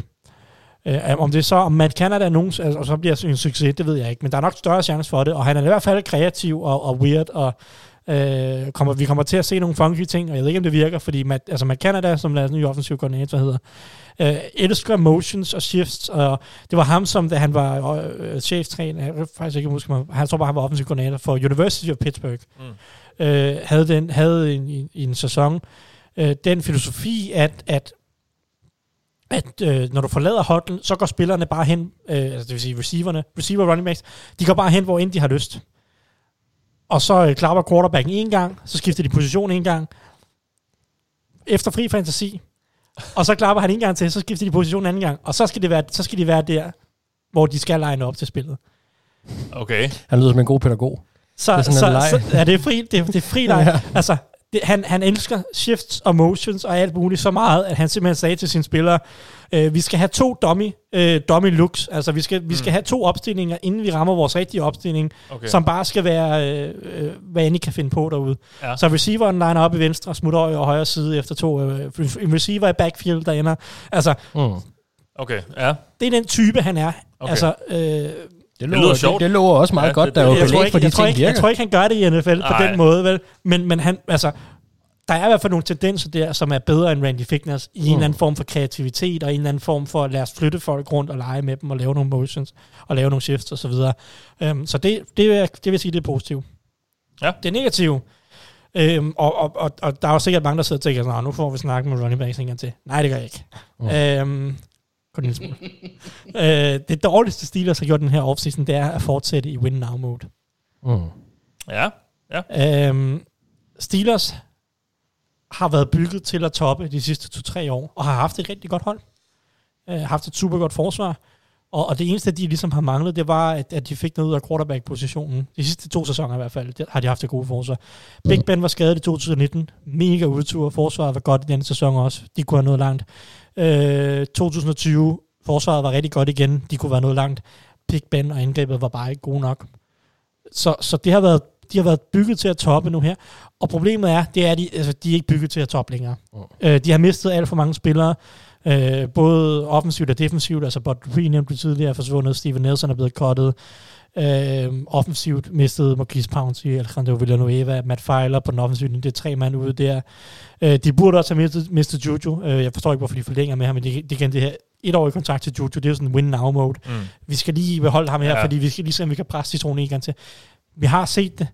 Uh, om det er så, om Matt Canada er nogen, altså, og så bliver en succes, det ved jeg ikke, men der er nok større chance for det, og han er i hvert fald kreativ og, og weird, og uh, kommer, vi kommer til at se nogle funky ting, og jeg ved ikke, om det virker, fordi Matt, altså Matt Canada, som er ny offensiv koordinator, hedder, uh, elsker motions og shifts, og det var ham, som da han var uh, cheftræner, jeg faktisk ikke huske mig, han tror bare, han var offensiv koordinator for University of Pittsburgh, mm. uh, havde, den, havde en, en, en sæson, uh, den filosofi, at, at at øh, når du forlader hotlen, så går spillerne bare hen, øh, altså det vil sige receiverne, receiver running backs, de går bare hen, hvor end de har lyst. Og så øh, klapper quarterbacken en gang, så skifter de position en gang, efter fri fantasi, og så klapper han en gang til, så skifter de position en anden gang, og så skal, det være, så skal de være der, hvor de skal line op til spillet. Okay. Han lyder som en god pædagog. Så, Det er sådan en så, leg. så ja, det er fri, det er, det er fri leg. Ja. Altså, det, han, han elsker shifts og motions og alt muligt så meget, at han simpelthen sagde til sine spillere, øh, vi skal have to dummy, øh, dummy looks, altså vi skal, vi skal have to opstillinger, inden vi rammer vores rigtige opstilling, Okay. som bare skal være, øh, øh, hvad end I kan finde på derude. Ja. Så receiveren liner op i venstre, smutter over højre side efter to, øh, en receiver i backfield, der ender. Altså, Mm. Okay, ja. det er den type, han er. Okay. Altså, øh, Det, lyder lover, sjovt. det, det lover også meget Ja, godt, det- der er jo det- jeg, tror belæg ikke, for de jeg, ting ikke, jeg tror ikke, han gør det i NFL Nej. på den måde, vel? Men, men han, altså, der er i hvert fald nogle tendenser der, som er bedre end Randy Fickners, i en eller anden form for kreativitet, og en eller anden form for at lade os flytte folk rundt og lege med dem, og lave nogle motions, og lave nogle shifts osv. Um, så det, det, vil jeg, det vil sige, det er positivt. Ja. Det er negativt. Øhm, og, og, og, og der er jo sikkert mange, der sidder og tænker, sådan, "Nå, nu får vi snakke med running backs en gang til. Nej, det gør jeg ikke. Mm. Øhm, kun en smule. øh, det dårligste Steelers har gjort den her offseason, det er at fortsætte i win now mode. Mm. Ja, ja. Øhm, Steelers har været bygget til at toppe de sidste 2-3 år, og har haft et rigtig godt hold. Øh, haft et super godt forsvar. Og, og det eneste, de ligesom har manglet, det var, at, at de fik noget ud af quarterback-positionen. De sidste to sæsoner i hvert fald, det har de haft et gode forsvar. Big Ben var skadet i 2019. Mega udtur. Forsvaret var godt i denne sæson også. De kunne have noget langt. Øh, 2020, forsvaret var rigtig godt igen. De kunne være noget langt. Big Ben og angrebet var bare ikke gode nok. Så, så det har været, de har været bygget til at toppe nu her. Og problemet er, det er, at de, altså, de er ikke bygget til at toppe længere. Mm. Øh, de har mistet alt for mange spillere. Øh, både offensivt og defensivt. Altså, Dupree nævnte vi tidligere er forsvundet. Steven Nelson er blevet cuttet. Øh, offensivt mistede Marquise Pouncey, Alejandro Villanueva, Matt Feiler på den offensive linje. Det er tre mand ude der. Øh, de burde også have mistet, mistet Juju. Øh, jeg forstår ikke, hvorfor de forlænger med ham, men de, de kan det her et år i kontrakt til Juju. Det er jo sådan en win-now-mode. Mm. Vi skal lige beholde ham her, Ja. fordi vi skal lige se, om vi kan presse citronen en gang til. Vi har set det.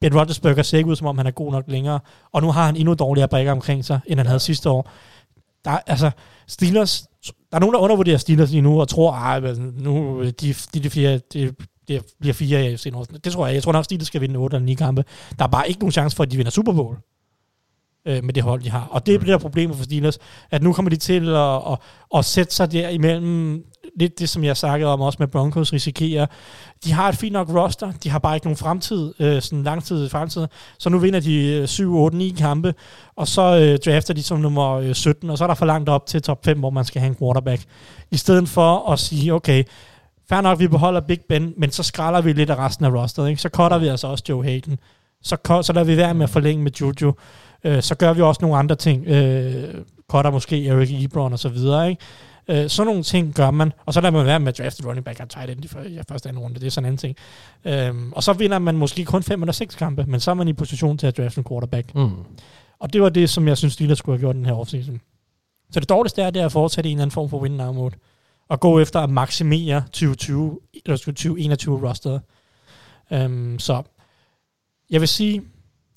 Ben Roethlisberger ser ikke ud, som om han er god nok længere. Og nu har han endnu dårligere brækker omkring sig, end han havde sidste år. Der, er- altså, Steelers, der er nogen, der undervurderer Steelers lige nu, og tror, at nu de, de, de fire, de, det bliver fire i AFC North. Det tror jeg. Jeg tror nok, Steelers skal vinde 8 eller 9 kampe. Der er bare ikke nogen chance for, at de vinder Super Bowl øh, med det hold, de har. Og det er det der problemet for Steelers, at nu kommer de til at, at, at sætte sig der imellem lidt det, som jeg snakkede om også med Broncos risikerer. De har et fint nok roster, de har bare ikke nogen fremtid, øh, sådan langtid fremtid, så nu vinder de øh, 7, 8, 9 kampe, og så øh, drafter de som nummer øh, 17, og så er der for langt op til top 5, hvor man skal have en quarterback. I stedet for at sige, okay, fair nok, vi beholder Big Ben, men så skralder vi lidt af resten af rosteret, ikke? så cutter vi altså også Joe Hayden, så, så lader vi være med at forlænge med Juju, øh, så gør vi også nogle andre ting, øh, cutter måske Eric Ebron og så videre, ikke? Øh, sådan nogle ting gør man, og så lader man være med at drafte running back og tight end i første anden runde. Det er sådan en anden ting. Øhm, og så vinder man måske kun fem eller seks kampe, men så er man i position til at drafte en quarterback. Mm. Og det var det, som jeg synes, Steelers skulle have gjort den her offseason. Så det dårligste er, det er at fortsætte i en eller anden form for win now mode. Og gå efter at maksimere 2020, eller 2021 roster. Um, så jeg vil sige,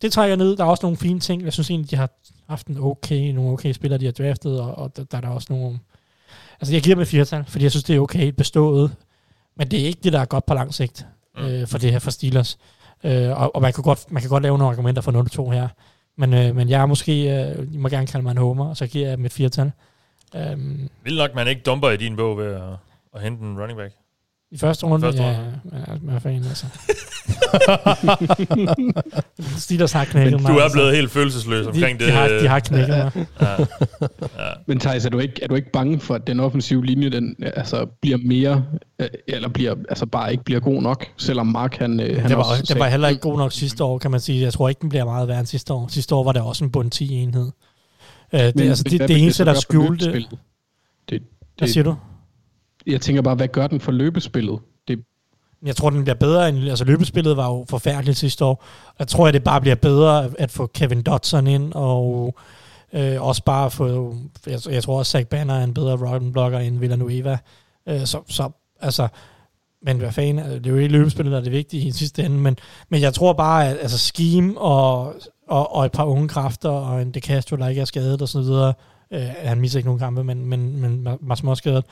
det trækker ned. Der er også nogle fine ting. Jeg synes egentlig, de har haft en okay, nogle okay spillere, de har draftet, og, og der, der er der også nogle... Altså, jeg giver dem et firtal, fordi jeg synes, det er okay bestået. Men det er ikke det, der er godt på lang sigt Mm. øh, for det her for Steelers. Øh, og og man, kan godt, man kan godt lave nogle argumenter for 0-2 her. Men, øh, men jeg er måske, øh, I må gerne kalde mig en homer, og så giver jeg dem et firtal. Øhm, Vil nok, man ikke dumper i din bog ved at, at hente en running back. I første runde, Første ja, runde. ja, hvad fanden altså. Steelers har knækket mig. Du er altså. blevet helt følelsesløs omkring de, det. De har, de har knækket mig. Ja. Ja. Men Thijs, er du ikke, er du ikke bange for, at den offensive linje, den altså, bliver mere, øh, eller bliver, altså bare ikke bliver god nok, selvom Mark han, øh, han Det var, også det var heller ikke god nok sidste år, kan man sige. Jeg tror ikke, den bliver meget værre end sidste år. Sidste år var det også en bund 10 enhed. Øh, det, Men- altså, det, det vil eneste, der skjulte... løbespillet? Det, Hvad det, siger du? jeg tænker bare, hvad gør den for løbespillet? Det, Jeg tror, den bliver bedre end... Altså, løbespillet var jo forfærdeligt sidste år. Jeg tror, at det bare bliver bedre at få Kevin Dodson ind, og øh, også bare få... Jeg, jeg tror også, Zach Banner er en bedre run blocker end Villanueva. Øh, så, så, altså... Men hvad fanden, altså, det er jo ikke løbespillet, der er det vigtige i sidste ende, men, men jeg tror bare, at altså, scheme og, og, og et par unge kræfter, og en De Castro, der ikke er skadet og så videre, øh, han misser ikke nogen kampe, men, men, men var småskadet,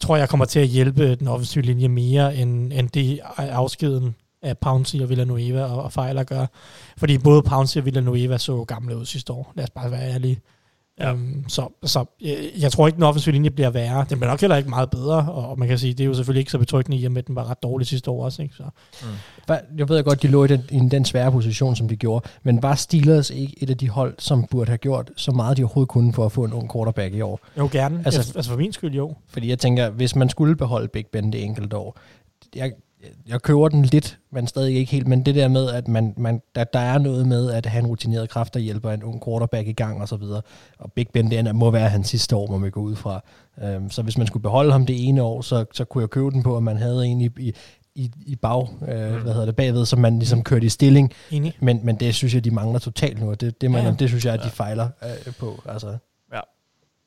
tror jeg kommer til at hjælpe den offensive linje mere, end, end det øh, afskeden af Pouncy og Villanueva og, og Fejler gør. Fordi både Pouncy og Villanueva så gamle ud sidste år. Lad os bare være ærlige. Ja. Um, så så jeg, jeg tror ikke, den offensive linje bliver værre. Den bliver nok heller ikke meget bedre, og, og man kan sige, det er jo selvfølgelig ikke så betryggende i, og med, at den var ret dårlig sidste år også. Ikke? Så, Hvad- Jeg ved godt, de lå i den, i den svære position, som de gjorde, men var Steelers ikke et af de hold, som burde have gjort så meget, de overhovedet kunne for at få en ung quarterback i år? jo, gerne. Altså- Altså, altså for min skyld, jo. Fordi jeg tænker, hvis man skulle beholde Big Ben det enkelte år, jeg, jeg køber den lidt, men stadig ikke helt, men det der med, at man, man, der, der er noget med, at han rutineret kræfter hjælper en ung quarterback i gang og så videre. Og Big Ben, det må være hans sidste år, må man gå ud fra. Um, så hvis man skulle beholde ham det ene år, så, så kunne jeg købe den på, at man havde en i, i, i, i bag, øh, hvad hedder det, bagved, som man ligesom kørte i stilling. Enig. Men, men det synes jeg, de mangler totalt nu, og det, det, man, Ja. det synes jeg, at de fejler øh, på. Altså,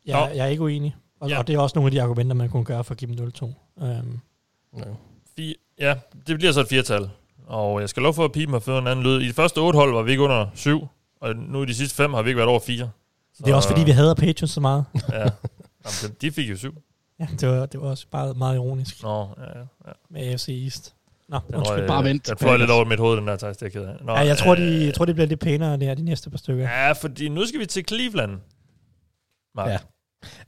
Jeg, Nå. jeg er ikke uenig. Og, Ja. ja. og det er også nogle af de argumenter, man kunne gøre for at give dem 0-2. Um, ja. Ja, det bliver så et firtal. Og jeg skal lov for at pipe mig før en anden lyd. I de første otte hold var vi ikke under syv, og nu i de sidste fem har vi ikke været over fire. Så, det er også fordi, vi hader Patriots så meget. Ja. Jamen, de- de fik jo syv. ja, det var, det var også bare meget ironisk Nå, ja, ja. ja. med AFC East. Nå, Den, undskyld. røg, bare vent. den fløj lidt over mit hoved, den der Thijs, det er jeg ked af. Nå, Ja, jeg tror, de, øh, jeg tror, det bliver lidt pænere der de næste par stykker. Ja, fordi nu skal vi til Cleveland. Mark. Ja. Ja.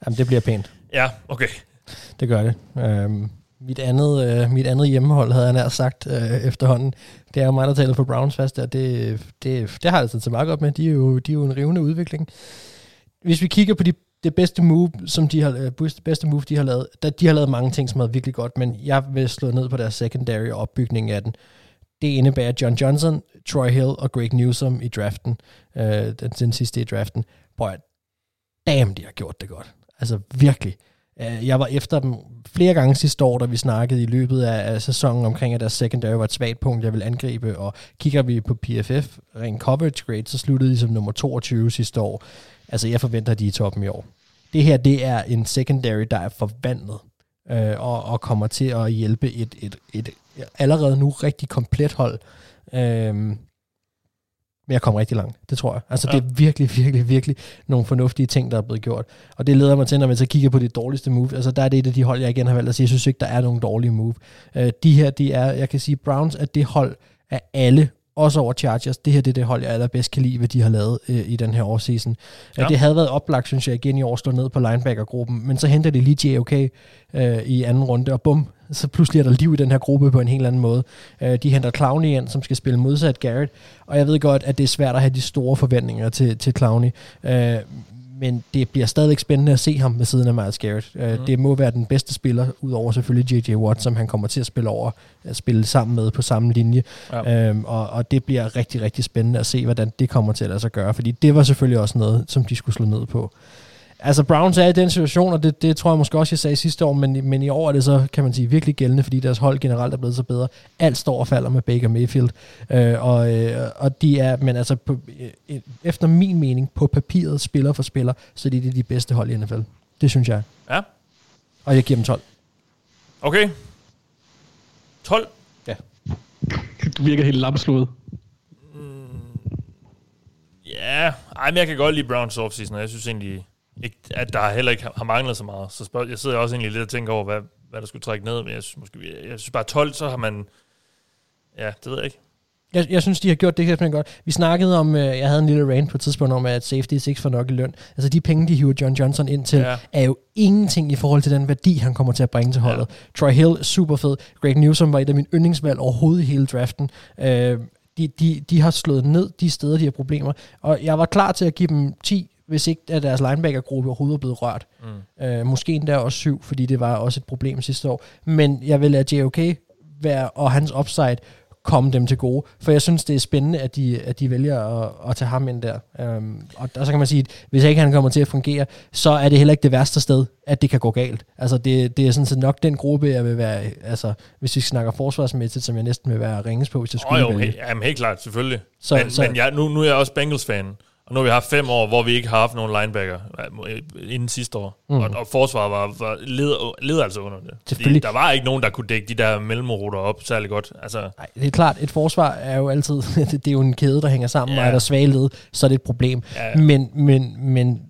Jamen, det bliver pænt. ja, okay. Det gør det. Øhm, mit, andet, øh, mit andet hjemmehold, havde jeg nær sagt øh, efterhånden, det er jo mig, der taler på Browns fast, og det, det, det har jeg altså til meget godt med. De er, jo, de er jo en rivende udvikling. Hvis vi kigger på de, det bedste move, som de har, øh, bedste move, de har lavet, der, de har lavet mange ting, som er virkelig godt, men jeg vil slå ned på deres secondary og af den. Det indebærer John Johnson, Troy Hill og Greg Newsom i draften, øh, den, den sidste i draften. Prøv at, damn, de har gjort det godt. Altså virkelig. Øh, jeg var efter dem flere gange sidste år, da vi snakkede i løbet af, af sæsonen omkring, at deres secondary var et svagt punkt, jeg vil angribe, og kigger vi på PFF, rent coverage grade, så sluttede de som nummer 22 sidste år. Altså, jeg forventer, at de er i toppen i år. Det her, det er en secondary, der er forvandlet, øh, og, og kommer til at hjælpe et, et, et, et allerede nu rigtig komplet hold. Øh, men jeg kommer rigtig langt, det tror jeg. Altså, ja. Det er virkelig, virkelig, virkelig nogle fornuftige ting, der er blevet gjort. Og det leder mig til, når man så kigger på det dårligste move, altså der er det et af de hold, jeg igen har valgt at sige, jeg synes ikke, der er nogen dårlige move. Uh, de her, de er, jeg kan sige, Browns er det hold af alle, også over Chargers, det her det er det hold, jeg allerbedst kan lide, hvad de har lavet uh, i den her årseason. Ja. Ja. det havde været oplagt, synes jeg, igen i år, stå ned på linebacker-gruppen, men så henter de lige JOK uh, i anden runde, og bum, så pludselig er der liv i den her gruppe på en helt anden måde. Uh, de henter Clowney ind, som skal spille modsat Garrett, og jeg ved godt, at det er svært at have de store forventninger til, til Clowney, uh, men det bliver stadigvæk spændende at se ham ved siden af Miles Garrett. Uh, mm. Det må være den bedste spiller, udover selvfølgelig J.J. Watt, som han kommer til at spille over, at spille sammen med på samme linje. Ja. Øhm, og, og det bliver rigtig, rigtig spændende at se, hvordan det kommer til at lade sig gøre, fordi det var selvfølgelig også noget, som de skulle slå ned på. Altså, Browns er i den situation, og det, det tror jeg måske også, jeg sagde sidste år, men, men i år er det så, kan man sige, virkelig gældende, fordi deres hold generelt er blevet så bedre. Alt står og falder med Baker Mayfield. Øh, og, øh, og de er, men altså, på, øh, efter min mening, på papiret, spiller for spiller, så det er de, de bedste hold i NFL. Det synes jeg. Ja. Og jeg giver dem 12. Okay. 12. Du virker helt lamslået. Ja, ej, men jeg kan godt lide Browns offseason, og jeg synes egentlig, ikke, at der heller ikke har manglet så meget. Så spørg, jeg sidder også egentlig lidt og tænker over, hvad, hvad der skulle trække ned, men jeg synes, måske, jeg synes bare 12, så har man... Ja, det ved jeg ikke. Jeg, jeg synes, de har gjort det simpelthen godt. Vi snakkede om, øh, jeg havde en lille rant på et tidspunkt om, at safety ikke får nok i løn. Altså de penge, de hiver John Johnson ind til, ja. er jo ingenting i forhold til den værdi, han kommer til at bringe til holdet. Ja. Troy Hill, super fed. Greg Newsom var et af mine yndlingsvalg overhovedet i hele draften. Øh, de, de, de har slået ned de steder, de har problemer. Og jeg var klar til at give dem 10, hvis ikke at deres linebackergruppe overhovedet er blevet rørt. Mm. Øh, måske endda også 7, fordi det var også et problem sidste år. Men jeg vil lade JOK være, og hans upside komme dem til gode. For jeg synes, det er spændende, at de, at de vælger at, at tage ham ind der. Um, og, og så kan man sige, at hvis ikke han kommer til at fungere, så er det heller ikke det værste sted, at det kan gå galt. Altså det, det er sådan set nok den gruppe, jeg vil være, altså hvis vi snakker forsvarsmæssigt, som jeg næsten vil være ringes på, hvis jeg skulle oh, jo, vælge. he, jamen, helt klart, selvfølgelig. Så- men så, men jeg, nu, nu er jeg også Bengals-fan, og nu har vi haft fem år, hvor vi ikke har haft nogen linebacker inden sidste år. Mm. Og, og forsvaret var, var led, led altså under det. Fordi der var ikke nogen, der kunne dække de der mellemruter op særlig godt. Altså, Nej, det er klart, et forsvar er jo altid, det, er jo en kæde, der hænger sammen, ja. og er der svage led, så er det et problem. Ja. Men, men, men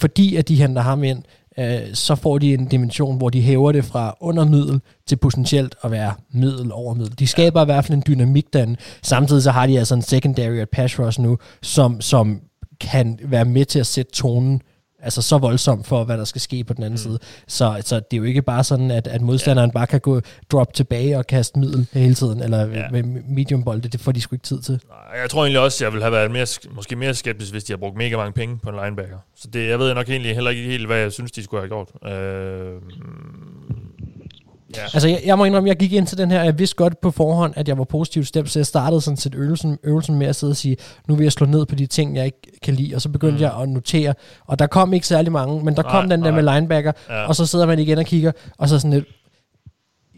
fordi at de henter ham ind, øh, så får de en dimension, hvor de hæver det fra under middel til potentielt at være middel over middel. De skaber ja. i hvert fald en dynamik derinde. Samtidig så har de altså en secondary et pass rush nu, som, som kan være med til at sætte tonen altså så voldsomt for, hvad der skal ske på den anden mm. side. Så, så det er jo ikke bare sådan, at, at modstanderen ja. bare kan gå drop tilbage og kaste middel hele tiden, eller ja. Med medium bolde, det får de sgu ikke tid til. nej, jeg tror egentlig også, jeg ville have været mere, sk- måske mere skeptisk, hvis de har brugt mega mange penge på en linebacker. Så det, jeg ved nok egentlig heller ikke helt, hvad jeg synes, de skulle have gjort. Øh, ja. Altså, jeg, jeg må indrømme, jeg gik ind til den her, jeg vidste godt på forhånd, at jeg var positivt stemt, så jeg startede sådan set øvelsen, øvelsen med at sidde og sige, nu vil jeg slå ned på de ting, jeg ikke kan lide, og så begyndte mm. jeg at notere, og der kom ikke særlig mange, men der Nej, kom den der nej. med linebacker, Ja. og så sidder man igen og kigger, og så sådan lidt,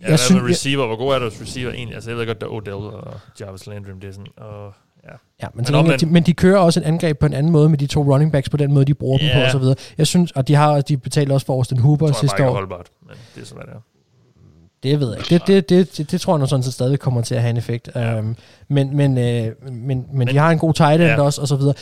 Ja, jeg synes- med receiver? Hvor god er deres receiver egentlig? Altså, jeg ved godt, der er Odell og Jarvis Landry, det er sådan... Og, ja. Ja, men, Men omvendt- de, men de kører også et angreb på en anden måde med de to running backs på den måde, de bruger yeah. dem på Ja. og så videre. Jeg synes, og de har de betaler også for Austin Hooper Jeg jeg sidste ikke er år. holdbart, men det er så, hvad det er. Det ved jeg ikke. Det, det, det, det, det tror jeg nu sådan set stadig kommer til at have en effekt. Ja. Um, men, men, øh, men, men, Men- de har en god tight end Ja. også og så videre.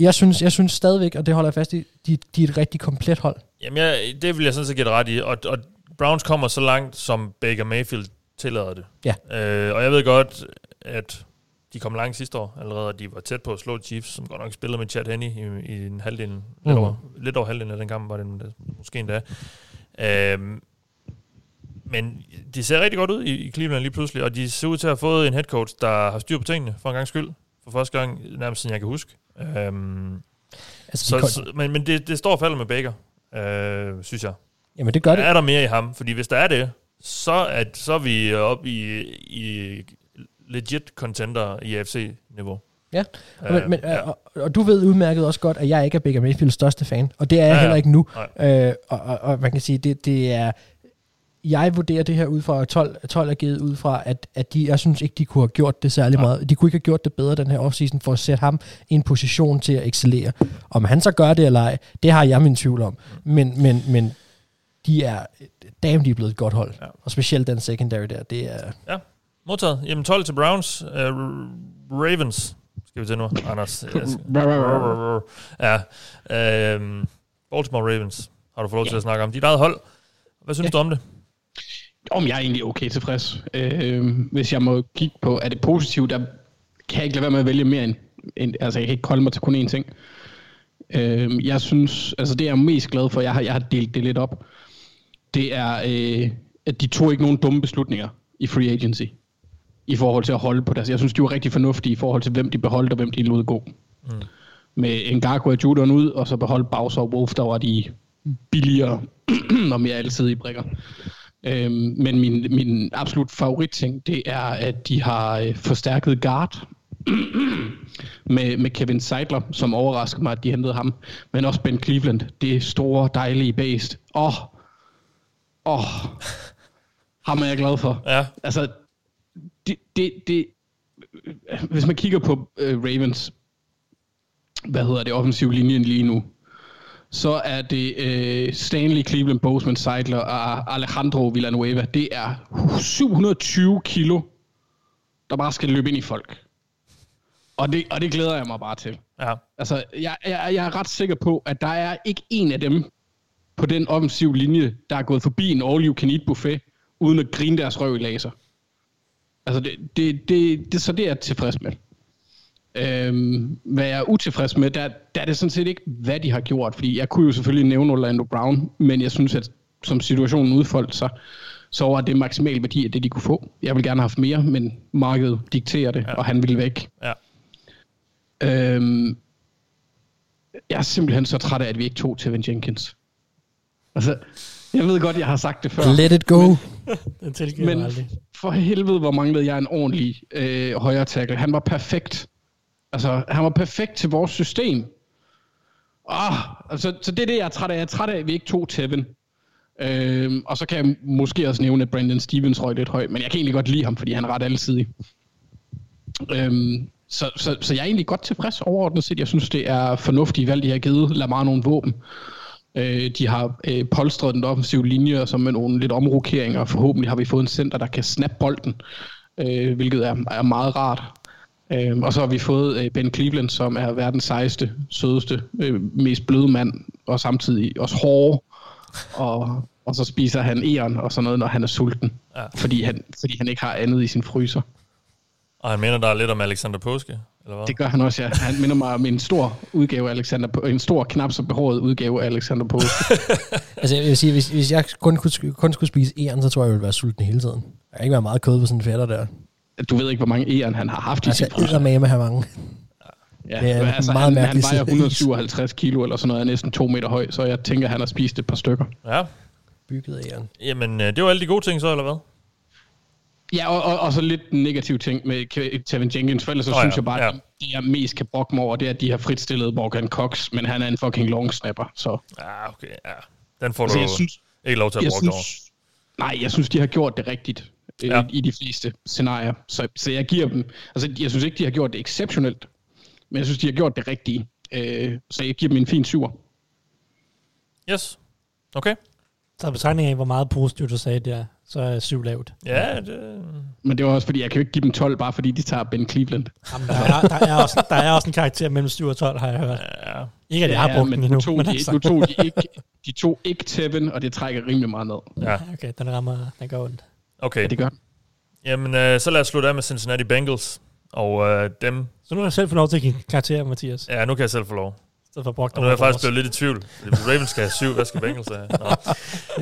Jeg synes, jeg synes stadigvæk, og det holder jeg fast i, de, de er et rigtig komplet hold. Jamen, jeg, det vil jeg sådan set give ret i. Og, og Browns kommer så langt, som Baker Mayfield tillader det. Ja. Øh, og jeg ved godt, at de kom langt sidste år allerede, og de var tæt på at slå Chiefs, som godt nok spillede med Chad Henne i, i en halvdel, mm. lidt, Mhm. over, lidt over halvdelen af den kamp, var det måske endda. Øhm, men de ser rigtig godt ud i, i Cleveland lige pludselig, og de ser ud til at have fået en head coach, der har styr på tingene for en gang skyld. For første gang, nærmest siden jeg kan huske. Øhm, Altså, så, kom- så, men men det, det står og falder med Baker, øh, synes jeg. jamen det gør det. Er der mere i ham? Fordi hvis der er det, så er, så er vi oppe i, i legit contender i AFC-niveau. Ja, Øh, men, men, ja. og, og du ved udmærket også godt, at jeg ikke er Baker Mayfields største fan, og det er jeg Ja, heller ikke nu. Øh, og, og, og man kan sige, det, det er... Jeg vurderer det her ud fra, at 12, 12 er givet ud fra, at, at de, jeg synes ikke, de kunne have gjort det særlig Nej. meget. De kunne ikke have gjort det bedre den her offseason, for at sætte ham i en position til at excellere. Om han så gør det eller ej, det har jeg min tvivl om. Men, men, men de er, damn, de er blevet et godt hold. Ja. Og specielt den secondary der, det er... Modtaget. Jamen 12 til Browns. Uh, Ravens. Skal vi til nu, Anders? Ja. Um, Baltimore Ravens har du fået lov til Ja. at snakke om. Dit eget hold. Hvad synes Ja. du om det? Om jeg er egentlig okay tilfreds. Øh, hvis jeg må kigge på, er det positivt, der kan jeg ikke lade være med at vælge mere end, end altså jeg kan ikke holde mig til kun én ting. Øh, jeg synes, altså det jeg er mest glad for, jeg har, jeg har delt det lidt op, det er, øh, at de tog ikke nogen dumme beslutninger i free agency i forhold til at holde på deres. Jeg synes, de var rigtig fornuftige i forhold til, hvem de beholdt og hvem de lod gå. Mm. Med Ngakwe og Judon ud, og så beholdt Bowser og Wolf, der var de billigere og mere altid i brikker. Øhm, men min, min absolut favoritting, det er, at de har øh, forstærket guard med, med Kevin Seidler, som overrasker mig, at de hentede ham. Men også Ben Cleveland, det store, dejlige based. Åh, oh, åh, oh, ham er jeg glad for. Ja. Altså, det, det, det, hvis man kigger på uh, Ravens, hvad hedder det, offensiv linjen lige nu, så er det uh, Stanley, Cleveland, Boseman, Seidler og Alejandro Villanueva. Det er 720 kilo, der bare skal løbe ind i folk. Og det, og det glæder jeg mig bare til. Ja. Altså, jeg, jeg, jeg er ret sikker på, at der er ikke en af dem på den offensiv linje, der er gået forbi en all you can eat buffet, uden at grine deres røv i laser. Altså, det, det, det, det, så det er jeg tilfreds med. Øhm, hvad jeg er utilfreds med, der, der er det sådan set ikke, hvad de har gjort. Fordi jeg kunne jo selvfølgelig nævne Orlando Brown, men jeg synes, at som situationen udfoldt sig, så var det maksimal værdi af det, de kunne få. Jeg vil gerne have haft mere, men markedet dikterer det, ja. og han ville væk. Ja. Øhm, jeg er simpelthen så træt af, at vi ikke tog Tevin Jenkins. Altså, jeg ved godt, jeg har sagt det før. Let it go. Den tilgiver men Men aldrig. for helvede, hvor manglede jeg en ordentlig øh, højre tackle. Han var perfekt. Altså, han var perfekt til vores system. Ah, altså, så det er det, jeg er træt af. Jeg er træt af, at vi ikke tog Tevin. Øhm, og så kan jeg måske også nævne, at Brandon Stevens røg lidt højt, men jeg kan egentlig godt lide ham, fordi han er ret alsidig. Øhm, så, så, så jeg er egentlig godt tilfreds overordnet set. Jeg synes, det er fornuftigt valg, de har givet Lamar nogle våben. Øh, de har øh, polstret den offensive linje, og så med nogle lidt omrokeringer. Forhåbentlig har vi fået en center, der kan snappe bolden, øh, hvilket er, er meget rart. Øh, og så har vi fået øh, Ben Cleveland, som er verdens sejeste, sødeste, øh, mest bløde mand, og samtidig også hårde. Og, og så spiser han æren og sådan noget, når han er sulten. Ja. Fordi, han, fordi han ikke har andet i sin fryser. Og han minder der lidt om Alexander Påske, eller hvad? Det gør han også, ja. Han minder mig om en stor udgave af Alexander, På- en stor, knap så behåret udgave af Alexander Påske. Altså, jeg vil sige, hvis, hvis jeg kun, kunne, kun skulle spise æren, så tror jeg, jeg ville være sulten hele tiden. Jeg kan ikke være meget kød på sådan en fætter der. Du ved ikke, hvor mange æren han har haft i Altså, sin fryser. jeg med have mange. Ja, Det er men en altså, meget han, han vejer is. 157 kilo eller sådan noget, er næsten to meter høj, så jeg tænker, han har spist et par stykker. Ja. Bygget æren. Jamen, øh, det var alle de gode ting så, eller hvad? Ja, og, og, og så lidt negativ ting med Tevin Jenkins, for ellers så oh, ja, synes jeg bare, ja. at det jeg mest kan brokke mig over, det er, at de har fritstillet Morgan Cox, men han er en fucking long snapper, så... Ja, okay, ja. Den får Altså, du jeg synes, ikke lov til at bruge over. nej, jeg synes, de har gjort det rigtigt Ja. i de fleste scenarier. Så, så jeg giver dem... Altså, jeg synes ikke, de har gjort det exceptionelt, men jeg synes, de har gjort det rigtige. Øh, så jeg giver dem en fin syver. Yes. Okay. Så betegning af, hvor meget positivt du sagde der, så er syv lavt. Ja, det... Men det var også fordi, jeg kan jo ikke give dem 12, bare fordi de tager Ben Cleveland. Jamen, der, er, der, er også, der er også en karakter mellem 7 og 12, har jeg hørt. Ja. Ikke, at jeg har brugt men den endnu. men de, altså, nu tog de ikke, de tog ikke Tevin, og det trækker rimelig meget ned. ja. Okay, den rammer, den går ondt. Okay. Ja, det gør den. Jamen, øh, så lad os slutte af med Cincinnati Bengals. Og øh, dem... Så nu har jeg selv fået lov til at give karakter, Mathias. Ja, nu kan jeg selv få lov. Stedet for brugt Og nu er jeg faktisk blevet lidt i tvivl. Ravens skal have syv, hvad skal Bengals have? Nå. Det de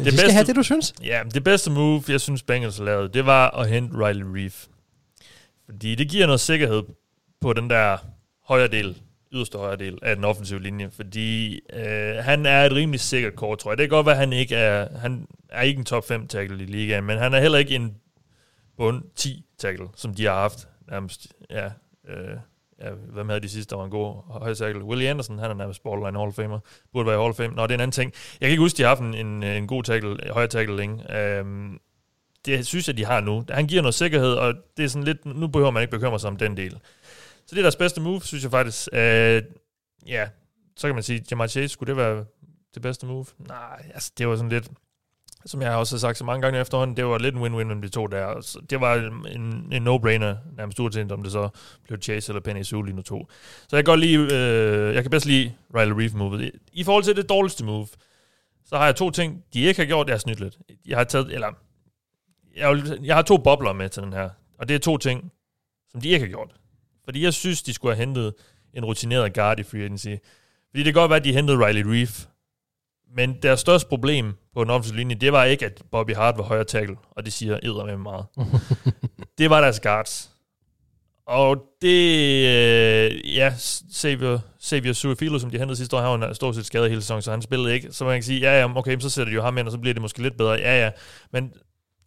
skal bedste- have det, du synes. Ja, det bedste move, jeg synes Bengals lavede, det var at hente Riley Reef. Fordi det giver noget sikkerhed på den der højre del, yderste højre del af den offensive linje. Fordi øh, han er et rimelig sikkert kort, tror jeg. Det kan godt være, at han ikke er, han er ikke en top 5 tackle i ligaen, men han er heller ikke en bund 10 tackle, som de har haft nærmest. Ja, øh, ja, hvem havde de sidste, der var en god høj tackle? Willie Anderson, han er nærmest borderline Hall of Famer. Burde være i Hall of Fame. Nå, det er en anden ting. Jeg kan ikke huske, de har haft en, en, en god tackle, højre tackle længe. Øhm, det synes jeg, de har nu. Han giver noget sikkerhed, og det er sådan lidt, nu behøver man ikke bekymre sig om den del. Så det er deres bedste move, synes jeg faktisk. Øh, ja, så kan man sige, Jamar Chase, skulle det være det bedste move? Nej, altså det var sådan lidt, som jeg også har sagt så mange gange efterhånden, det var lidt en win-win mellem de to der. Så det var en, en no-brainer, nærmest uanset om det så blev Chase eller Penny Sue lige nu to. Så jeg kan godt lide, øh, jeg kan bedst lide Riley Reef movet. I forhold til det dårligste move, så har jeg to ting, de ikke har gjort, jeg har snydt lidt. Jeg har taget, eller, jeg, jeg har to bobler med til den her, og det er to ting, som de ikke har gjort. Fordi jeg synes, de skulle have hentet en rutineret guard i free agency. Fordi det kan godt være, at de hentede Riley Reef, men deres største problem på en offensiv linje, det var ikke, at Bobby Hart var højre tackle, og det siger edder med meget. det var deres guards. Og det, øh, ja, Xavier, Xavier Suafilo, som de hentede sidste år, han var stort set skadet hele sæsonen, så han spillede ikke. Så man kan sige, ja, ja, okay, så sætter de jo ham ind, og så bliver det måske lidt bedre. Ja, ja, men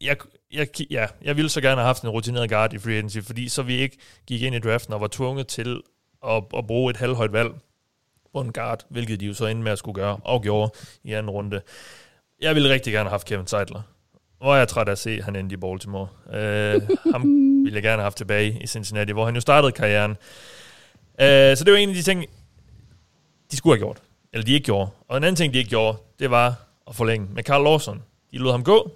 jeg, jeg, ja, jeg ville så gerne have haft en rutineret guard i free agency, fordi så vi ikke gik ind i draften og var tvunget til at, at bruge et halvhøjt valg på en guard, hvilket de jo så endte med at skulle gøre, og gjorde i anden runde. Jeg ville rigtig gerne have haft Kevin Seidler. Hvor er jeg træt af at se, at han endte i Baltimore. Uh, ham ville jeg gerne have haft tilbage i Cincinnati, hvor han jo startede karrieren. Uh, så det var en af de ting, de skulle have gjort. Eller de ikke gjorde. Og en anden ting, de ikke gjorde, det var at forlænge med Carl Lawson. De lod ham gå.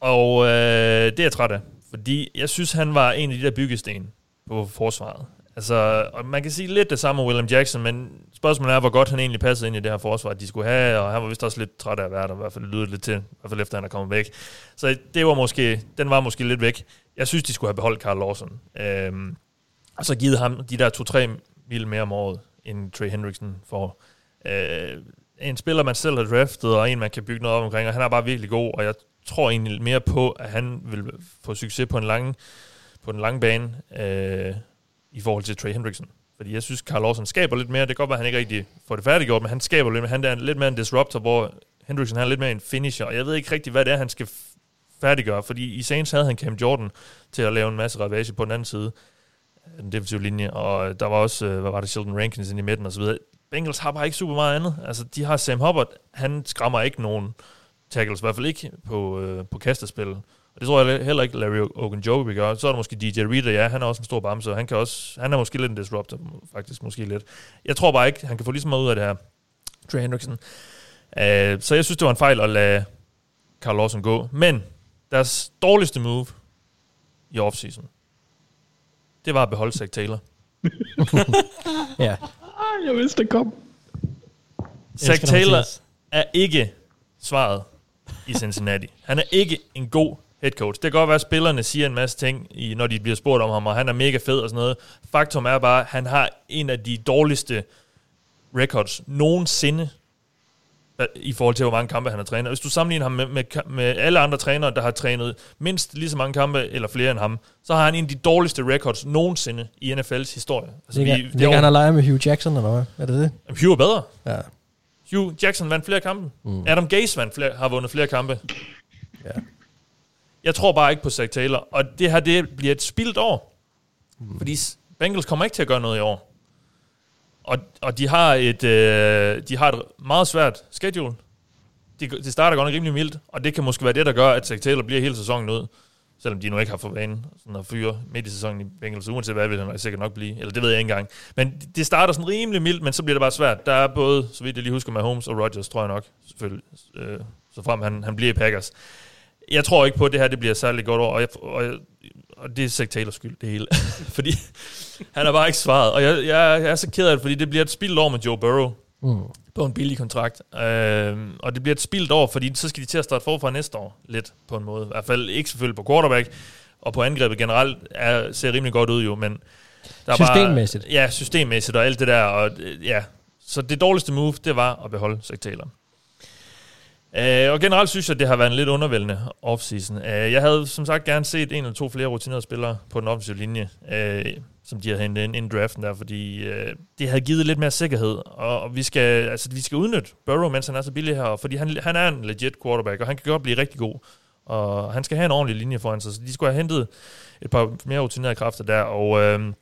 Og øh, det er jeg træt af. Fordi jeg synes, han var en af de der byggesten på forsvaret. Altså, og man kan sige lidt det samme med William Jackson, men spørgsmålet er, hvor godt han egentlig passede ind i det her forsvar, de skulle have, og han var vist også lidt træt af at være der, i hvert fald lyder lidt til, i hvert fald efter han er kommet væk. Så det var måske, den var måske lidt væk. Jeg synes, de skulle have beholdt Carl Lawson. Øhm, og så givet ham de der 2-3 mil mere om året, end Trey Hendrickson får. Øh, en spiller, man selv har draftet, og en, man kan bygge noget op omkring, og han er bare virkelig god, og jeg tror egentlig mere på, at han vil få succes på en lang, på den lange bane, øh, i forhold til Trey Hendrickson. Fordi jeg synes, Carl Lawson skaber lidt mere. Det kan godt være, at han ikke rigtig får det færdiggjort, men han skaber lidt mere. Han er lidt mere en disruptor, hvor Hendrickson han er lidt mere en finisher. Og jeg ved ikke rigtig, hvad det er, han skal færdiggøre. Fordi i Saints havde han Cam Jordan til at lave en masse ravage på den anden side af den defensive linje. Og der var også, øh, hvad var det, Sheldon Rankins i midten og så videre. Bengals har bare ikke super meget andet. Altså, de har Sam Hubbard. Han skræmmer ikke nogen tackles, i hvert fald ikke på, øh, på kastespil. Og det tror jeg heller ikke Larry Ogunjobi vil gøre. Så er der måske DJ Reader, ja, han er også en stor bamse, og han, kan også, han er måske lidt en disruptor, faktisk måske lidt. Jeg tror bare ikke, han kan få lige så meget ud af det her, Trey Hendrickson. Uh, så jeg synes, det var en fejl at lade Carl Lawson gå. Men deres dårligste move i offseason, det var at beholde Zach Taylor. ja. Jeg vidste, det kom. Zach Taylor er ikke svaret i Cincinnati. Han er ikke en god head coach. Det kan godt være, at spillerne siger en masse ting, i, når de bliver spurgt om ham, og han er mega fed og sådan noget. Faktum er bare, at han har en af de dårligste records nogensinde i forhold til, hvor mange kampe han har trænet. Hvis du sammenligner ham med, med, med alle andre trænere, der har trænet mindst lige så mange kampe, eller flere end ham, så har han en af de dårligste records nogensinde i NFL's historie. Altså, ligger, vi, det ligger han og leger med Hugh Jackson, eller hvad? Er det det? Hugh er bedre. Ja. Hugh Jackson vandt flere kampe. Mm. Adam Gase vandt flere, har vundet flere kampe. Ja. Jeg tror bare ikke på Zach Taylor, og det her det bliver et spildt år. Mm. Fordi Bengals kommer ikke til at gøre noget i år. Og, og de har et øh, de har et meget svært schedule. Det de starter godt nok rimelig mildt, og det kan måske være det, der gør, at Zach Taylor bliver hele sæsonen ud. Selvom de nu ikke har fået vane sådan at fyre midt i sæsonen i Bengals, uanset hvad vil han sikkert nok blive. Eller det ved jeg ikke engang. Men det starter sådan rimelig mildt, men så bliver det bare svært. Der er både, så vidt jeg lige husker, med Holmes og Rodgers, tror jeg nok, selvfølgelig, øh, så frem han, han bliver i Packers. Jeg tror ikke på, at det her det bliver særlig godt over, og, jeg, og, og det er Zach Taylors skyld, det hele. fordi han har bare ikke svaret. Og jeg, jeg, jeg er så ked af det, fordi det bliver et spildt år med Joe Burrow. Mm. På en billig kontrakt. Øh, og det bliver et spildt år, fordi så skal de til at starte forfra næste år. Lidt på en måde. I hvert fald ikke selvfølgelig på quarterback. Og på angrebet generelt er, ser rimelig godt ud jo, men... Der systemmæssigt. Bare, ja, systemmæssigt og alt det der. Og, ja. Så det dårligste move, det var at beholde Zach Taylor. Uh, og generelt synes jeg, at det har været en lidt undervældende offseason. Uh, jeg havde som sagt gerne set en eller to flere rutinerede spillere på den offensive linje, uh, som de havde hentet ind inden draften der, fordi øh, det havde givet lidt mere sikkerhed, og, og vi, skal, altså, vi skal udnytte Burrow, mens han er så billig her, fordi han, han er en legit quarterback, og han kan godt blive rigtig god, og han skal have en ordentlig linje foran sig, så de skulle have hentet et par mere rutinerede kræfter der, og øh,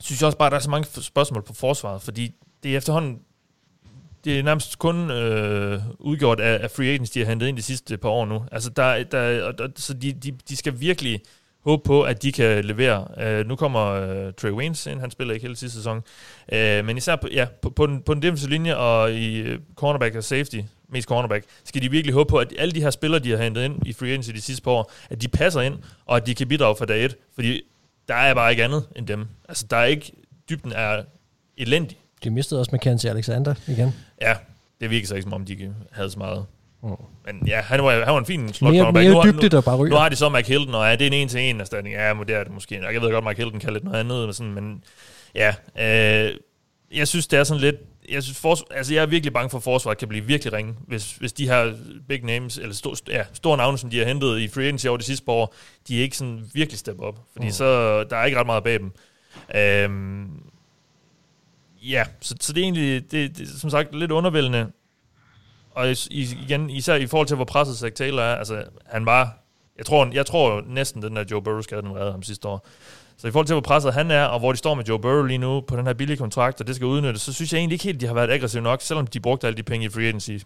synes jeg også bare, at der er så mange spørgsmål på forsvaret, fordi det er efterhånden det er nærmest kun øh, udgjort af, af free agents, de har hentet ind de sidste par år nu. Altså, der, der, der, så de, de, de skal virkelig håbe på, at de kan levere. Uh, nu kommer uh, Trey Waynes ind, han spiller ikke hele sidste sæson. Uh, men især på, ja, på, på, den, på den defensive linje og i uh, cornerback og safety, mest cornerback, skal de virkelig håbe på, at alle de her spillere, de har hentet ind i free agency de sidste par år, at de passer ind, og at de kan bidrage fra dag et. Fordi der er bare ikke andet end dem. Altså, der er ikke, dybden er elendig. De mistede også Mackenzie Alexander igen. Ja, det virker så ikke, som om de havde så meget. Mm. Men ja, han var, han var en fin slot mere, mere nu, dybde, der bare ryger. Nu har de så Mike Hilton, og ja, det er en en-til-en erstatning. Ja, men det er det måske. Jeg ved godt, Mike Hilton kan lidt noget andet, men, sådan, men ja, øh, jeg synes, det er sådan lidt, jeg, synes, for, altså, jeg er virkelig bange for, at forsvaret kan blive virkelig ringe, hvis, hvis de her big names, eller sto, ja, store navne, som de har hentet i free agency over de sidste par år, de er ikke sådan virkelig step op, fordi mm. så der er ikke ret meget bag dem. Øhm, Ja, så, så det er egentlig, det, det, som sagt, lidt undervældende og igen, især i forhold til, hvor presset Zach Taylor er, altså, han var, jeg tror, jeg tror næsten, den der Joe Burrow skade, den redde ham sidste år. Så i forhold til, hvor presset han er, og hvor de står med Joe Burrow lige nu på den her billige kontrakt, og det skal udnyttes, så synes jeg egentlig ikke helt, de har været aggressive nok, selvom de brugte alle de penge i free agency.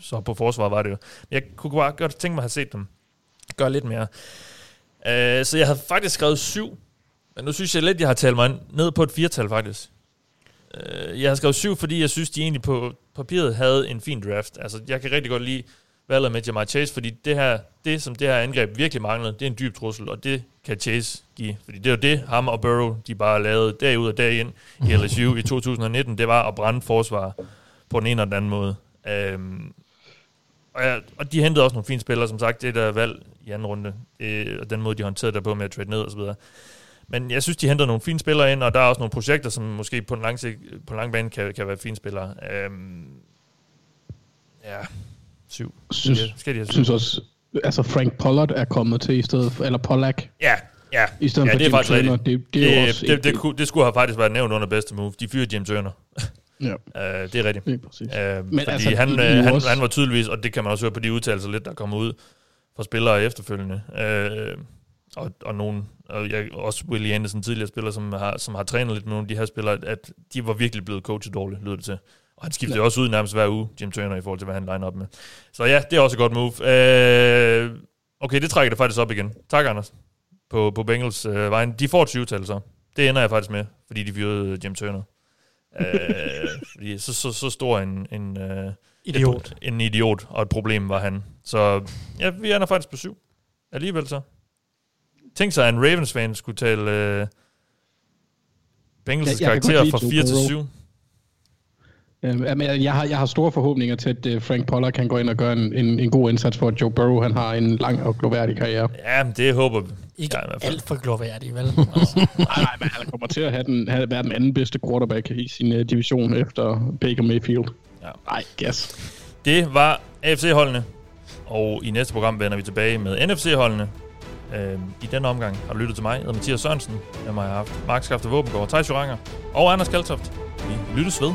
Så på forsvar var det jo. Men jeg kunne bare godt tænke mig at have set dem gøre lidt mere. Uh, så jeg havde faktisk skrevet syv, men nu synes jeg lidt, jeg har talt mig ned på et firtal faktisk. Uh, jeg har skrevet syv, fordi jeg synes, de egentlig på papiret havde en fin draft. Altså, jeg kan rigtig godt lide valget med Jamar Chase, fordi det her, det som det her angreb virkelig manglede, det er en dyb trussel, og det kan Chase give. Fordi det er jo det, ham og Burrow, de bare lavede dag ud og dag ind i LSU i 2019, det var at brænde forsvar på den ene eller den anden måde. Øhm, og, ja, og de hentede også nogle fine spillere, som sagt, det der valg i anden runde, øh, og den måde, de håndterede det på med at trade ned og så videre. Men jeg synes, de henter nogle fine spillere ind, og der er også nogle projekter, som måske på en lang, sigt, på en lang bane kan, kan være fine spillere. Um, ja, syv. Synes, Skal- skal de have syv? synes også, altså Frank Pollard er kommet til i stedet for, eller Pollack, Ja, ja. i stedet ja, for det er Jim faktisk Turner. rigtigt. Det, det, er også det, det, det, kunne, det skulle have faktisk været nævnt under bedste move. De fyrede James Turner. Ja, Uh, det er rigtigt. det er præcis. Uh, Men fordi altså, han, øh, han, også- han var tydeligvis, og det kan man også høre på de udtalelser lidt, der kommer ud fra spillere efterfølgende. Uh, og, og nogen, og jeg, også Willie Anderson, tidligere spiller, som har, som har trænet lidt med nogle af de her spillere, at de var virkelig blevet coachet dårligt, lyder det til. Og han skiftede ja. også ud nærmest hver uge, Jim Turner, i forhold til, hvad han line op med. Så ja, det er også et godt move. Uh, okay, det trækker det faktisk op igen. Tak, Anders, på, på Bengals uh, vejen. De får et 20-tal så. Det ender jeg faktisk med, fordi de fyrede Jim Turner. uh, fordi så, så, så stor en, en, uh, Idiot. et, en idiot, og et problem var han. Så ja, vi ender faktisk på syv. Alligevel så. Tænk sig, at en Ravens-fan skulle tale uh, Bengals' kan karakter fra Joe 4 til Burrow. 7. Øhm, jamen, jeg, jeg, har, jeg har store forhåbninger til, at øh, Frank Pollack kan gå ind og gøre en, en, en god indsats for, at Joe Burrow han har en lang og gloværdig karriere. Ja, men det håber vi. Ikke Ja, i hvert fald. alt for gloværdig, vel? Altså, nej, nej, men han kommer til at have den, have, være den anden bedste quarterback i sin uh, division efter Baker Mayfield. Ja. Nej, gas. Det var AFC-holdene, og i næste program vender vi tilbage med NFC-holdene. Øh, I denne omgang har du lyttet til mig, jeg hedder Mathias Sørensen. Jeg har haft Mark Skafte Våbengård, Thijs Joranger og Anders Kaltoft. Vi lyttes ved.